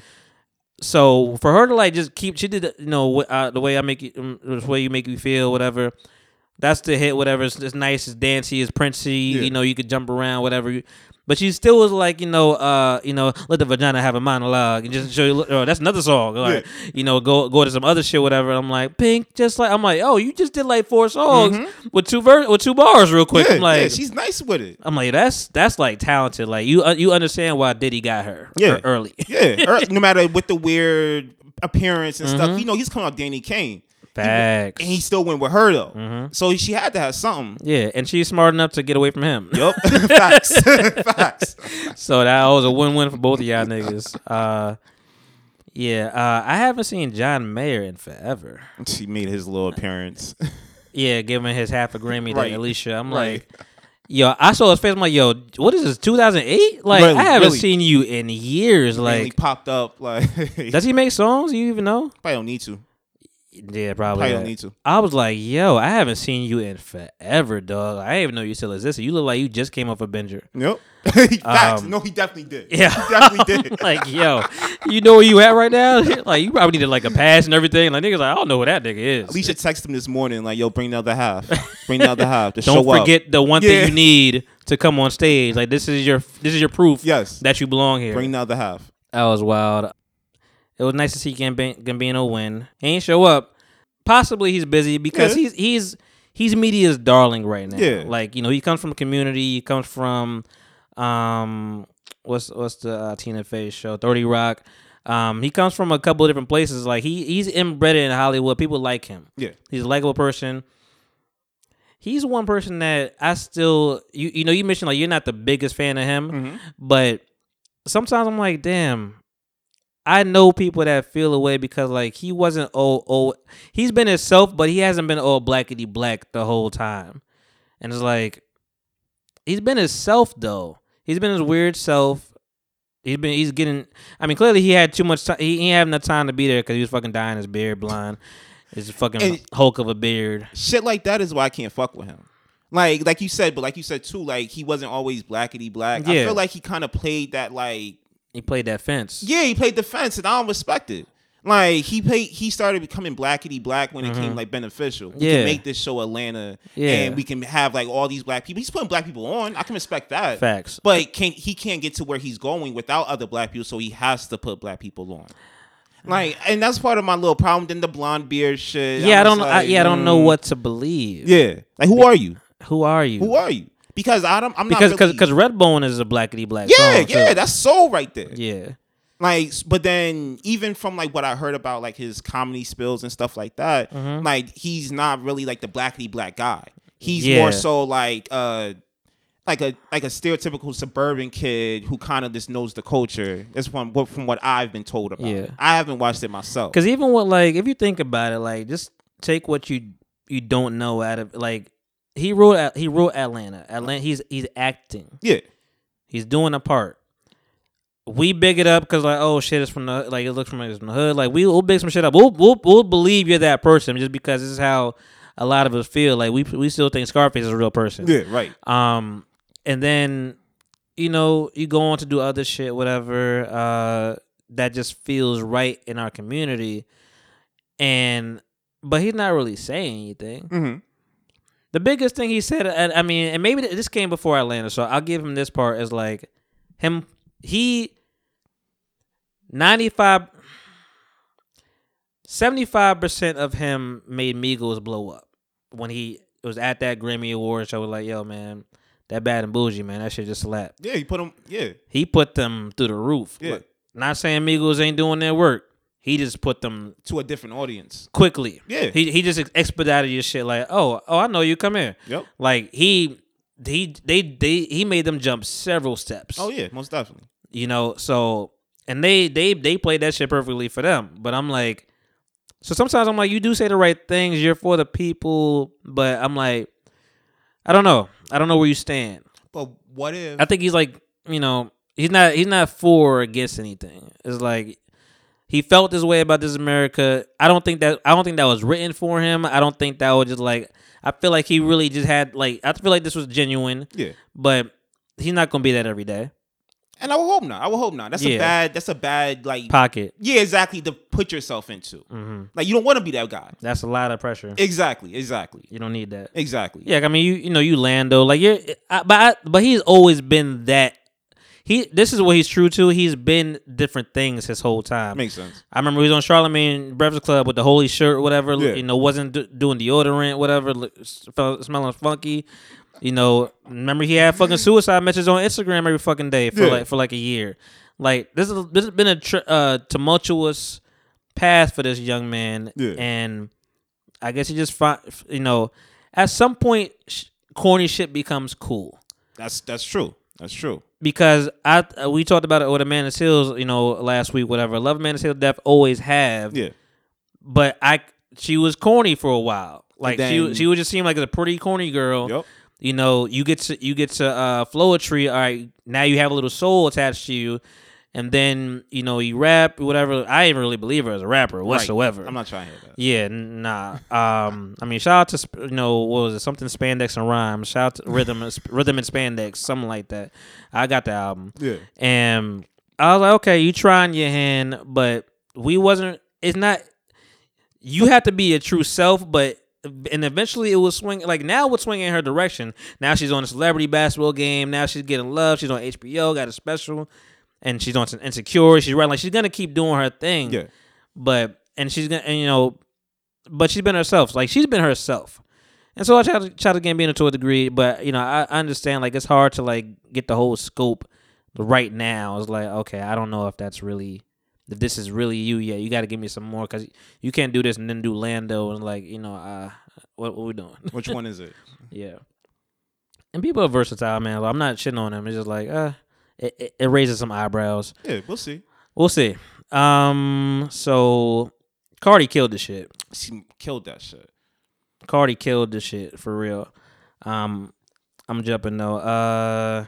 So for her to like just keep, she did you know uh, the way I make you, um, the way you make me feel, whatever. That's the hit, whatever. It's, it's nice, it's dancey, it's princey. Yeah. You know, you could jump around, whatever. But she still was like, you know, uh, you know, let the vagina have a monologue and just show you. Oh, that's another song. Like, you know, go go to some other shit, whatever. I'm like, Pink, just like I'm like, oh, you just did like four songs with two ver- with two bars, real quick. Mm-hmm. Yeah, I'm like, yeah, she's nice with it. I'm like, that's that's like talented. Like you uh, you understand why Diddy got her Yeah. early. Yeah, no matter with the weird appearance and Mm-hmm. stuff, you know, he's coming out Danity Kane, Facts. and he still went with her though. Mm-hmm. So she had to have something. Yeah, and she's smart enough to get away from him. Yep. facts, facts. So that was a win-win for both of y'all niggas. Uh, yeah, uh, I haven't seen John Mayer in forever. She made his little appearance. Yeah, giving his half a Grammy Right. to Alicia. I'm Right. like, yo, I saw his face. I'm like, yo, what is this? 2008? Like, Really, I haven't really. seen you in years. Like, he Like, popped up. Like, does he make songs? You even know? probably don't need to. Yeah, probably. Probably don't need to. I was like, yo, I haven't seen you in forever, dog. I didn't even know you still existed. You look like you just came off a binger. Nope. facts. Um, no, he definitely did. Yeah. he definitely did. like, yo, you know where you at right now? like, you probably needed like a pass and everything. Like, niggas like, I don't know who that nigga is. Alicia texted him this morning, like, "Yo, bring the other half. Bring the other half to don't show up." forget the one Yeah. thing you need to come on stage. Like, this is your this is your proof Yes. that you belong here. Bring the other half. that was wild. It was nice to see Gambi- Gambino win. He ain't show up. Possibly he's busy because Yeah. he's he's he's media's darling right now. Yeah. Like you know he comes from a community. He comes from um what's what's the uh, Tina Fey show Thirty Rock. Um, he comes from a couple of different places. Like he he's inbred in Hollywood. People like him. Yeah. He's a likable person. He's one person that I still you you know you mentioned like you're not the biggest fan of him, Mhm. but sometimes I'm like, damn, I know people that feel away because like he wasn't oh oh he's been himself, but he hasn't been all blackety black the whole time, and it's like he's been himself though. He's been his weird self. He's been he's getting. I mean, clearly he had too much time. He, ain't have enough time to be there because he was fucking dying his beard blind. His fucking And- hulk of a beard. Shit like that is why I can't fuck with him. Like, like you said, but like you said too, like he wasn't always blackety black. I feel like he kind of played that like He played that fence. Yeah, he played defense, and I don't respect it. Like he played, he started becoming blackety black when it came like beneficial. We Mm-hmm. Yeah. can make this show Atlanta, Yeah. and we can have like all these black people. He's putting black people on. I can respect that. Facts. But can he can't get to where he's going without other black people, so he has to put black people on. Like, and that's part of my little problem. Then the blonde beard shit. Yeah, I I'm don't. just I, like, yeah, I don't know mm, what to believe. Yeah, like who are you? Who are you? Who are you? Because I don't. I'm because not really, because Redbone is a blackety black. yeah, yeah, too. that's soul right there. yeah. like but then even from like what i heard about like his comedy spills and stuff like that Mm-hmm. like he's not really like the blackety black guy he's Yeah. more so like uh like a like a stereotypical suburban kid who kind of just knows the culture that's from what from what i've been told about Yeah. it. i haven't watched it myself Because even what like if you think about it, like just take what you you don't know out of like he ruled At- he ruled Atlanta. Atlanta. He's he's acting. yeah He's doing a part. We big it up because like oh shit it's from the like it looks from, it's from the hood like we will big some shit up we'll, we'll we'll believe you're that person just because this is how a lot of us feel like we we still think Scarface is a real person yeah right Um, and then you know you go on to do other shit, whatever. Uh, that just feels right in our community, and but he's not really saying anything. mm-hmm. The biggest thing he said, and I mean, and maybe this came before Atlanta, so I'll give him this part as like him. He 95 75% of him made Migos blow up when he was at that Grammy Award show. Like, yo, man, that bad and bougie, man, that shit just slapped. yeah he put them, yeah He put them through the roof. Yeah. Look, not saying Migos ain't doing their work. He just put them to a different audience quickly. Yeah. He he just expedited your shit like, oh, oh, I know you. Come here. Yep. Like he he they they he made them jump several steps. oh yeah most definitely You know, so and they they they played that shit perfectly for them. But I'm like, so sometimes I'm like, you do say the right things. You're for the people, but I'm like, I don't know. I don't know where you stand. but what if I think he's like you know, he's not he's not for or against anything. It's like he felt this way about this America. I don't think that I don't think that was written for him. I don't think that was just like I feel like he really just had like I feel like this was genuine, Yeah. but he's not gonna be that every day. And I would hope not. I would hope not. That's Yeah. a bad. That's a bad like. Pocket. Yeah, exactly. To put yourself into. hmm Like you don't want to be that guy. That's a lot of pressure. Exactly. Exactly. You don't need that. Exactly. Yeah, I mean you you know you Lando like you're, I, but I, but he's always been that. He this is what he's true to. He's been different things his whole time. Makes sense. I remember he was on Charlemagne Breakfast Club with the holy shirt, whatever. Yeah. You know, wasn't do, doing deodorant, whatever. look- smelling funky. You know, remember he had fucking suicide messages on Instagram every fucking day for Yeah. like for like a year. Like this is this has been a tr- uh, tumultuous path for this young man, Yeah. and I guess he just find you know at some point sh- corny shit becomes cool That's that's true. That's true. Because I we talked about it with Amanda Seales, you know, last week, whatever. Love Amanda Seales death always have, Yeah. but I she was corny for a while. Like then- she she would just seem like a pretty corny girl. Yep. You know, you get to you get to uh flow a tree. All right, now you have a little soul attached to you, and then you know you rap whatever. I didn't really believe her as a rapper whatsoever. I'm not trying to hear that. Yeah, nah. Um, I mean, shout out to sp- you know what was it? Something spandex and rhyme. Shout out to rhythm, and rhythm and spandex, something like that. I got the album, Yeah. and I was like, okay, you trying your hand, but we wasn't. It's not. You have to be a true self, but and eventually it was swing. Like now, it's swinging in her direction. Now she's on a celebrity basketball game. Now she's getting love. She's on HBO, got a special, and she's on some Insecure. She's right, like she's gonna keep doing her thing. Yeah. but and she's gonna and you know but she's been herself. Like she's been herself. And so i try to try to Gambino to a degree but you know I, I understand like it's hard to like get the whole scope right now. It's like okay i don't know if that's really if this is really you yet. You got to give me some more because you can't do this and then do lando and like you know uh what, what we doing? Which one is it? yeah. And people are versatile man. I'm not shitting on them. It's just like uh it, it, it raises some eyebrows Yeah, we'll see. we'll see um so cardi killed the shit She killed that shit. Cardi killed the shit for real. Um, I'm jumping though. Uh,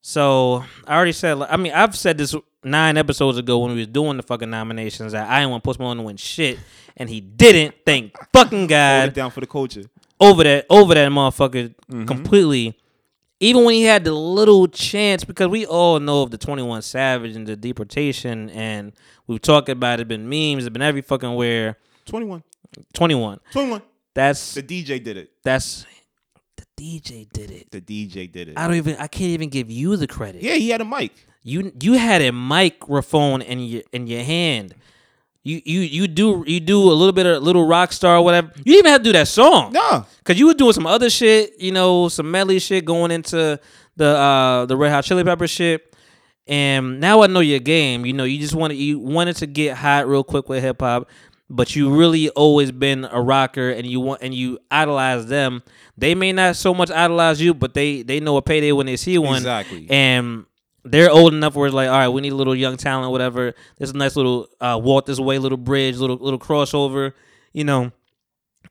so I already said. I mean, I've said this nine episodes ago when we was doing the fucking nominations that I didn't want Post Malone to win shit, and he didn't. Thank fucking God down for the culture. over that over that motherfucker completely. Even when he had the little chance, because we all know of the Twenty One Savage and the deportation, and we've talked about it. Been memes, it's been every fucking where. 21. Twenty One. 21. That's The DJ did it. that's the DJ did it. The DJ did it. I don't even I can't even give you the credit. yeah, he had a mic. You you had a microphone in your in your hand. You you you do you do a little bit of a little rock star or whatever. You didn't even have to do that song. No. Cause you were doing some other shit, you know, some medley shit going into the uh the Red Hot Chili Pepper shit. And now I know your game. You know, you just wanted you wanted to get hot real quick with hip hop, but you really always been a rocker and you want and you idolize them. They may not so much idolize you, but they they know a payday when they see one. Exactly. And they're old enough where it's like, all right, we need a little young talent, whatever. There's a nice little uh, walk this way, little bridge, little little crossover. You know,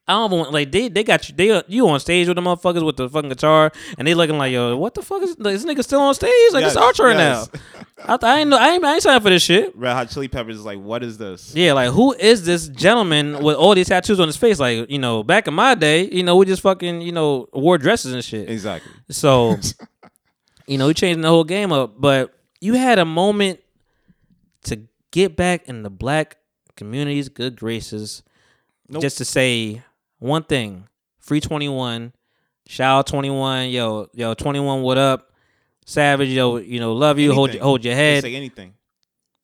I don't want like they they got you they you on stage with the motherfuckers with the fucking guitar and they looking like yo what the fuck is this nigga still on stage like Yes, it's our turn yes. now. I, I ain't know I ain't I ain't signed for this shit. Red Hot Chili Peppers is like, what is this? Yeah, like who is this gentleman with all these tattoos on his face? Like you know, back in my day, you know, we just fucking you know wore dresses and shit. Exactly. So, you know, you changing the whole game up, but you had a moment to get back in the black community's good graces Nope. just to say one thing. Free 21, shout out 21, yo, yo, 21, what up? Savage, yo, you know, love you, hold Anything. hold your head. say anything.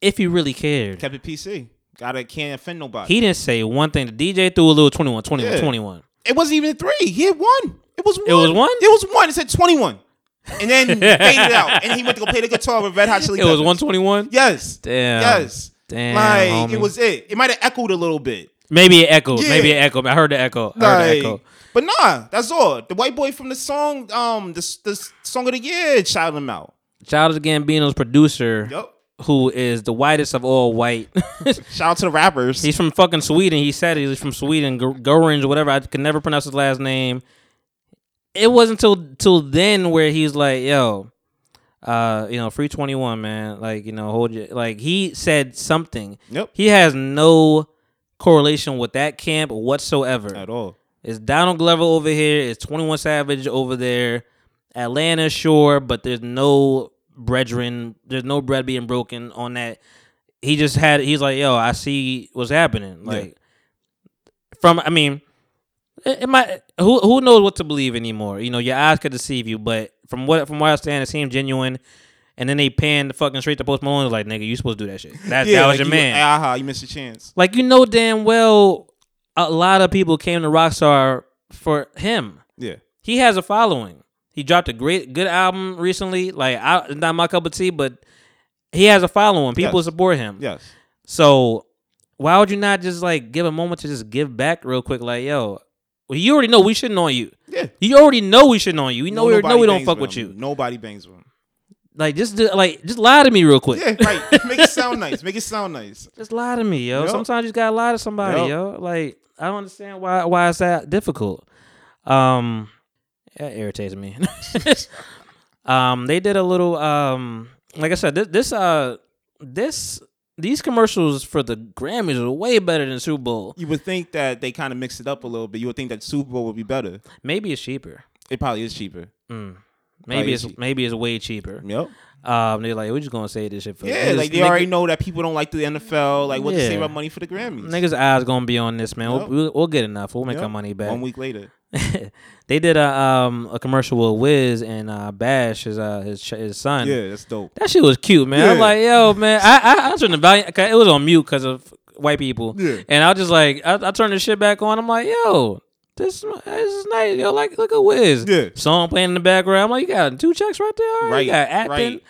If you really cared. Kept it PC. Gotta can't offend nobody. He didn't say one thing. The DJ threw a little 21, 21, Yeah. 21. it wasn't even three. He had one. It was one. It was one? It was one. It said 21. And then faded out. And he went to go play the guitar with Red Hot Chili It Peppers. was 121? Yes. Damn. Yes. Damn. like, homie. it was it. It might have echoed a little bit. Maybe it echoed. Yeah. Maybe it echoed. I heard the echo. I heard the echo. but nah, that's all. The white boy from the song, um, the, the song of the year, shouted him out. Shout out Gambino's producer, Yup. who is the whitest of all white. Shout out to the rappers. he's from fucking Sweden. He said he's from Sweden, Gur- Gurins, whatever. I can never pronounce his last name. It wasn't till till then where he's like, "Yo, Uh, you know, free twenty one, man. Like you know, hold you. like he said something. Yep. He has no correlation with that camp whatsoever. At all. It's Donald Glover over here. It's 21 Savage over there. Atlanta, sure, but there's no brethren. There's no bread being broken on that. He just had. He's like, yo, I see what's happening. Yeah. Like, from I mean, it, might. Who who knows what to believe anymore? You know, your eyes could deceive you, but from what from where I stand, it seemed genuine. And then they panned the fucking straight to Post Malone. Like, nigga, you supposed to do that shit. That, that was like your you, man. Ah, Aha, you missed your chance. Like you know damn well a lot of people came to Rockstar for him. Yeah. He has a following. He dropped a great good album recently. Like I not my cup of tea, but he has a following. People Yes. support him. Yes. So why would you not just like give a moment to just give back real quick? Like, yo, well, you already know we shouldn't on you. Yeah. You already know we shouldn't on you. We know we know we don't fuck with him. you. Nobody bangs with him. Like just like just lie to me real quick. Yeah, right. Make it sound nice. Make it sound nice. Just lie to me, yo. Yup. Sometimes you just gotta lie to somebody, Yup. yo. Like I don't understand why why it's that difficult. Um, that irritates me. um, they did a little um, like I said, this, this uh, this these commercials for the Grammys are way better than Super Bowl. You would think that they kind of mix it up a little bit. You would think that Super Bowl would be better. Maybe it's cheaper. It probably is cheaper. Mm. Maybe it's cheap. maybe it's way cheaper. Yep. Um, they're like, we're just gonna say this shit for Yeah, niggas- like they niggas- already know that people don't like the NFL. Like what to Yeah. save up money for the Grammys. Niggas' eyes gonna be on this, man. Yup. We'll, we'll, we'll get enough. We'll make Yep. our money back. One week later. They did a um a commercial with Wiz and uh Bash his uh his his son. Yeah, that's dope. That shit was cute, man. I'm like, yo, man. I I, I turned the volume. It was on mute because of white people. Yeah. And I was just like, I, I turned the shit back on. I'm like, yo, this this is nice. Yo, like look at Wiz. Yeah. Song playing in the background. I'm like, you got two checks right there. Right, You got acting. right.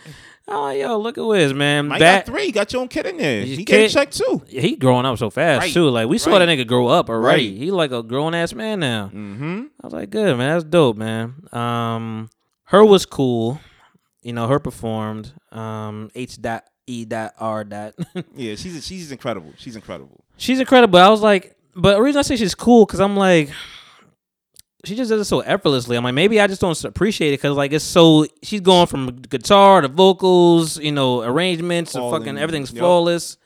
I'm yo, look at Wiz, man. Mike That got three. Got your own kid in there. He kid- check too. he growing up so fast Right, too. Like we saw that nigga grow up already. Right. He like a grown ass man now. Mm-hmm. I was like, good man, that's dope, man. Um, her was cool. You know, her performed. Um, H dot E dot R dot. Yeah, she's she's incredible. She's incredible. she's incredible. I was like, but the reason I say she's cool because I'm like, she just does it so effortlessly. I'm like, maybe I just don't appreciate it because like it's so she's going from guitar to vocals, you know, arrangements to fucking everything's yup. flawless.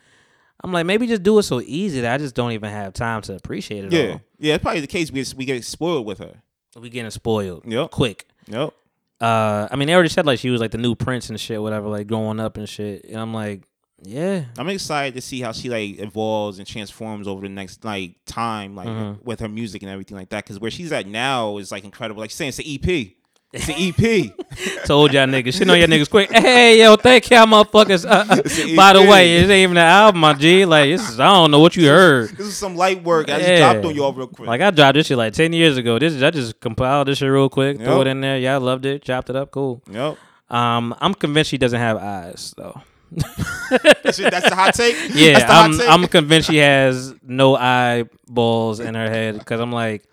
I'm like, maybe just do it so easy that I just don't even have time to appreciate it Yeah, all. yeah. It's probably the case. We we get spoiled with her. We getting spoiled Yep. quick. Yep. uh I mean they already said like she was like the new prince and shit, whatever, like growing up and shit. And I'm like, yeah. I'm excited to see how she like evolves and transforms over the next like time, like Mhm. with her music and everything like that. Because where she's at now is like incredible. Like she's saying, it's an EP. It's an EP. Told y'all niggas. Shit on y'all niggas quick. Hey, yo, thank y'all motherfuckers. Uh, by the way, it ain't even the album, my G. Like, this is, I don't know what you heard. this is some light work. I just dropped on y'all real quick. Like, I dropped this shit like 10 years ago. This is, I just compiled this shit real quick, threw Yep. it in there. Y'all loved it, chopped it up, cool. yep. Um, I'm convinced she doesn't have eyes, though. That's, the hot take. Yeah, I'm, take. I'm convinced she has no eyeballs in her head because I'm like,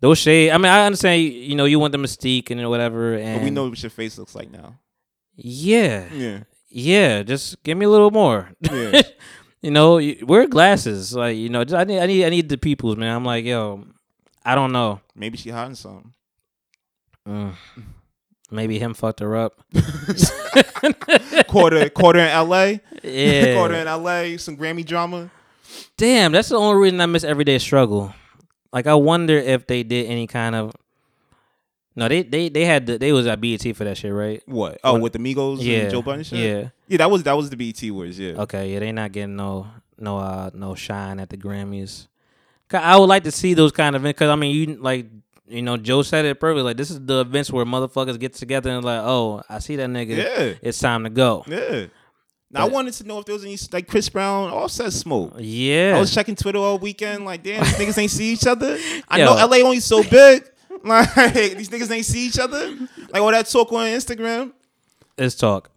those shade. I mean, I understand, you, know, you want the mystique and whatever. And But we know what your face looks like now. Yeah. Yeah. Yeah, just give me a little more. Yeah. you know, wear glasses. Like, you know, just, I need, I need, I need the peoples, man. I'm like, yo, I don't know. Maybe she hiding something. Mm. Maybe him fucked her up. quarter quarter in L.A. Yeah. quarter in L.A. Some Grammy drama. Damn, that's the only reason I miss Everyday Struggle. Like, I wonder if they did any kind of. No, they they they had the, they was at BET for that shit, right? What? Oh, with the Migos Yeah, and Joe Budden shit. yeah. yeah. That was that was the BET words. Yeah. Okay, yeah, they not getting no no uh no shine at the Grammys. I would like to see those kind of. Cause I mean, you like you know Joe said it perfectly. Like this is the events where motherfuckers get together and like, oh, I see that nigga. Yeah. It's time to go. Yeah. Now I wanted to know if there was any like Chris Brown offset smoke. Yeah. I was checking Twitter all weekend, like, damn, these niggas ain't see each other. I Yo. know LA only so big. Like these niggas ain't see each other. Like all that talk on Instagram. it's talk.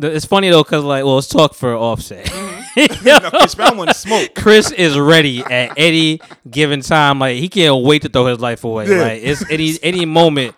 It's funny though, cause like, well, it's talk for Offset. No, Chris Brown wanted smoke. Chris is ready at any given time. Like he can't wait to throw his life away. Yeah. Like it's any any moment.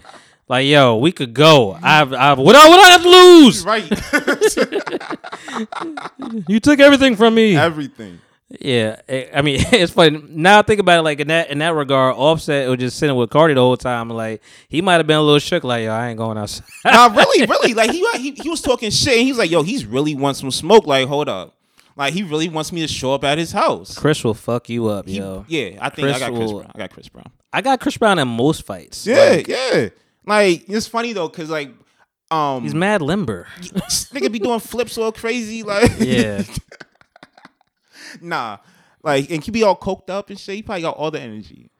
Like yo, we could go. I've I've what I what I have to lose. Right. You took everything from me. Everything. Yeah, eh, I mean, it's funny now. I think about it, like in that in that regard, Offset was just sitting with Cardi the whole time. Like he might have been a little shook, like yo, I ain't going outside. nah, really, really. Like he, he he was talking shit. And he's like, yo, he's really want some smoke. Like, hold up. Like he really wants me to show up at his house. Chris will fuck you up, He- yo. yeah, I think I Chris got Chris will- Brown. I got Chris Brown. I got Chris Brown in most fights. Yeah, Like, yeah. Like it's funny though, cause like, um, he's mad limber. nigga be doing flips all crazy. Like, Yeah, nah. Like, and he be all coked up and shit. He probably got all the energy,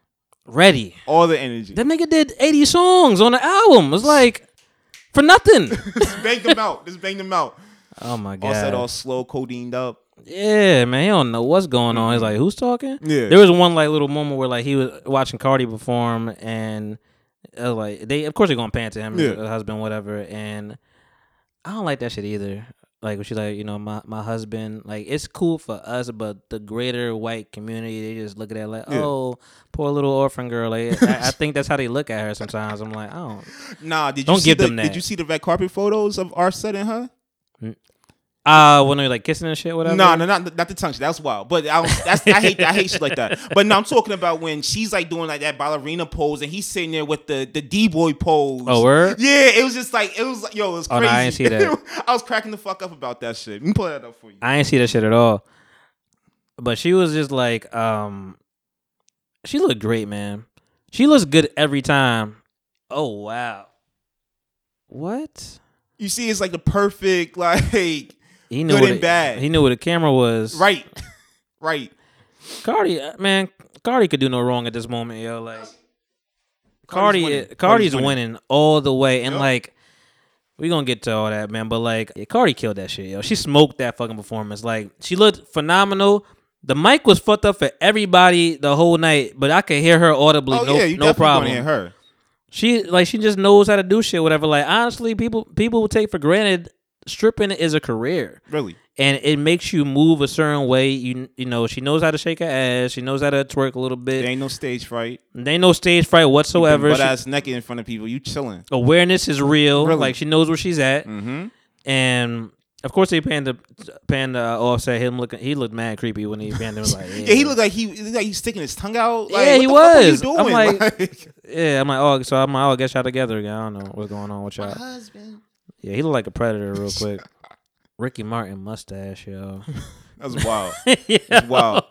ready. all the energy. That nigga did eighty songs on the album. It's like for nothing. Just bang them out. Just bang them out. Oh my god! All said all slow, codeined up. Yeah, man, he don't know what's going on. He's like, who's talking? Yeah. There was one like little moment where like he was watching Cardi perform, and was like they, of course, they're gonna pan to him, Yeah. husband, whatever. And I don't like that shit either. Like when she's like, you know, my my husband, like it's cool for us, but the greater white community, they just look at that like, Yeah. oh, poor little orphan girl. Like I, I think that's how they look at her sometimes. I'm like, I don't. Nah, did you Don't see give the, them that. Did you see the red carpet photos of Offset and her? Uh, when they're like kissing and shit, whatever. No, no, not not the tongue shit. That's wild. But I, don't- that's I hate that. I hate shit like that. But no, I'm talking about when she's like doing like that ballerina pose and he's sitting there with the the d boy pose. Oh, word? Yeah, it was just like it was like yo, it was Oh, crazy. no, I didn't see that. I was cracking the fuck up about that shit. Let me pull that up for you. I ain't see that shit at all. But she was just like, um, she looked great, man. She looks good every time. Oh wow. What? You see, it's like the perfect like He knew Good what and it- bad. He knew what the camera was. right, right. Cardi, uh, man, Cardi could do no wrong at this moment, yo. Like Cardi's Cardi, winning. Cardi's, Cardi's winning. winning. all the way, and Yup. like we gonna get to all that, man. But like, yeah, Cardi killed that shit, yo. She smoked that fucking performance. Like she looked phenomenal. The mic was fucked up for everybody the whole night, but I could hear her audibly. Oh no, yeah, you no problem. gonna hear her. She like she just knows how to do shit, whatever. Like honestly, people people will take for granted stripping is a career, Really. and it makes you move a certain way. You you know she knows how to shake her ass. She knows how to twerk a little bit. There ain't no stage fright. There ain't no stage fright whatsoever. But ass naked in front of people, you chilling. awareness is real. Really? Like she knows where she's at, Mm-hmm. and of course they panned the panned uh, offset him looking. He looked mad creepy when he panned him. Was like, yeah, Yeah, he looked like he, he looked like he's sticking his tongue out. Like, Yeah, what he the fuck are you was. doing? I'm like- Like- yeah. I'm like, oh, so I'm like, oh, I guess y'all together again. I don't know what's going on with y'all. husband. Yeah, he looked like a predator real quick. Ricky Martin mustache, yo. That's wild. That's wild.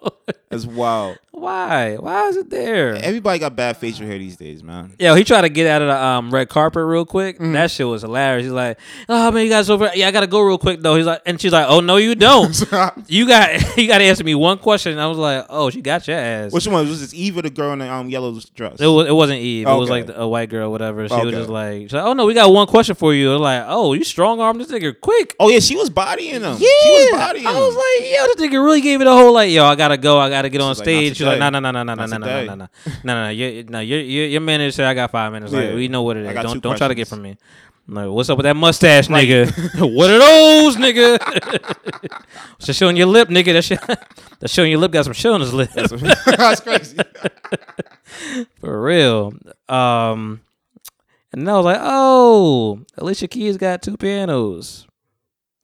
That's wild. Why? Why is it there? Everybody got bad facial hair these days, man. Yo, he tried to get out of the um, red carpet real quick. Mm. That shit was hilarious. He's like, "Oh man, you guys over? Yeah, I gotta go real quick though." He's like, and she's like, "Oh no, you don't. you got you got to answer me one question." And I was like, "Oh, she got your ass." Which one was this? Eve or the girl in the um yellow dress? it was it wasn't Eve. It was like the- a white girl, whatever. She was just like, she's like, "Oh no, we got one question for you." I'm like, "Oh, you strong arm this nigga quick." oh yeah, she was bodying him. Yeah, she was bodying I him. was like, yo, this nigga really gave it a whole like, yo, I gotta go, I gotta get on She's like, not stage. She's like, no, no, no, no, no, no, no, no, no, no, no, no, no. No, your your manager said I got five minutes. Like, we know what it is. Don't don't try to get from me. Like, what's up with that mustache, nigga? what are those, nigga? Just showing your lip, nigga. That shit, that showing your lip got some shit on his lip. That's crazy. For real. Um, and then I was like, oh, Alicia Keys got two pianos.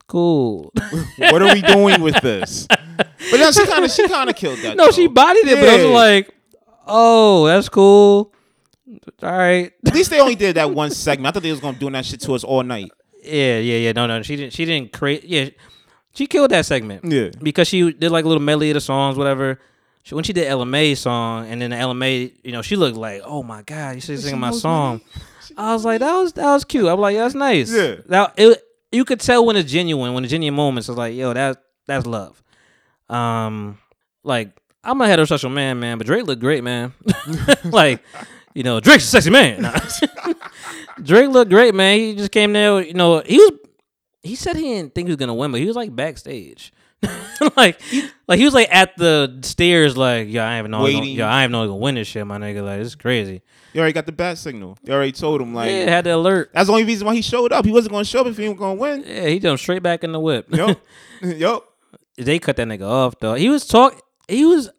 Cool. what are we doing with this? But no, she kind of she kind of killed that. no, though. she bodied it, but I was like, oh, that's cool. All right. At least they only did that one segment. I thought they was gonna do that shit to us all night. Yeah, yeah, yeah. No, no, she didn't. She didn't create. Yeah, she killed that segment. Yeah. because she did like a little medley of the songs, whatever. She, when she did LMA song, and then the LMA, you know, she looked like, oh my god, you should sing my knows song. I was like, that was that was cute. I'm like, yeah, that's nice. Yeah. Now it, you could tell when it's genuine, when the genuine moments is like, yo, that that's love. Um, like I'm a heterosexual man, man, but Drake looked great, man. like, you know, Drake's a sexy man. Nah. Drake looked great, man. He just came there, you know, he was he said he didn't think he was gonna win, but he was like backstage. like like he was like at the stairs, like, yeah, I have no yeah, I have no gonna win this shit, my nigga. Like, it's crazy. You already got the bat signal. You already told him like yeah, had the alert. that's the only reason why he showed up. He wasn't gonna show up if he was gonna win. Yeah, he jumped straight back in the whip. Yep. yep. they cut that nigga off though. He was talk he was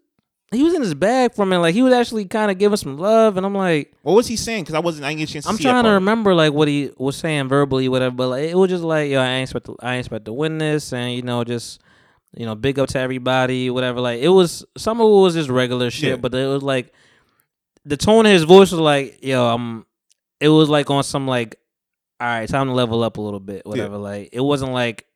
he was in his bag for me. Like he was actually kind of giving some love, and I'm like, What was he saying? Because I wasn't. I didn't get a chance to I'm trying to remember like what he was saying verbally, whatever. But like it was just like, yo, I ain't expect to, I ain't expect to win this, and you know, just you know, big up to everybody, whatever. Like it was some of it was just regular shit, Yeah. but it was like the tone of his voice was like, yo, I'm. It was like on some like, all right, time to level up a little bit, whatever. Like it wasn't like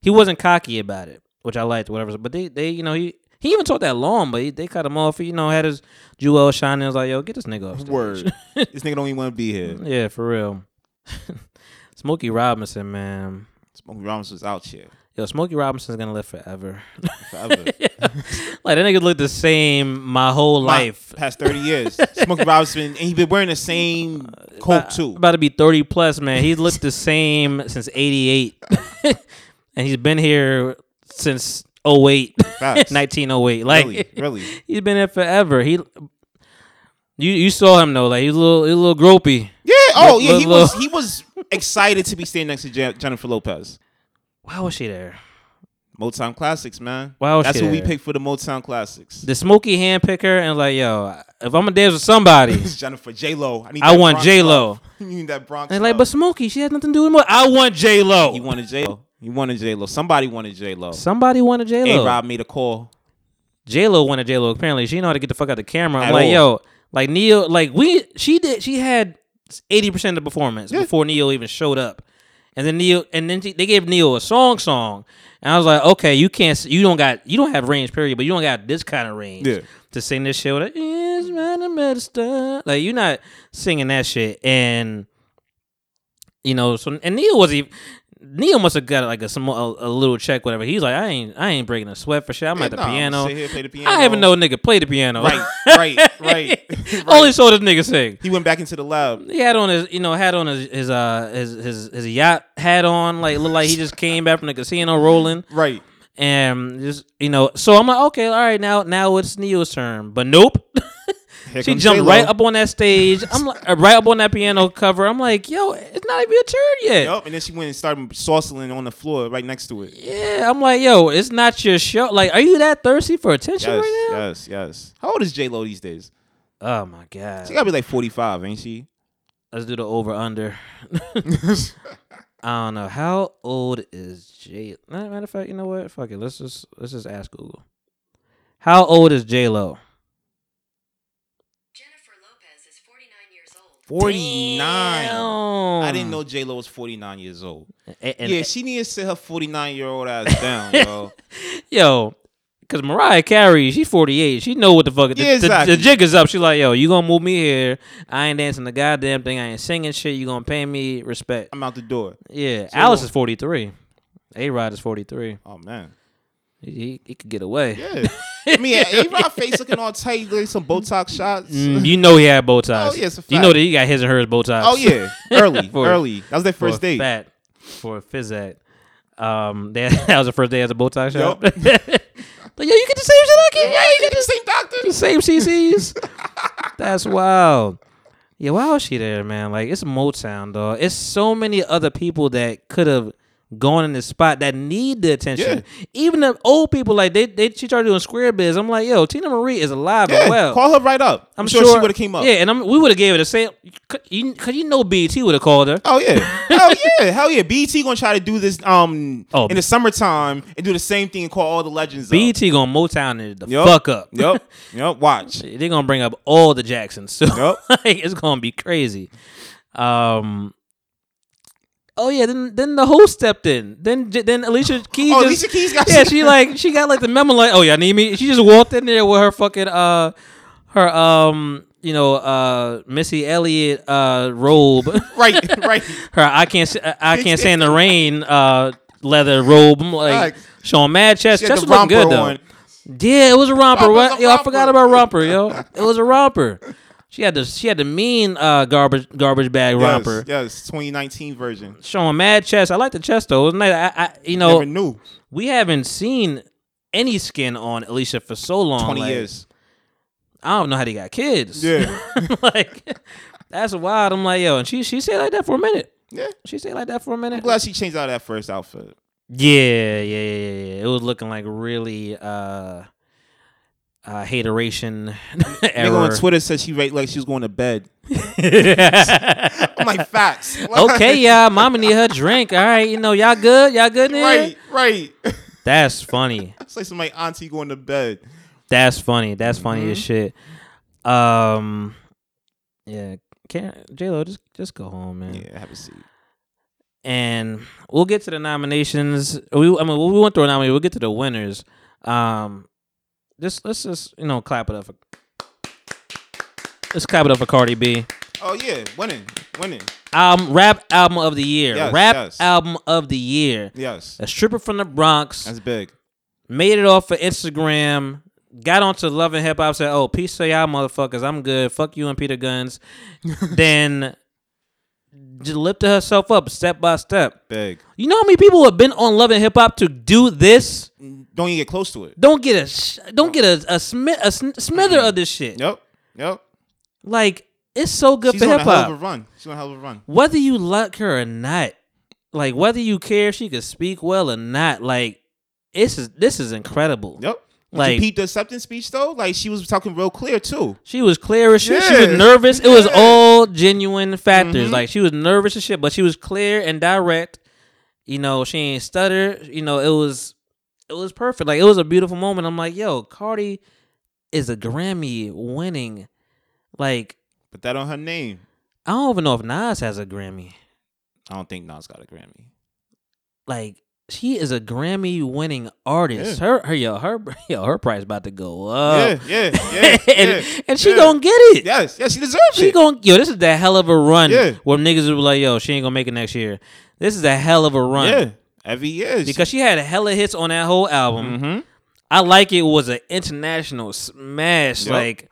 he wasn't cocky about it, which I liked, whatever. But they, they, you know, he he even talked that long, but he, they cut him off. He, you know, had his jewel shining. I was like, yo, get this nigga off stage. Word. this nigga don't even want to be here. Yeah, for real. Smokey Robinson, man. Smokey Robinson was out here Yo, Smokey Robinson's gonna live forever. forever. like that nigga looked the same my whole My- life. past thirty years. Smokey Robinson, and he been wearing the same uh, coat too. About to be thirty plus, man. He's looked the same since '88, and he's been here since 08, 1908. Like really, really. he's been here forever. He, you you saw him though, like he's a little he's a little gropey. Yeah. Oh, Look- yeah. He was he was excited to be standing next to Jennifer Lopez. Why was she there? Motown classics, man. Why was That's she who we there? picked for the Motown classics. The Smokey hand picker and like, yo, if I'm gonna dance with somebody, It's Jennifer J Lo. I, need I that want Bronx J Lo. love. You need that Bronx. And like, love. but Smokey, she has nothing to do with more. I want J Lo. he wanted J Lo. He wanted J Lo. Somebody wanted J Lo. Somebody wanted J A Lo. Rob made a call. J Lo wanted J Lo. Apparently, she know how to get the fuck out the camera. I'm At like, all. yo, like Ne-Yo, like we, she did, she had eighty percent of the performance before Ne-Yo even showed up, and then Ne-Yo, and then they gave Ne-Yo a song, song, and I was like, okay, you can't, you don't got, you don't have range, period, but you don't got this kind of range Yeah. to sing this shit with man a medicine. Like you're not singing that shit, and you know, so and Neil was even. Neil must have got like a some a, a little check, whatever. He's like, I ain't, I ain't breaking a sweat for shit. I'm at the piano. Here, the piano. I even know a nigga play the piano. Right, right, right. Only saw this nigga sing. He went back into the lab. He had on his, you know, had on his his uh his his, his yacht hat on, like looked like he just came back from the casino rolling, Right. and just you know. So I'm like, okay, all right, now now it's Ne-Yo's turn, but nope. Here she jumped J-Lo. right up on that stage. I'm like, uh, right up on that piano cover. I'm like, yo, it's not even your turn yet. Yup, and then she went and started saucing on the floor right next to it. Yeah, I'm like, yo, it's not your show. Like, are you that thirsty for attention Yes, right now? yes, yes. How old is J Lo these days? Oh my god. She gotta be like forty five, ain't she? Let's do the over under. I don't know how old is J. Matter of fact, you know what? Fuck it. Let's just let's just ask Google. How old is J Lo? 49. I didn't know J Lo was 49 years old. And, and, yeah, she needs to sit her 49 year old ass down, yo. Yo, because Mariah Carey, she's 48. She know what the fuck. The, exactly. the, the, jig is up. She like, yo, you gonna move me here? I ain't dancing the goddamn thing. I ain't singing shit. You gonna pay me respect? I'm out the door. Yeah, so, Alice is 43. A Rod is 43. Oh man, he, he, he could get away. Yeah. I mean, A Rod face looking all tight, like some Botox shots. Mm, you know he had Botox. Oh, yeah, You know that he got his and hers Botox. Oh yeah, early, For- early. That was their first date. Fat for a phys Um, they, that was the first day as a Botox shop. Like, yo, you get the same shit I get. Yeah, you get the same doctor. the same CCs. That's wild. Yeah, why was she there, man? Like, it's Motown, dog. It's so many other people that could have gone in the spot that need the attention. Even the old people, like they, they she started doing square biz. I'm like, yo, Teena Marie is alive Yeah, and well. call her right up. I'm, sure, she would have came up. Yeah, and I'm, we would have gave her the same. Cause you, cause you know BT would have called her. Oh yeah, hell yeah, hell yeah. BT gonna try to do this um Oh. in the summertime and do the same thing and call all the legends. up. BT gonna Motown it the Yup. fuck up. Yep, yep. Watch. They're gonna bring up all the Jacksons. So Yup. like, it's gonna be crazy. Um. Oh yeah, then then the host stepped in. Then then Alicia Keys. Oh, just, Alicia Keys got yeah. She like she got like the memo like oh yeah need me. She just walked in there with her fucking uh her um you know uh Missy Elliott uh robe. right, right. her I can't I can't stand the rain uh leather robe. I'm like Like, showing mad chest. Chest was looking romper good though. Yeah, it was a romper. What? a Yo, I forgot about romper. Yo, it was a romper. She had the she had the mean uh, garbage garbage bag romper. Yes, yes. 2019 version. Showing mad chest. I like the chest though. It was nice. I, I you know Never knew. we haven't seen any skin on Alicia for so long. 20 like, years. I don't know how they got kids. Yeah. like that's wild. I'm like yo, and she she stayed like that for a minute. Yeah. She stayed like that for a minute. I'm glad she changed out of that first outfit. Yeah, yeah, yeah, yeah. It was looking like really uh uh hateration Nigga on Twitter said she rate like she was going to bed. I'm like facts. okay, y'all, mama need her drink. All right, you know, y'all good? Y'all good there? Right, right. That's funny. It's like somebody auntie going to bed. That's funny. That's funny as Mhm. shit. Um, yeah, can't J Lo just just go home, man. Yeah, have a seat. And we'll get to the nominations. We I mean we went through a nomination. We'll get to the winners. Um, just let's just you know clap it up for. Let's clap it up for Cardi B. Oh yeah, winning, winning. Um, rap album of the year. Yes, rap yes. album of the year. Yes, A stripper from the Bronx. that's big. made it off of Instagram, got onto Love and Hip Hop, said, "Oh, peace to y'all motherfuckers, I'm good. Fuck you and Peter Gunz." then just lifted herself up step by step. Big. You know how many people have been on Love and Hip Hop to do this? Don't even get close to it. Don't get a sh- don't get a a, smi- a sm- smither of this shit. Yep, yep. Like it's so good She's for on a hell of hop. a run. She's on a hell of a run. Whether you like her or not, like whether you care if she could speak well or not, like this is this is incredible. Yep. Like- you peep the acceptance speech though? Like she was talking real clear too. She was clear as shit. She Yeah. was nervous. It was Yeah. all genuine factors. Mhm. Like she was nervous as shit, but she was clear and direct. You know, she ain't stutter. You know, it was it was perfect. Like it was a beautiful moment. I'm like, yo, Cardi is a Grammy winning. Like Put that on her name. I don't even know if Nas has a Grammy. I don't think Nas got a Grammy. Like she is a Grammy winning artist. Her her yo her yo her price about to go up. yeah, yeah, yeah. and, yeah, and she yeah. gonna get it. Yes, yes, she deserves She it. gon' yo, this is that hell of a run Yeah. where niggas will be like, yo, she ain't gonna make it next year. This is a hell of a run. yeah, every year. Because she had a hella hits on that whole album. mm-hmm. I like it was an international smash. Yep. Like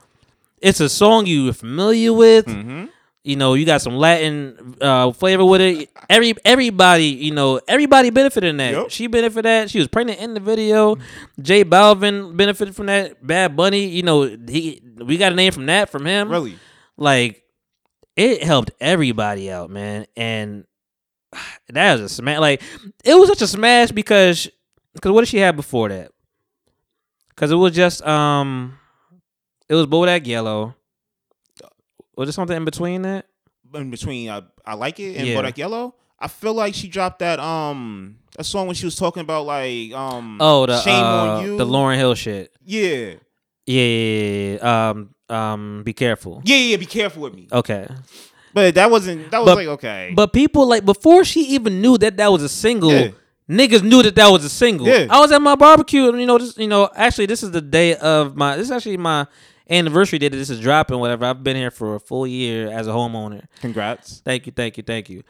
it's a song you were familiar with. Mm-hmm. You know, you got some Latin uh, flavor with it. Every everybody, you know, everybody benefited in that. Yep. She benefited that. She was pregnant in the video. J Balvin benefited from that. Bad Bunny, you know, he we got a name from that from him. Really. like it helped everybody out, man. And that was a smash. Like it was such a smash because because what did she have before that? Because it was just um, it was Bodak Yellow. Was there something in between that? In between, I, I like it and Yeah. Bodak Yellow. I feel like she dropped that um that song when she was talking about like um Oh, the shame uh, on you. the Lauryn Hill shit. yeah. Yeah, yeah, yeah, yeah. Um, um, be careful. yeah, yeah. Be careful with me. Okay, But that wasn't. That was But- like okay. but people like before she even knew that that was a single. Yeah. Niggas knew that that was a single. Yeah. I was at my barbecue, and you know, this, you know, actually, this is the day of my. This is actually my anniversary day that this is dropping. Whatever. I've been here for a full year as a homeowner. Congrats. Thank you, thank you, thank you.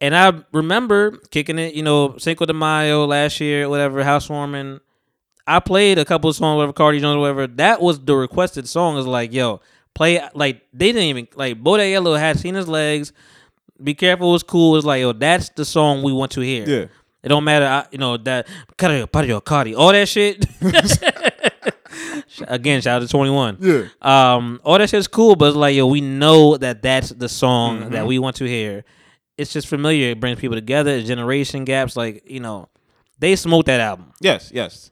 And I remember kicking it, you know, Cinco de Mayo last year, whatever, housewarming. I played a couple of songs, whatever, Cardi Jones, whatever. That was the requested song. Is like, yo, play like they didn't even like Bodak Yellow had seen his legs. Be careful was cool. It's like, yo, that's the song we want to hear. Yeah. It don't matter, I, you know that Cardi, Cardi, Cardi, all that shit. Again, shout out to Twenty One. Yeah. Um, all that shit's cool, but it's like, yo, we know that that's the song Mm-hmm. that we want to hear. It's just familiar. It brings people together. Generation gaps, like you know, they smoked that album. Yes. Yes.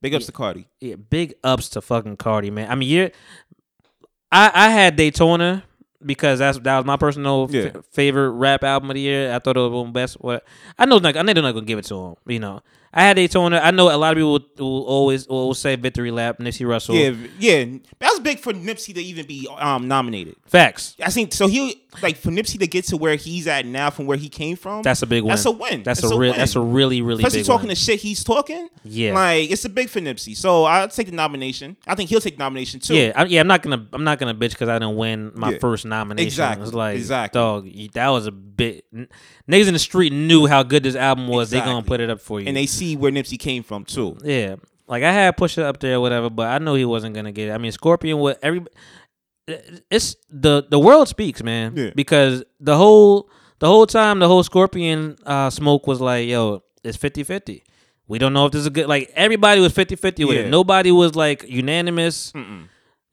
Big ups to Cardi. Yeah, big ups to fucking Cardi, man. I mean, you're. I I had Daytona because that's that was my personal f- favorite rap album of the year. I thought it was one of the best. What I know, like I know they're not gonna give it to him. You know, I had Daytona. I know a lot of people will, will always will say Victory Lap, Nipsey Russell. Yeah. Yeah. That was big for Nipsey to even be um nominated. facts. I think so. He like for Nipsey to get to where he's at now from where he came from. That's a big win. That's a win. That's It's a a real. That's a really really big one. Especially talking win. the shit he's talking. Yeah. Like it's a big for Nipsey. So I'll take the nomination. I think he'll take the nomination too. Yeah, I, yeah. I'm not gonna. I'm not gonna bitch because I didn't win my Yeah. first nomination. Exactly, It's like, exactly. dog, that was a bit. Niggas in the street knew how good this album was. They gonna put it up for you. And they see where Nipsey came from too. yeah, like I had Pusha up there, or whatever. But I know he wasn't gonna get it. I mean, Scorpion. What every. It's the the world speaks, man. Yeah. Because the whole the whole time the whole Scorpion uh, smoke was like, yo, it's 50-50. We don't know if this is a good. Like everybody was 50-50 with Yeah. it. Nobody was like unanimous.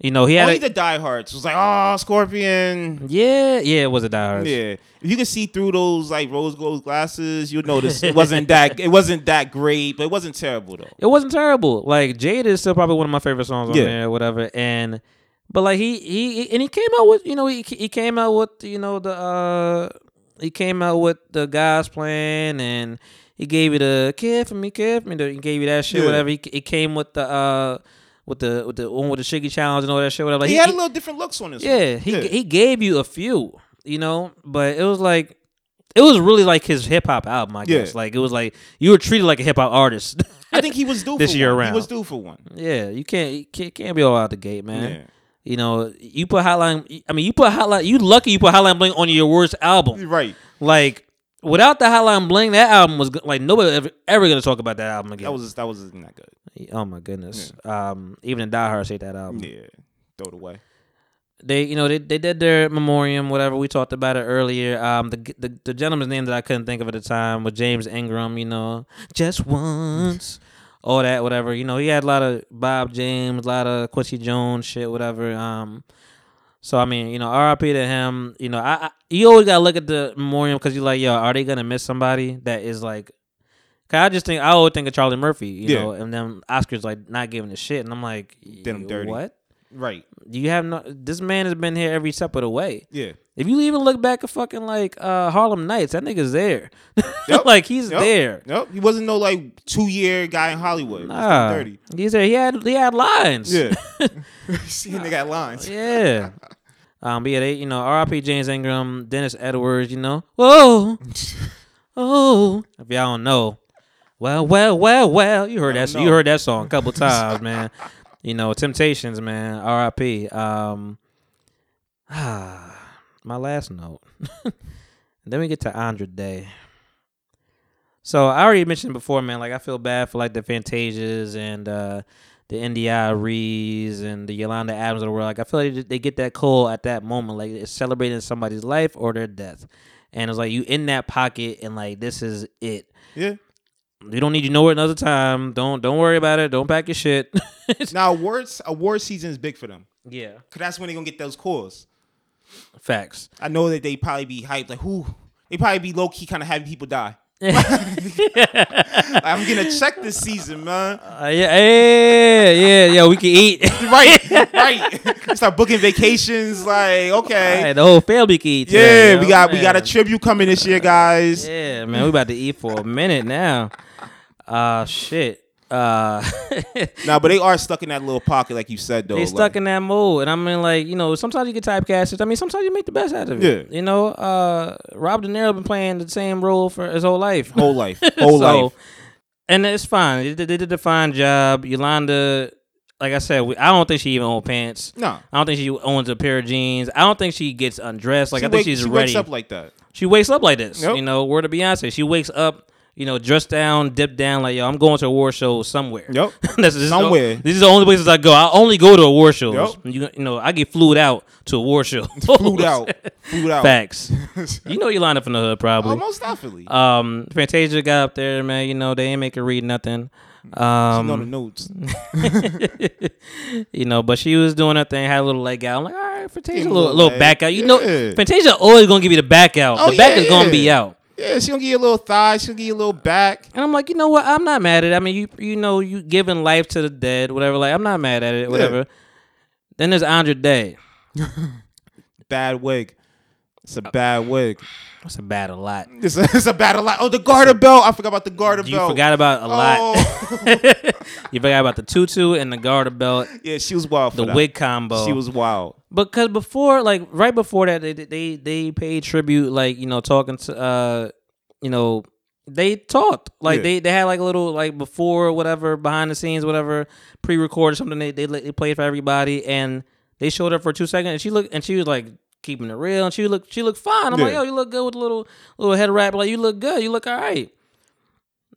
You know, he had Only a, the diehards was like, oh, Scorpion. Yeah, yeah, it was a diehard. Yeah, if you can see through those like rose gold glasses, you'll notice it wasn't that it wasn't that great, but it wasn't terrible though. It wasn't terrible. Like Jade is still probably one of my favorite songs on Yeah. there, whatever. And but like he he and he came out with you know he he came out with you know the uh he came out with the guys playing and he gave you the care for me, care for me. the- He gave you that shit, Yeah. whatever. He, it came with the uh with the with the one with the Shiggy challenge and all that shit, whatever. Like, he, had a little different looks on this. yeah, one. he he gave you a few, you know, but it was like it was really like his hip hop album, I Yeah. guess. Like it was like you were treated like a hip hop artist. I think he was due This for year one. around. He was due for one. yeah, you can't you can't, can't be all out the gate, man. Yeah. You know, you put Hotline. I mean, you put Hotline. You lucky you put Hotline Bling on your worst album. Right. Like without the Hotline Bling, that album was like nobody ever ever gonna talk about that album again. That was that was not good. oh my goodness. Um, even the Die Hard hate that album. Yeah. Throw it away. They, you know, they, they did their memoriam, whatever. We talked about it earlier. Um, the, the the gentleman's name that I couldn't think of at the time was James Ingram. You know, just once, all that, whatever. You know, he had a lot of Bob James, a lot of Quincy Jones shit, whatever. Um, so I mean, you know, R.I.P. to him. You know, I, I you always gotta look at the memoriam because you're like, yo, are they gonna miss somebody that is like? Cause I just think I always think of Charlie Murphy, you Yeah. know, and then Oscars like not giving a shit, and I'm like, Did him dirty. What? Right. You have no. This man has been here every step of the way. Yeah. If you even look back at fucking like uh, Harlem Nights, that nigga's there. Yep. like he's Yep. there. Nope. He wasn't no like two year guy in Hollywood. Nah. Dirty. he's there. He had he had lines. Yeah. See, they got lines. yeah. Um, but yeah, they, you know, R.I.P. James Ingram, Dennis Edwards, you know, whoa, oh, if y'all don't know, well, well, well, well, you heard that, don't you heard that song a couple times, man. You know, Temptations, man, R.I.P. Um, ah, my last note. then we get to Andra Day. So I already mentioned before, man. Like I feel bad for like the Fantasias and uh, the India.Aries and the Yolanda Adams of the world. Like I feel like they- they get that call at that moment, like it's celebrating somebody's life or their death, and it's like you in that pocket and like this is it. Yeah. We don't need you nowhere another time. Don't don't worry about it. Don't pack your shit. Now awards award season is big for them. yeah, Cause that's when they're gonna get those calls. Facts. I know that they probably be hyped, like who they probably be low key kind of having people die. I'm gonna check this season, man. Uh, yeah, yeah, yeah, yeah. We can eat. right, right. Start booking vacations, like okay, Hey, the whole family can eat. yeah. we got we got a tribute coming this year, guys. Yeah, man, we about to eat for a minute now. Uh shit. Uh Nah, but they are stuck in that little pocket, like you said, though. they like- stuck in that mold, And I mean like, you know, sometimes you get typecasted. I mean, sometimes you make the best out of it. Yeah. You know, uh Rob De Niro been playing the same role for his whole life. whole life, whole So- life. And it's fine. They did, they did a fine job. Yolanda, like I said, we, I don't think she even owns pants. No, I don't think she owns a pair of jeans. I don't think she gets undressed. Like she I think wake- she's she ready. She wakes up like that. She wakes up like this. Yep. You know, word of Beyonce. She wakes up, you know, dressed down, dipped down, like, yo, I'm going to a war show somewhere. Yep. That's this is the- these are the only places I go. I only go to a war shows. Yep. You, you know, I get flued out to a war show. Flued out, flued out. Facts. you know you lined up in the hood, probably. Oh, most definitely. Um, Fantasia got up there, man. You know they ain't make her read nothing. she know the Um, notes. you know, but she was doing her thing, had a little leg out. I'm like, all right, Fantasia, a little, little little back out. You know, Fantasia always gonna give you the back out. Oh, the back yeah, is gonna be out. Yeah, she gonna give you a little thigh. She'll give you a little back. And I'm like, you know what? I'm not mad at it. I mean, you you know, you giving life to the dead, whatever. Like, I'm not mad at it, whatever. Then there's Andra Day. Bad wig. It's a bad wig. That's a bad a lot. It's a, it's a bad a lot. Oh, the garter belt. I forgot about the garter You belt. You forgot about a lot. Oh. you forgot about the tutu and the garter belt, yeah, she was wild. For the that. wig combo. She was wild. because before, like right before that, they they they paid tribute, like you know, talking to, uh, you know, they talked like Yeah. they they had like a little like before whatever behind the scenes whatever pre-recorded something they they they played for everybody and they showed up for two seconds and she looked and she was like keeping it real and she looked she looked fine. I'm like, yo, you look good with a little little head wrap. Like you look good. You look all right.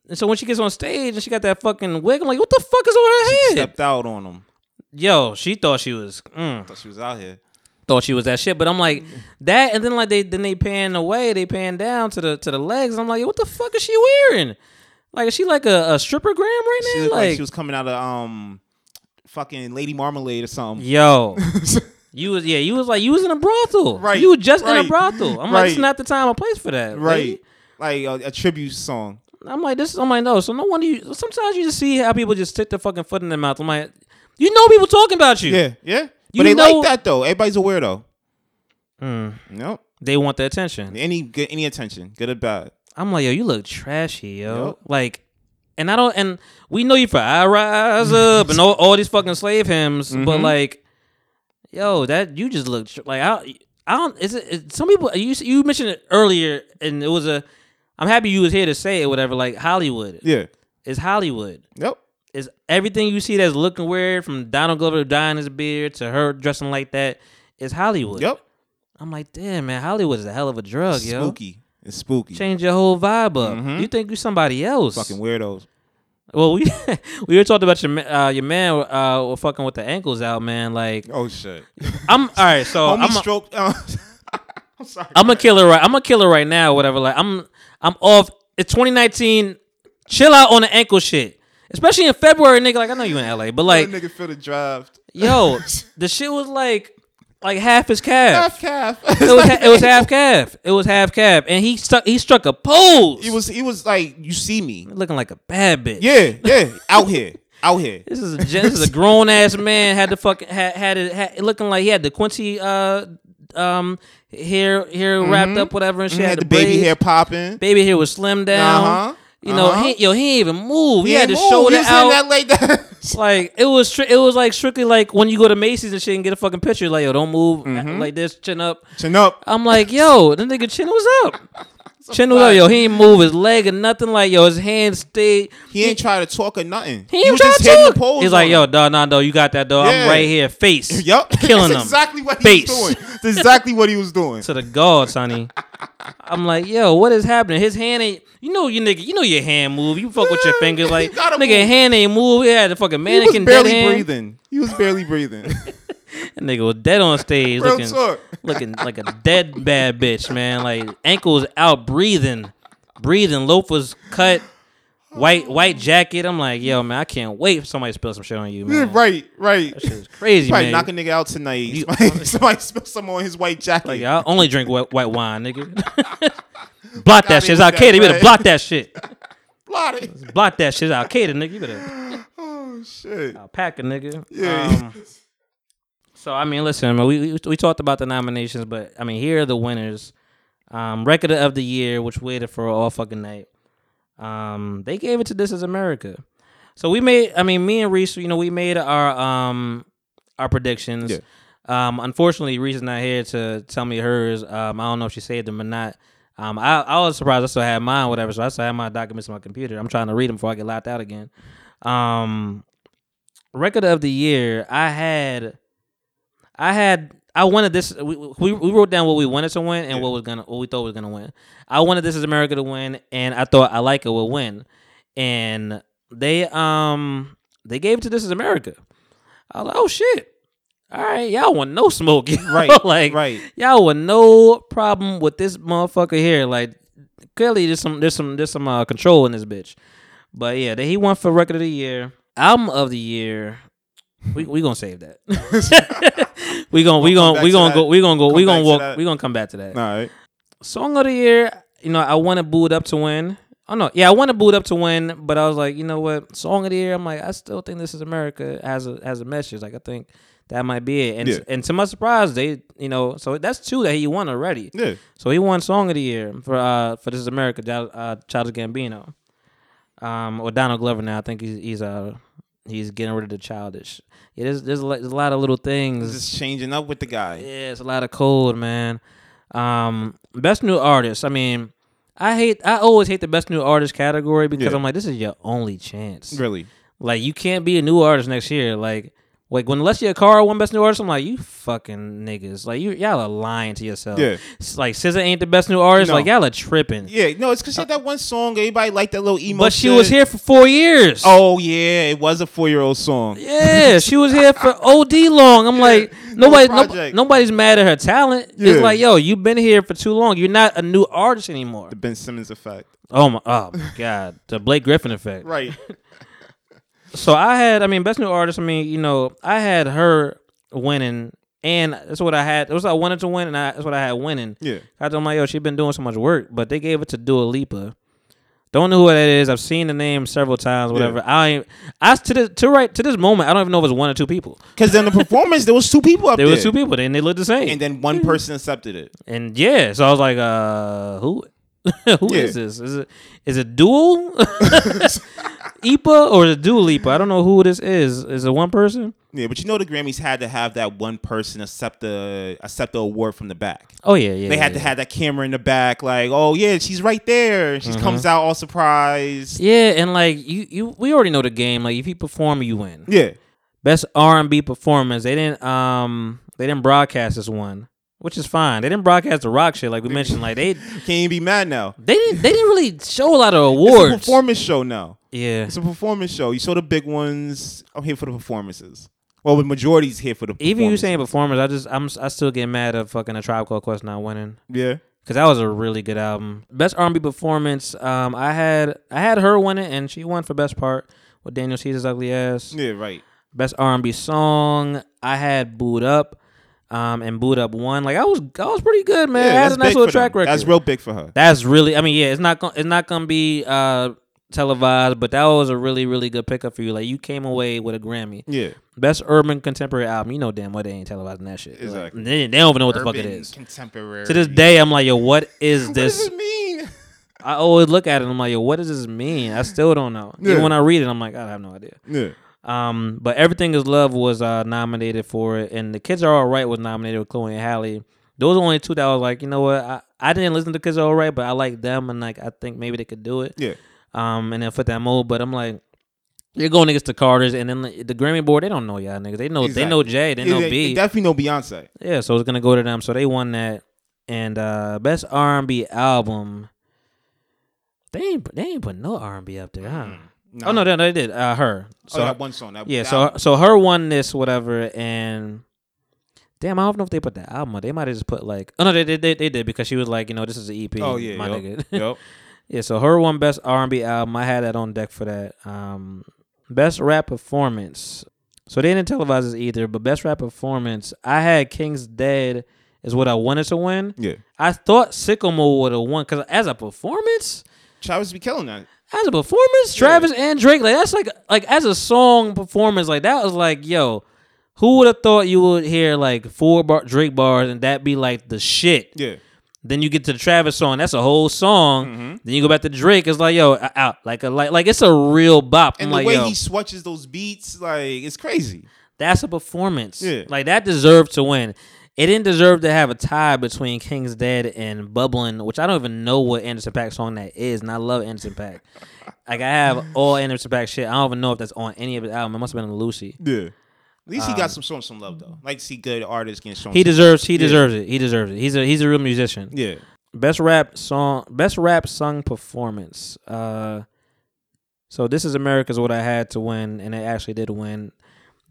And so when she gets on stage and she got that fucking wig, I'm like, what the fuck is on her She head? stepped out on him. Yo, she thought she was. Mm Thought she was out here. thought she was that shit. But I'm like that, and then like they then they pan away, they pan down to the to the legs. I'm like, what the fuck is she wearing? Like, is she like a, a stripper gram right now? like, like, she was coming out of um, fucking Lady Marmalade or something. yo, you was yeah, you was like you was in a brothel, Right, You were just in a right, brothel. I'm like, this is not the time or place for that, Right. lady. Like a, a tribute song. I'm like, this. Is I'm like, no. So no wonder you. Sometimes you just see how people just stick their fucking foot in their mouth. I'm like, you know, people talking about you. Yeah, yeah. You But they know- like that though. Everybody's a weirdo. Mm. Nope. They want the attention. Any good any attention, good or bad. I'm like, yo, you look trashy, yo. Yup. Like, and I don't, and we know you for I rise up and all, all these fucking slave hymns, but Mhm. like, yo, that you just look tr- like I, I don't. Is it? Is, some people you you mentioned it earlier, and it was a. I'm happy you was here to say it, whatever. Like Hollywood Yeah. it's Hollywood. Yep. Is everything you see that's looking weird, from Donald Glover dyeing his beard to her dressing like that, is Hollywood. Yep. I'm like, damn, man, Hollywood is a hell of a drug, yo. Spooky. It's spooky. Change your whole vibe up. Mhm. You think you somebody else? Fucking weirdos. Well, we we were talking about your uh, your man uh fucking with the ankles out, man. Like Oh shit. I'm all right. So I'm a, stroke. Uh, I'm sorry. I'm a killer right. I'm a killer right now. Whatever. Like I'm I'm off. It's 2019. Chill out on the ankle shit. Especially in February, nigga. Like I know you in LA, but like that nigga feel the draft. yo, the shit was like like half his calf. Half calf. It was it was half calf. It was half calf, and he stuck he struck a pose. He was. He was like, you see me. looking like a bad bitch. Yeah. Yeah. Out here. Out here. This is a gen- this is a grown ass man had the fucking had had it had, looking like he had the Quincy uh um hair hair wrapped up whatever and shit He had, had the the baby braids. hair popping. baby hair was slimmed down. Uh-huh. You know, Uh-huh. he, yo, he ain't even move. He, had to show He it was in out. that like that. like it was, stri- it was like strictly like when you go to Macy's and shit and get a fucking picture. Like yo, don't move Mm-hmm. like this, chin up. Chin up. I'm like, yo, the nigga chin was up. Chin was up, yo. He ain't move his leg or nothing. Like yo, his hand stayed. He ain't try to talk or nothing. He ain't was just to hitting the pose. He's like, yo, dog, nah, dog, you got that, dog. Yeah. I'm right here, face. yep, killing That's him. exactly what he was doing. That's exactly what he was doing. to the gods, honey. I'm like, yo, what is happening? His hand ain't. You know you nigga. You know your hand move. You fuck with your fingers like you nigga move. hand ain't move. He had the fucking He was mannequin dead barely hand. breathing. He was barely breathing. That nigga was dead on stage, Real looking talk. looking like a dead bad bitch, man. Like ankles out, breathing, breathing. Loafers cut, white white jacket. I'm like, yo, man, I can't wait for somebody to spill some shit on you, man. right, right. That shit is crazy, Probably man. knock a nigga out tonight. You- somebody, somebody spill some on his white jacket. Like I only drink white, white wine, nigga. block that shit. it It's with Al that Qaeda. You better block that shit. Blot it. Block that shit. Al Qaeda, nigga. You better Oh shit. pack a nigga. Yeah. Um, so I mean, listen, man, we, we we talked about the nominations, but I mean, here are the winners. Um, record of the year, which waited for all fucking night. Um, they gave it to This Is America. So we made. I mean, me and Reese, you know, we made our um our predictions. Yeah. Um, unfortunately, Reese is not here to tell me hers. Um, I don't know if she saved them or not. Um, I, I was surprised I still had mine, whatever. So I still have my documents on my computer. I'm trying to read them before I get locked out again. Um, record of the year, I had, I had, I wanted this. We, we, we wrote down what we wanted to win and Yeah. what was gonna, what we thought was gonna win. I wanted this is America to win, and I thought I like it will win, and they um they gave it to This Is America. I was like, oh shit. All right, y'all want no smoke. Right, like, right. y'all want no problem with this motherfucker here. Like, clearly there's some, there's some, there's some uh, control in this bitch. But yeah, that he won for record of the year, album of the year. We we gonna save that. we gonna we gonna we gonna go we gonna go we gonna walk we gonna come back to that. All right. Song of the year, you know, I want to boo it up to win. Oh no, yeah, I want to boo it up to win, but I was like, you know what, song of the year. I'm like, I still think this is America as a has a message. Like, I think that might be it. And Yeah. and to my surprise, they, you know, so that's two that he won already. Yeah. So he won song of the year for uh for this is America, uh, Childish Gambino, um, or Donald Glover. Now I think he's he's uh he's getting rid of the childish. Yeah, there's there's a, lot- there's a lot of little things. Just changing up with the guy. Yeah, it's a lot of cold, man. Um, best new artist. I mean, I hate. I always hate the best new artist category because Yeah. I'm like, this is your only chance. Really. Like, you can't be a new artist next year. Like, like when Alessia Cara won best new artist, I'm like, you fucking niggas. Like, you y'all are lying to yourself. Yeah. It's like SZA ain't the best new artist. No. Like, y'all are tripping. Yeah. No, it's because she had that one song. Everybody liked that little emo. but she shit. was here for four years. Oh yeah, it was a four-year-old song. Yeah, she was here for OD long. I'm like, nobody, no, nobody's mad at her talent. Yeah. It's like, yo, you've been here for too long. You're not a new artist anymore. The Ben Simmons effect. Oh my, oh my god, the Blake Griffin effect. Right. So I had, I mean, best new artist. I mean, you know, I had her winning, and that's what I had. It was what I wanted to win, and I, that's what I had winning. Yeah. I told my yo, she been doing so much work, but they gave it to Dua Lipa. Don't know who that is. I've seen the name several times. Whatever. I I to this to right to this moment, I don't even know if it's one or two people. Because in the performance, there was two people up There there. was two people, and they looked the same. and then one person accepted it. And yeah, so I was like, uh, who? Who is Yeah. this? Is it is it dual Ipa or the it dual Ipa? I don't know who this is. Is it one person? Yeah, but you know the Grammys had to have that one person accept the accept the award from the back. Oh yeah, yeah. They had yeah. to have that camera in the back, like, oh yeah, she's right there. She comes out all surprised. Yeah, and like you, you, we already know the game. Like if you perform, you win. Yeah, Best R and B performance. They didn't, um, they didn't broadcast this one, which is fine. They didn't broadcast the rock shit like we mentioned. Like they, can't even be mad now. they didn't, they didn't really show a lot of It's awards. a performance show now. Yeah, It's a performance show. You saw the big ones. I'm here for the performances. Well, the majority's here for the. even you saying performances. performance, I just, I'm, I still get mad at fucking a Tribe Called Quest not winning. Yeah. Cause that was a really good album. Best R&B performance. Um, I had I had her win it, and she won for best part with Daniel Caesar's ugly ass. Yeah. Right. Best R&B song. I had Boo'd Up, um, and Boo'd Up won. Like I was, I was pretty good, man. Yeah, I had that's a nice little track them. record. That's real big for her. That's really. I mean, yeah, it's not gonna, it's not gonna be uh televised, but that was a really, really good pickup for you. Like you came away with a Grammy. Yeah. Best urban contemporary album. You know damn well they ain't televising that shit. Like, Exactly. they, they don't even know what the fuck it is. Contemporary. To this day, I'm like, yo, what is what this? does it mean? I always look at it. and I'm like, yo, what does this mean? I still don't know. Yeah. Even when I read it, I'm like, I have no idea. Yeah. Um, but everything is love was uh, nominated for it, and the kids are all right was nominated with Chloe and Halle. Those are only two that I was like, you know what? I, I didn't listen to kids are all right, but I like them, and like I think maybe they could do it. Yeah. Um, and then fit that mold. But I'm like, you're going against the Carters, and then the, Grammy board, they don't know y'all niggas. They know they know Jay, they know B. Definitely know Beyonce. Yeah, so it's gonna go to them. So they won that. And uh best R and B album. They ain't they ain't put no R and B up there, huh? Oh no, they, they did. Uh her. So So oh, that one song. That, yeah, that so so her won this whatever and Damn, I don't know if they put that album. They might have just put like, oh no, they did, they, they did because she was like, you know, this is an EP. Oh yeah. my yup, nigga. yup. yeah, so her one best R and B album. I had that on deck for that. Um, best rap performance. So they didn't televise this either, but best rap performance. I had King's Dead is what I wanted to win. Yeah. I thought Sicko Mode would have won because as a performance, Travis be killing that. as a performance, Travis and Drake, like that's like like as a song performance, like that was like, yo, who would have thought you would hear like four bar, Drake bars and that be like the shit? Yeah. Then you get to the Travis song, that's a whole song. Mm-hmm. Then you go back to Drake, it's like, yo, out like a like like it's a real bop. And I'm the like, way yo, he switches those beats, like it's crazy. that's a performance. Yeah. Like that deserved to win. It didn't deserve to have a tie between King's Dead and Bubbling, which I don't even know what Anderson .Paak song that is, and I love Anderson .Paak. like I have all Anderson .Paak shit. I don't even know if that's on any of his album. It must have been on Lucy. Yeah. At least he got some shown some love though. Like to see good artists getting shown. Um, He some- deserves. He Yeah. deserves it. He deserves it. He's a he's a real musician. Yeah. Best rap song, best rap sung performance. Uh, so this is America's what I had to win, and it actually did win.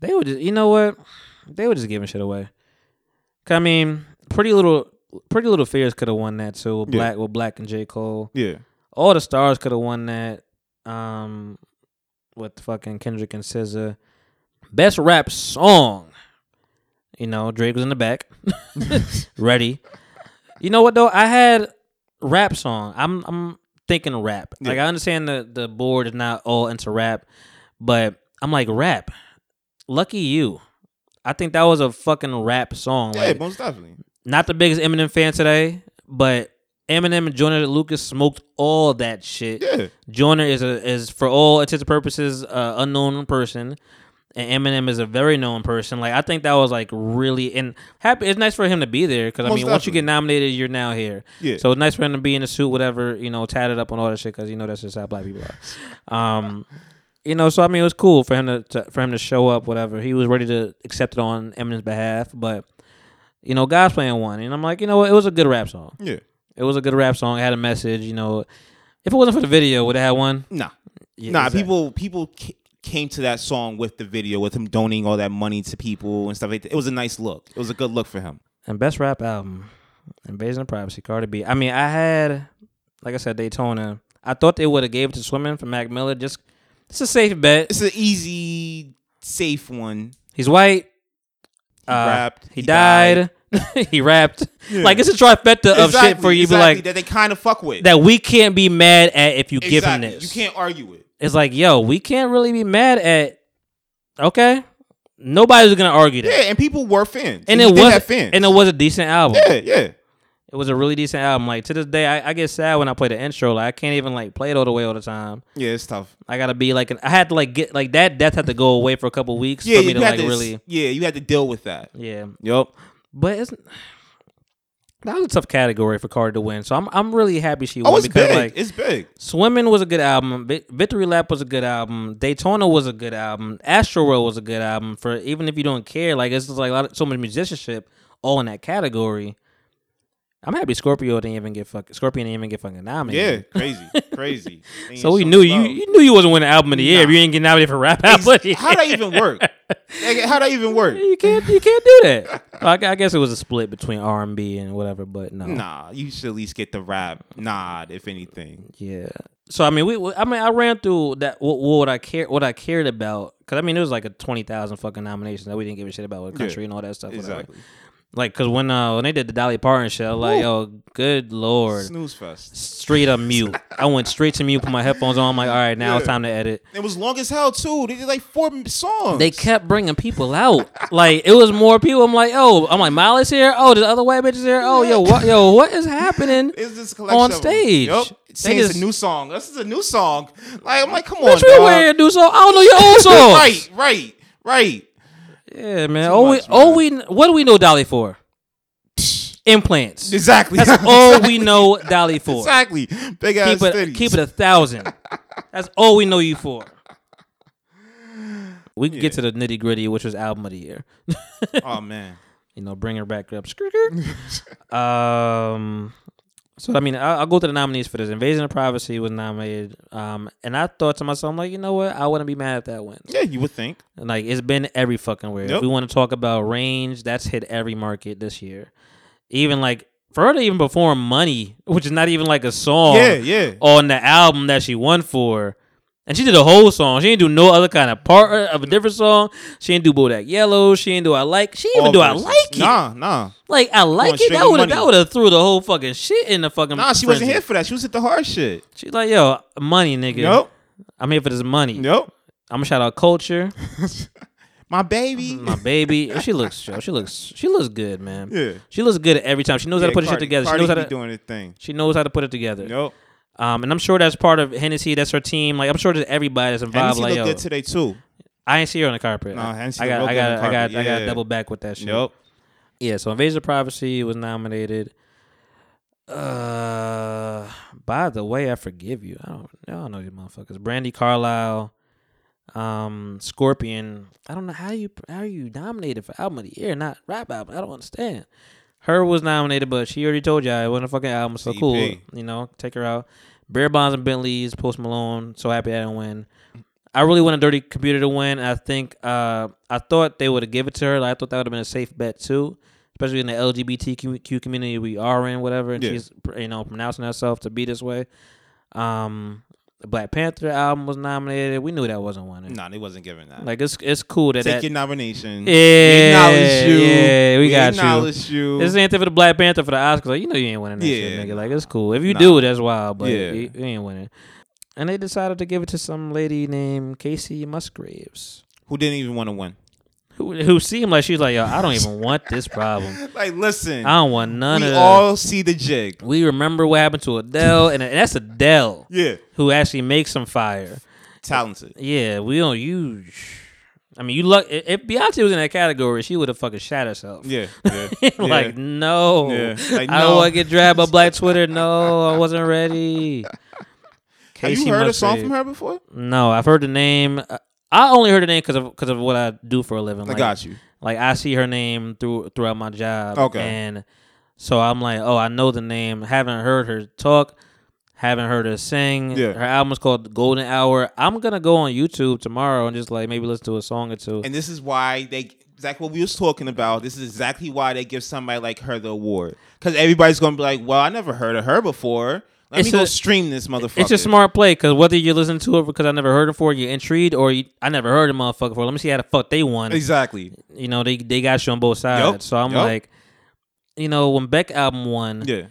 They were just, you know what? They were just giving shit away. I mean, pretty little, pretty little fears could have won that too. with Yeah. 6LACK with 6LACK and J Cole. Yeah. All the stars could have won that. Um, with fucking Kendrick and SZA. Best rap song. You know, Drake was in the back, ready. You know what though? I had rap song. I'm I'm thinking rap. Like I understand the the board is not all into rap, but I'm like rap. Lucky you. I think that was a fucking rap song. Yeah, Like, most definitely. not the biggest Eminem fan today, but Eminem and Joyner Lucas smoked all that shit. Yeah. Joyner is a is for all intents and purposes uh, unknown person, and Eminem is a very known person. Like I think that was like really and happy. It's nice for him to be there because I Most mean, once you get nominated, you're now here. Yeah. So it's nice for him to be in a suit, whatever you know, tatted up on all that shit because you know that's just how black people are. Um, you know, so I mean, it was cool for him to, to for him to show up, whatever. He was ready to accept it on Eminem's behalf, but you know, God's Plan one, and I'm like, you know, what? it was a good rap song. Yeah. It was a good rap song. It had a message. You know, if it wasn't for the video, would it have one? Nah. Yeah, nah, exactly. people people came to that song with the video, with him donating all that money to people and stuff like that. It was a nice look. It was a good look for him. And best rap album, Invasion of Privacy, Cardi B. I mean, I had, like I said, Daytona. I thought they would have gave it to Swimming for Mac Miller. Just, it's a safe bet. It's an easy, safe one. He's white. He uh, rapped. He, died. he rapped. Yeah. Like it's a trifecta of shit for you. to Be like that they kind of fuck with. that we can't be mad at if you give him this. You can't argue it. It's like, yo, we can't really be mad at. Okay, nobody's gonna argue that. Yeah, and people were fans. and he it was fans. and it was a decent album. yeah, yeah. It It was a really decent album. Like to this day, I, I get sad when I play the intro. Like I can't even like play it all the way all the time. Yeah, it's tough. I gotta be like, an, I had to like get like that death had to go away for a couple weeks Yeah, for me to like to really, Yeah, you had to deal with that. yeah. Yep. But it's that was a tough category for Cardi to win. So I'm I'm really happy she oh, won Oh, it's because big. like it's big. Swimming was a good album. Victory Lap was a good album. Daytona was a good album. Astro World was a good album. For even if you don't care, like it's just like a lot of, so much musicianship all in that category. I'm happy Scorpio didn't even get fuck Scorpion didn't even get fucking nominated. Yeah, crazy, crazy. Ain't So we knew you you knew you wasn't winning an album of the year if you ain't getting nominated for rap album. How that even work? How that even work? You can't you can't do that. I, I guess it was a split between R and B and whatever, but no. Nah, you should at least get the rap nod, if anything. Yeah. So I mean, we, we I mean, I ran through that what, what I care what I cared about because I mean, it was like a twenty thousand fucking nominations that we didn't give a shit about with country Yeah, and all that stuff. whatever. Exactly. Like, cause when uh when they did the Dolly Parton shit, I was like, Ooh. yo, good lord, Snooze fest. straight up mute. I went straight to mute, put my headphones on. I'm like, all right, now it's Yeah. time to edit. It was long as hell too. They did like four songs. They kept bringing people out. like it was more people. I'm like, oh, I'm like, Molly's here. Oh, the other white bitches here. Oh, yo, what, yo, what is happening? It's this collection on of them. stage. Yup. They Saying it's just- a new song. This is a new song. Like I'm like, come on, Bitch, we dog. wearing new song. I don't know your old songs. right, right, right. Yeah, man. All we, all we, what do we know Dolly for? Implants. Exactly. That's all we know Dolly for. Exactly. Big ass Keep it, titties. keep it a thousand. That's all we know you for. We can get to the nitty gritty, which was album of the year. oh man. You know, bring her back up. Skirt, skirt. um, so I mean, I, I'll go to the nominees for this. Invasion of Privacy was nominated. Um, and I thought to myself, I'm like, you know what? I wouldn't be mad if that wins. Yeah, you would think. Like it's been every fucking where. If we want to talk about range, that's hit every market this year. Even like for her to even perform "Money," which is not even like a song Yeah, yeah. on the album that she won for, and she did a whole song. She didn't do no other kind of part of a different song. She didn't do "Bodak Yellow." She didn't do "I Like." She didn't even All do "I. Like It." Nah, nah. Like I like it. straight That would have Money. that would have threw the whole fucking shit in the fucking. Nah, she wasn't frenzy. here for that. She was at the hard shit. She's like, yo, money, nigga. Nope. I'm here for this money. Nope. I'm gonna shout out Kulture. My baby. my baby. She looks, she looks, she looks good, man. Yeah. She looks good every time. She knows how to put Cardi- shit together. She knows how be to. doing her thing. She knows how to put it together. Nope. Um, and I'm sure that's part of Hennessy. That's her team. Like I'm sure there's everybody that's involved. Hennessy Like look yo, good today too. I ain't see her on the carpet. Nah, Hennessy I got, I got, I got, carpet. I got double back with that shit. Nope. Yeah. So Invasion of Privacy was nominated. Uh, by the way, I forgive you. I don't, I don't know these motherfuckers. Brandi Carlile, um, Scorpion. I don't know how you how are you nominated for album of the year, not rap album. I don't understand. Her was nominated, but she already told y'all it wasn't a fucking album. So cool, you know, take her out. Beerbongs and Bentleys, Post Malone. So happy I didn't win. I really wanted Dirty Computer to win. I think uh, I thought they would have given it to her. Like, I thought that would have been a safe bet too, especially in the LGBTQ community we are in, whatever. And Yeah. she's you know pronouncing herself to be this way. Um, the Black Panther album was nominated. We knew that wasn't winning. Nah, they wasn't giving that. Like it's it's cool that Take that your nomination. Yeah, we acknowledge you. yeah, we got you. acknowledge you. this ain't for the Black Panther for the Oscars. Like you know you ain't winning that shit, nigga. Like it's cool. If you nah. do, that's wild. But Yeah. you, you ain't winning. And they decided to give it to some lady named Kacey Musgraves. Who didn't even want to win? Who who seemed like she's like, yo, I don't even want this problem. Like, listen. I don't want none we of. We all see the jig. we remember what happened to Adele, and that's Adele Yeah. who actually makes some fire. Talented. Yeah, we don't use. I mean, you look. If Beyonce was in that category, she would have fucking shot herself. Yeah. Yeah. like yeah. no, Yeah. Like, I don't no. want to get dragged by Black Twitter. No, I wasn't ready. Have you Kacey heard a song from her before? No, I've heard the name. Uh, I only heard the name because of because of what I do for a living. I got you. Like I see her name through throughout my job. Okay. And so I'm like, oh, I know the name. Haven't heard her talk. Haven't heard her sing. Yeah. Her album is called Golden Hour. I'm gonna go on YouTube tomorrow and just like maybe listen to a song or two. And this is why they exactly what we was talking about. This is exactly why they give somebody like her the award because everybody's gonna be like, "Well, I never heard of her before. Let It's me go a- stream this motherfucker." It's a smart play because whether you listen to it because I never heard it before, you're intrigued, or you, I never heard a motherfucker before. Let me see how the fuck they won. Exactly. You know, they they got you on both sides. Yup, So I'm yup. like, you know, when Beck album won, Yeah.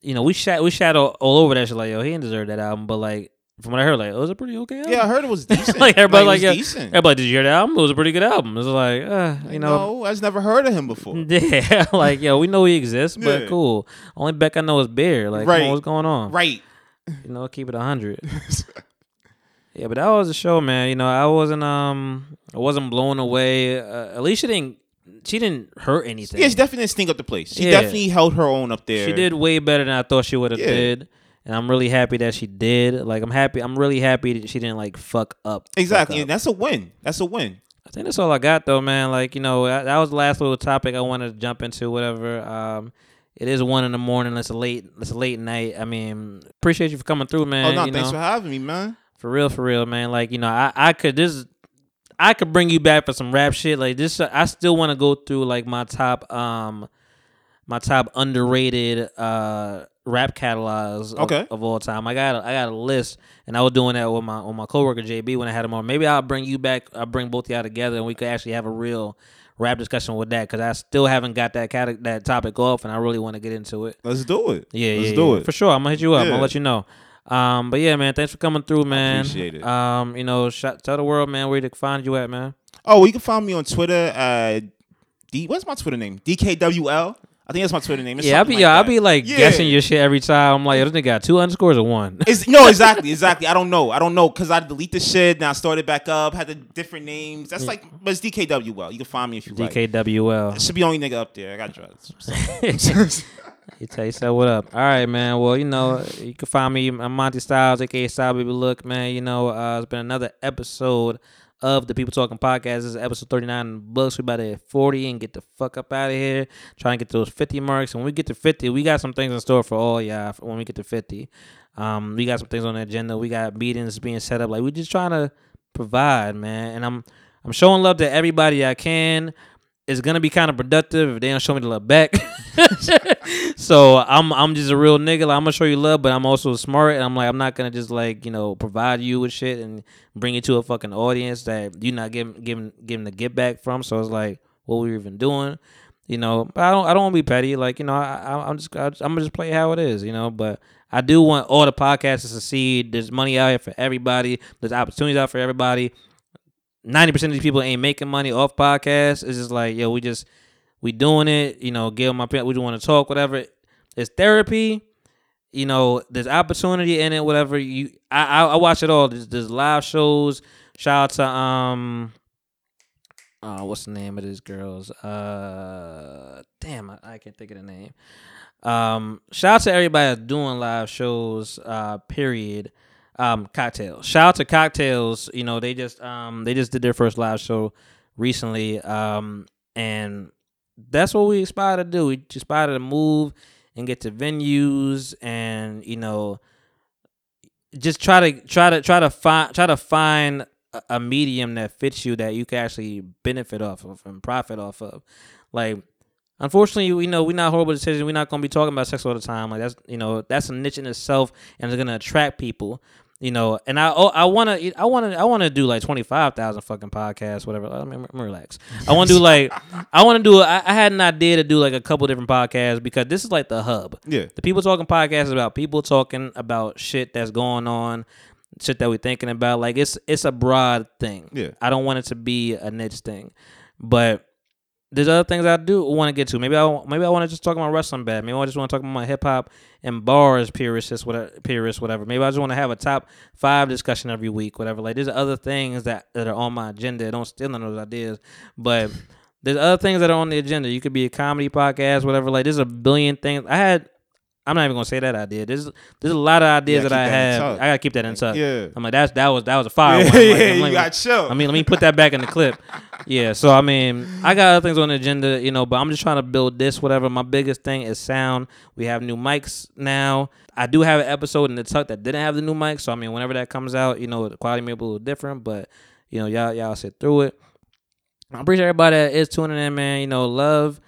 you know, we shat we all, all over that shit like, yo, he didn't deserve that album. But like from what I heard, like it was a pretty okay album. Yeah, I heard it was decent. like everybody, like, was yeah, decent. everybody, did you hear the album? It was a pretty good album. It was like, uh, you know, no, I just never heard of him before. yeah, like yo, we know he exists, but Yeah. cool. Only Beck I know is Bear. Like, Right. on, what's going on? Right. You know, keep it a hundred. yeah, but that was a show, man. You know, I wasn't um, I wasn't blown away. Uh, at least she didn't, she didn't hurt anything. Yeah, she definitely didn't stink up the place. She Yeah. definitely held her own up there. She did way better than I thought she would have Yeah. did. And I'm really happy that she did. Like I'm happy. I'm really happy that she didn't like fuck up. fuck Exactly. up. And that's a win. That's a win. I think that's all I got though, man. Like you know, that, that was the last little topic I wanted to jump into. Whatever. Um, it is one in the morning. It's a late. It's a late night. I mean, appreciate you for coming through, man. oh no, you thanks know, for having me, man. for real, for real, man. Like you know, I I could this. I could bring you back for some rap shit like this. I still want to go through like my top um, my top underrated uh rap catalogs of, Okay. of all time. I got a, I got a list, and I was doing that with my with my coworker JB when I had him on. Maybe I'll bring you back. I'll bring both of y'all together, and we could actually have a real rap discussion with that because I still haven't got that cate- that topic off, and I really want to get into it. Let's do it. Yeah, Let's yeah, do yeah. it. for sure. I'm gonna hit you up. I'm gonna let you know. Um, but yeah, man, thanks for coming through, man. appreciate it. Um, you know, shout, tell the world, man, where to find you at, man. Oh, well, you can find me on Twitter. Uh, D. What's my Twitter name? DKWL. I think that's my Twitter name. It's yeah, I'll be, like I'll that. be like Yeah. guessing your shit every time. I'm like, this nigga got two underscores or one. It's, no, exactly, exactly. I don't know. I don't know because I delete the shit. Now I started back up. Had the different names. That's like, but it's DKWL. You can find me if you like. DKWL. Should be the only nigga up there. I got drugs. You tell yourself what up. All right, man. Well, you know, you can find me. I'm Monty Styles, aka Style Baby Look, man. You know, uh, it's been another episode of the People Talking Podcast. This is episode 39 in books. We about to hit 40 and get the fuck up out of here. Try and get those 50 marks. And When we get to 50, we got some things in store for all y'all when we get to 50. Um, we got some things on the agenda. We got meetings being set up. Like we just trying to provide, man. And I'm I'm showing love to everybody I can. It's gonna be kind of productive if they don't show me the love back. so I'm I'm just a real nigga. Like, I'm gonna show you love, but I'm also smart, and I'm like I'm not gonna just like you know provide you with shit and bring it to a fucking audience that you're not giving giving giving the get back from. So it's like what we even doing, you know. But I don't I don't want to be petty. Like you know I, I I'm just I, I'm gonna just play how it is, you know. But I do want all the podcasts to succeed. There's money out here for everybody. There's opportunities out for everybody. Ninety percent of these people ain't making money off podcasts. It's just like yo, we just we doing it. You know, give my we just want to talk, whatever. It's therapy. You know, there's opportunity in it. Whatever you, I I, I watch it all. There's, there's live shows. Shout out to um, uh, what's the name of these girls? Uh, damn, I, I can't think of the name. Um, shout out to everybody doing live shows. Uh, period. Um, cocktails. Shout out to cocktails. You know, they just um they just did their first live show recently. Um, and that's what we aspire to do. We aspire to move and get to venues and you know just try to try to try to find try to find a- medium that fits you that you can actually benefit off of and profit off of. Like unfortunately, we know we're not horrible decisions. We're not gonna be talking about sex all the time. Like that's you know that's a niche in itself and it's gonna attract people. You know, and I oh, I want to I want to I want to do like twenty five thousand fucking podcasts, whatever. Me, let me relax. I want to do like I want to do. I, I had an idea to do like a couple different podcasts because this is like the hub. Yeah. The people talking podcast is about people talking about shit that's going on, shit that we're thinking about. Like it's it's a broad thing. Yeah. I don't want it to be a niche thing, but there's other things I do want to get to. Maybe I maybe I want to just talk about wrestling bad. Maybe I just want to talk about my hip hop and bars purists, whatever, purists, whatever. Maybe I just want to have a top five discussion every week, whatever. Like there's other things that, that are on my agenda. I Don't steal none of those ideas, but there's other things that are on the agenda. You could be a comedy podcast, whatever. Like there's a billion things. I had. I'm not even gonna say that idea. There's there's a lot of ideas that I that have. I gotta keep that in tuck. Yeah. I'm like that's that was that was a fire. Yeah, one. Like, yeah, you got chill. I mean, let me put that back in the clip. Yeah, so I mean, I got other things on the agenda, you know, but I'm just trying to build this, whatever. My biggest thing is sound. We have new mics now. I do have an episode in the tuck that didn't have the new mic, so I mean, whenever that comes out, you know, the quality may be a little different, but you know, y'all y'all sit through it. I appreciate everybody that is tuning in, man. You know, love,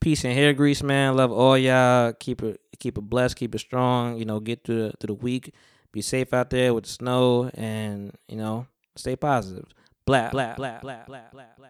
peace, and hair grease, man. Love all y'all. Keep it keep it blessed, keep it strong. You know, get through the, through the week. Be safe out there with the snow, and you know, stay positive. Blah blah blah blah blah blah blah.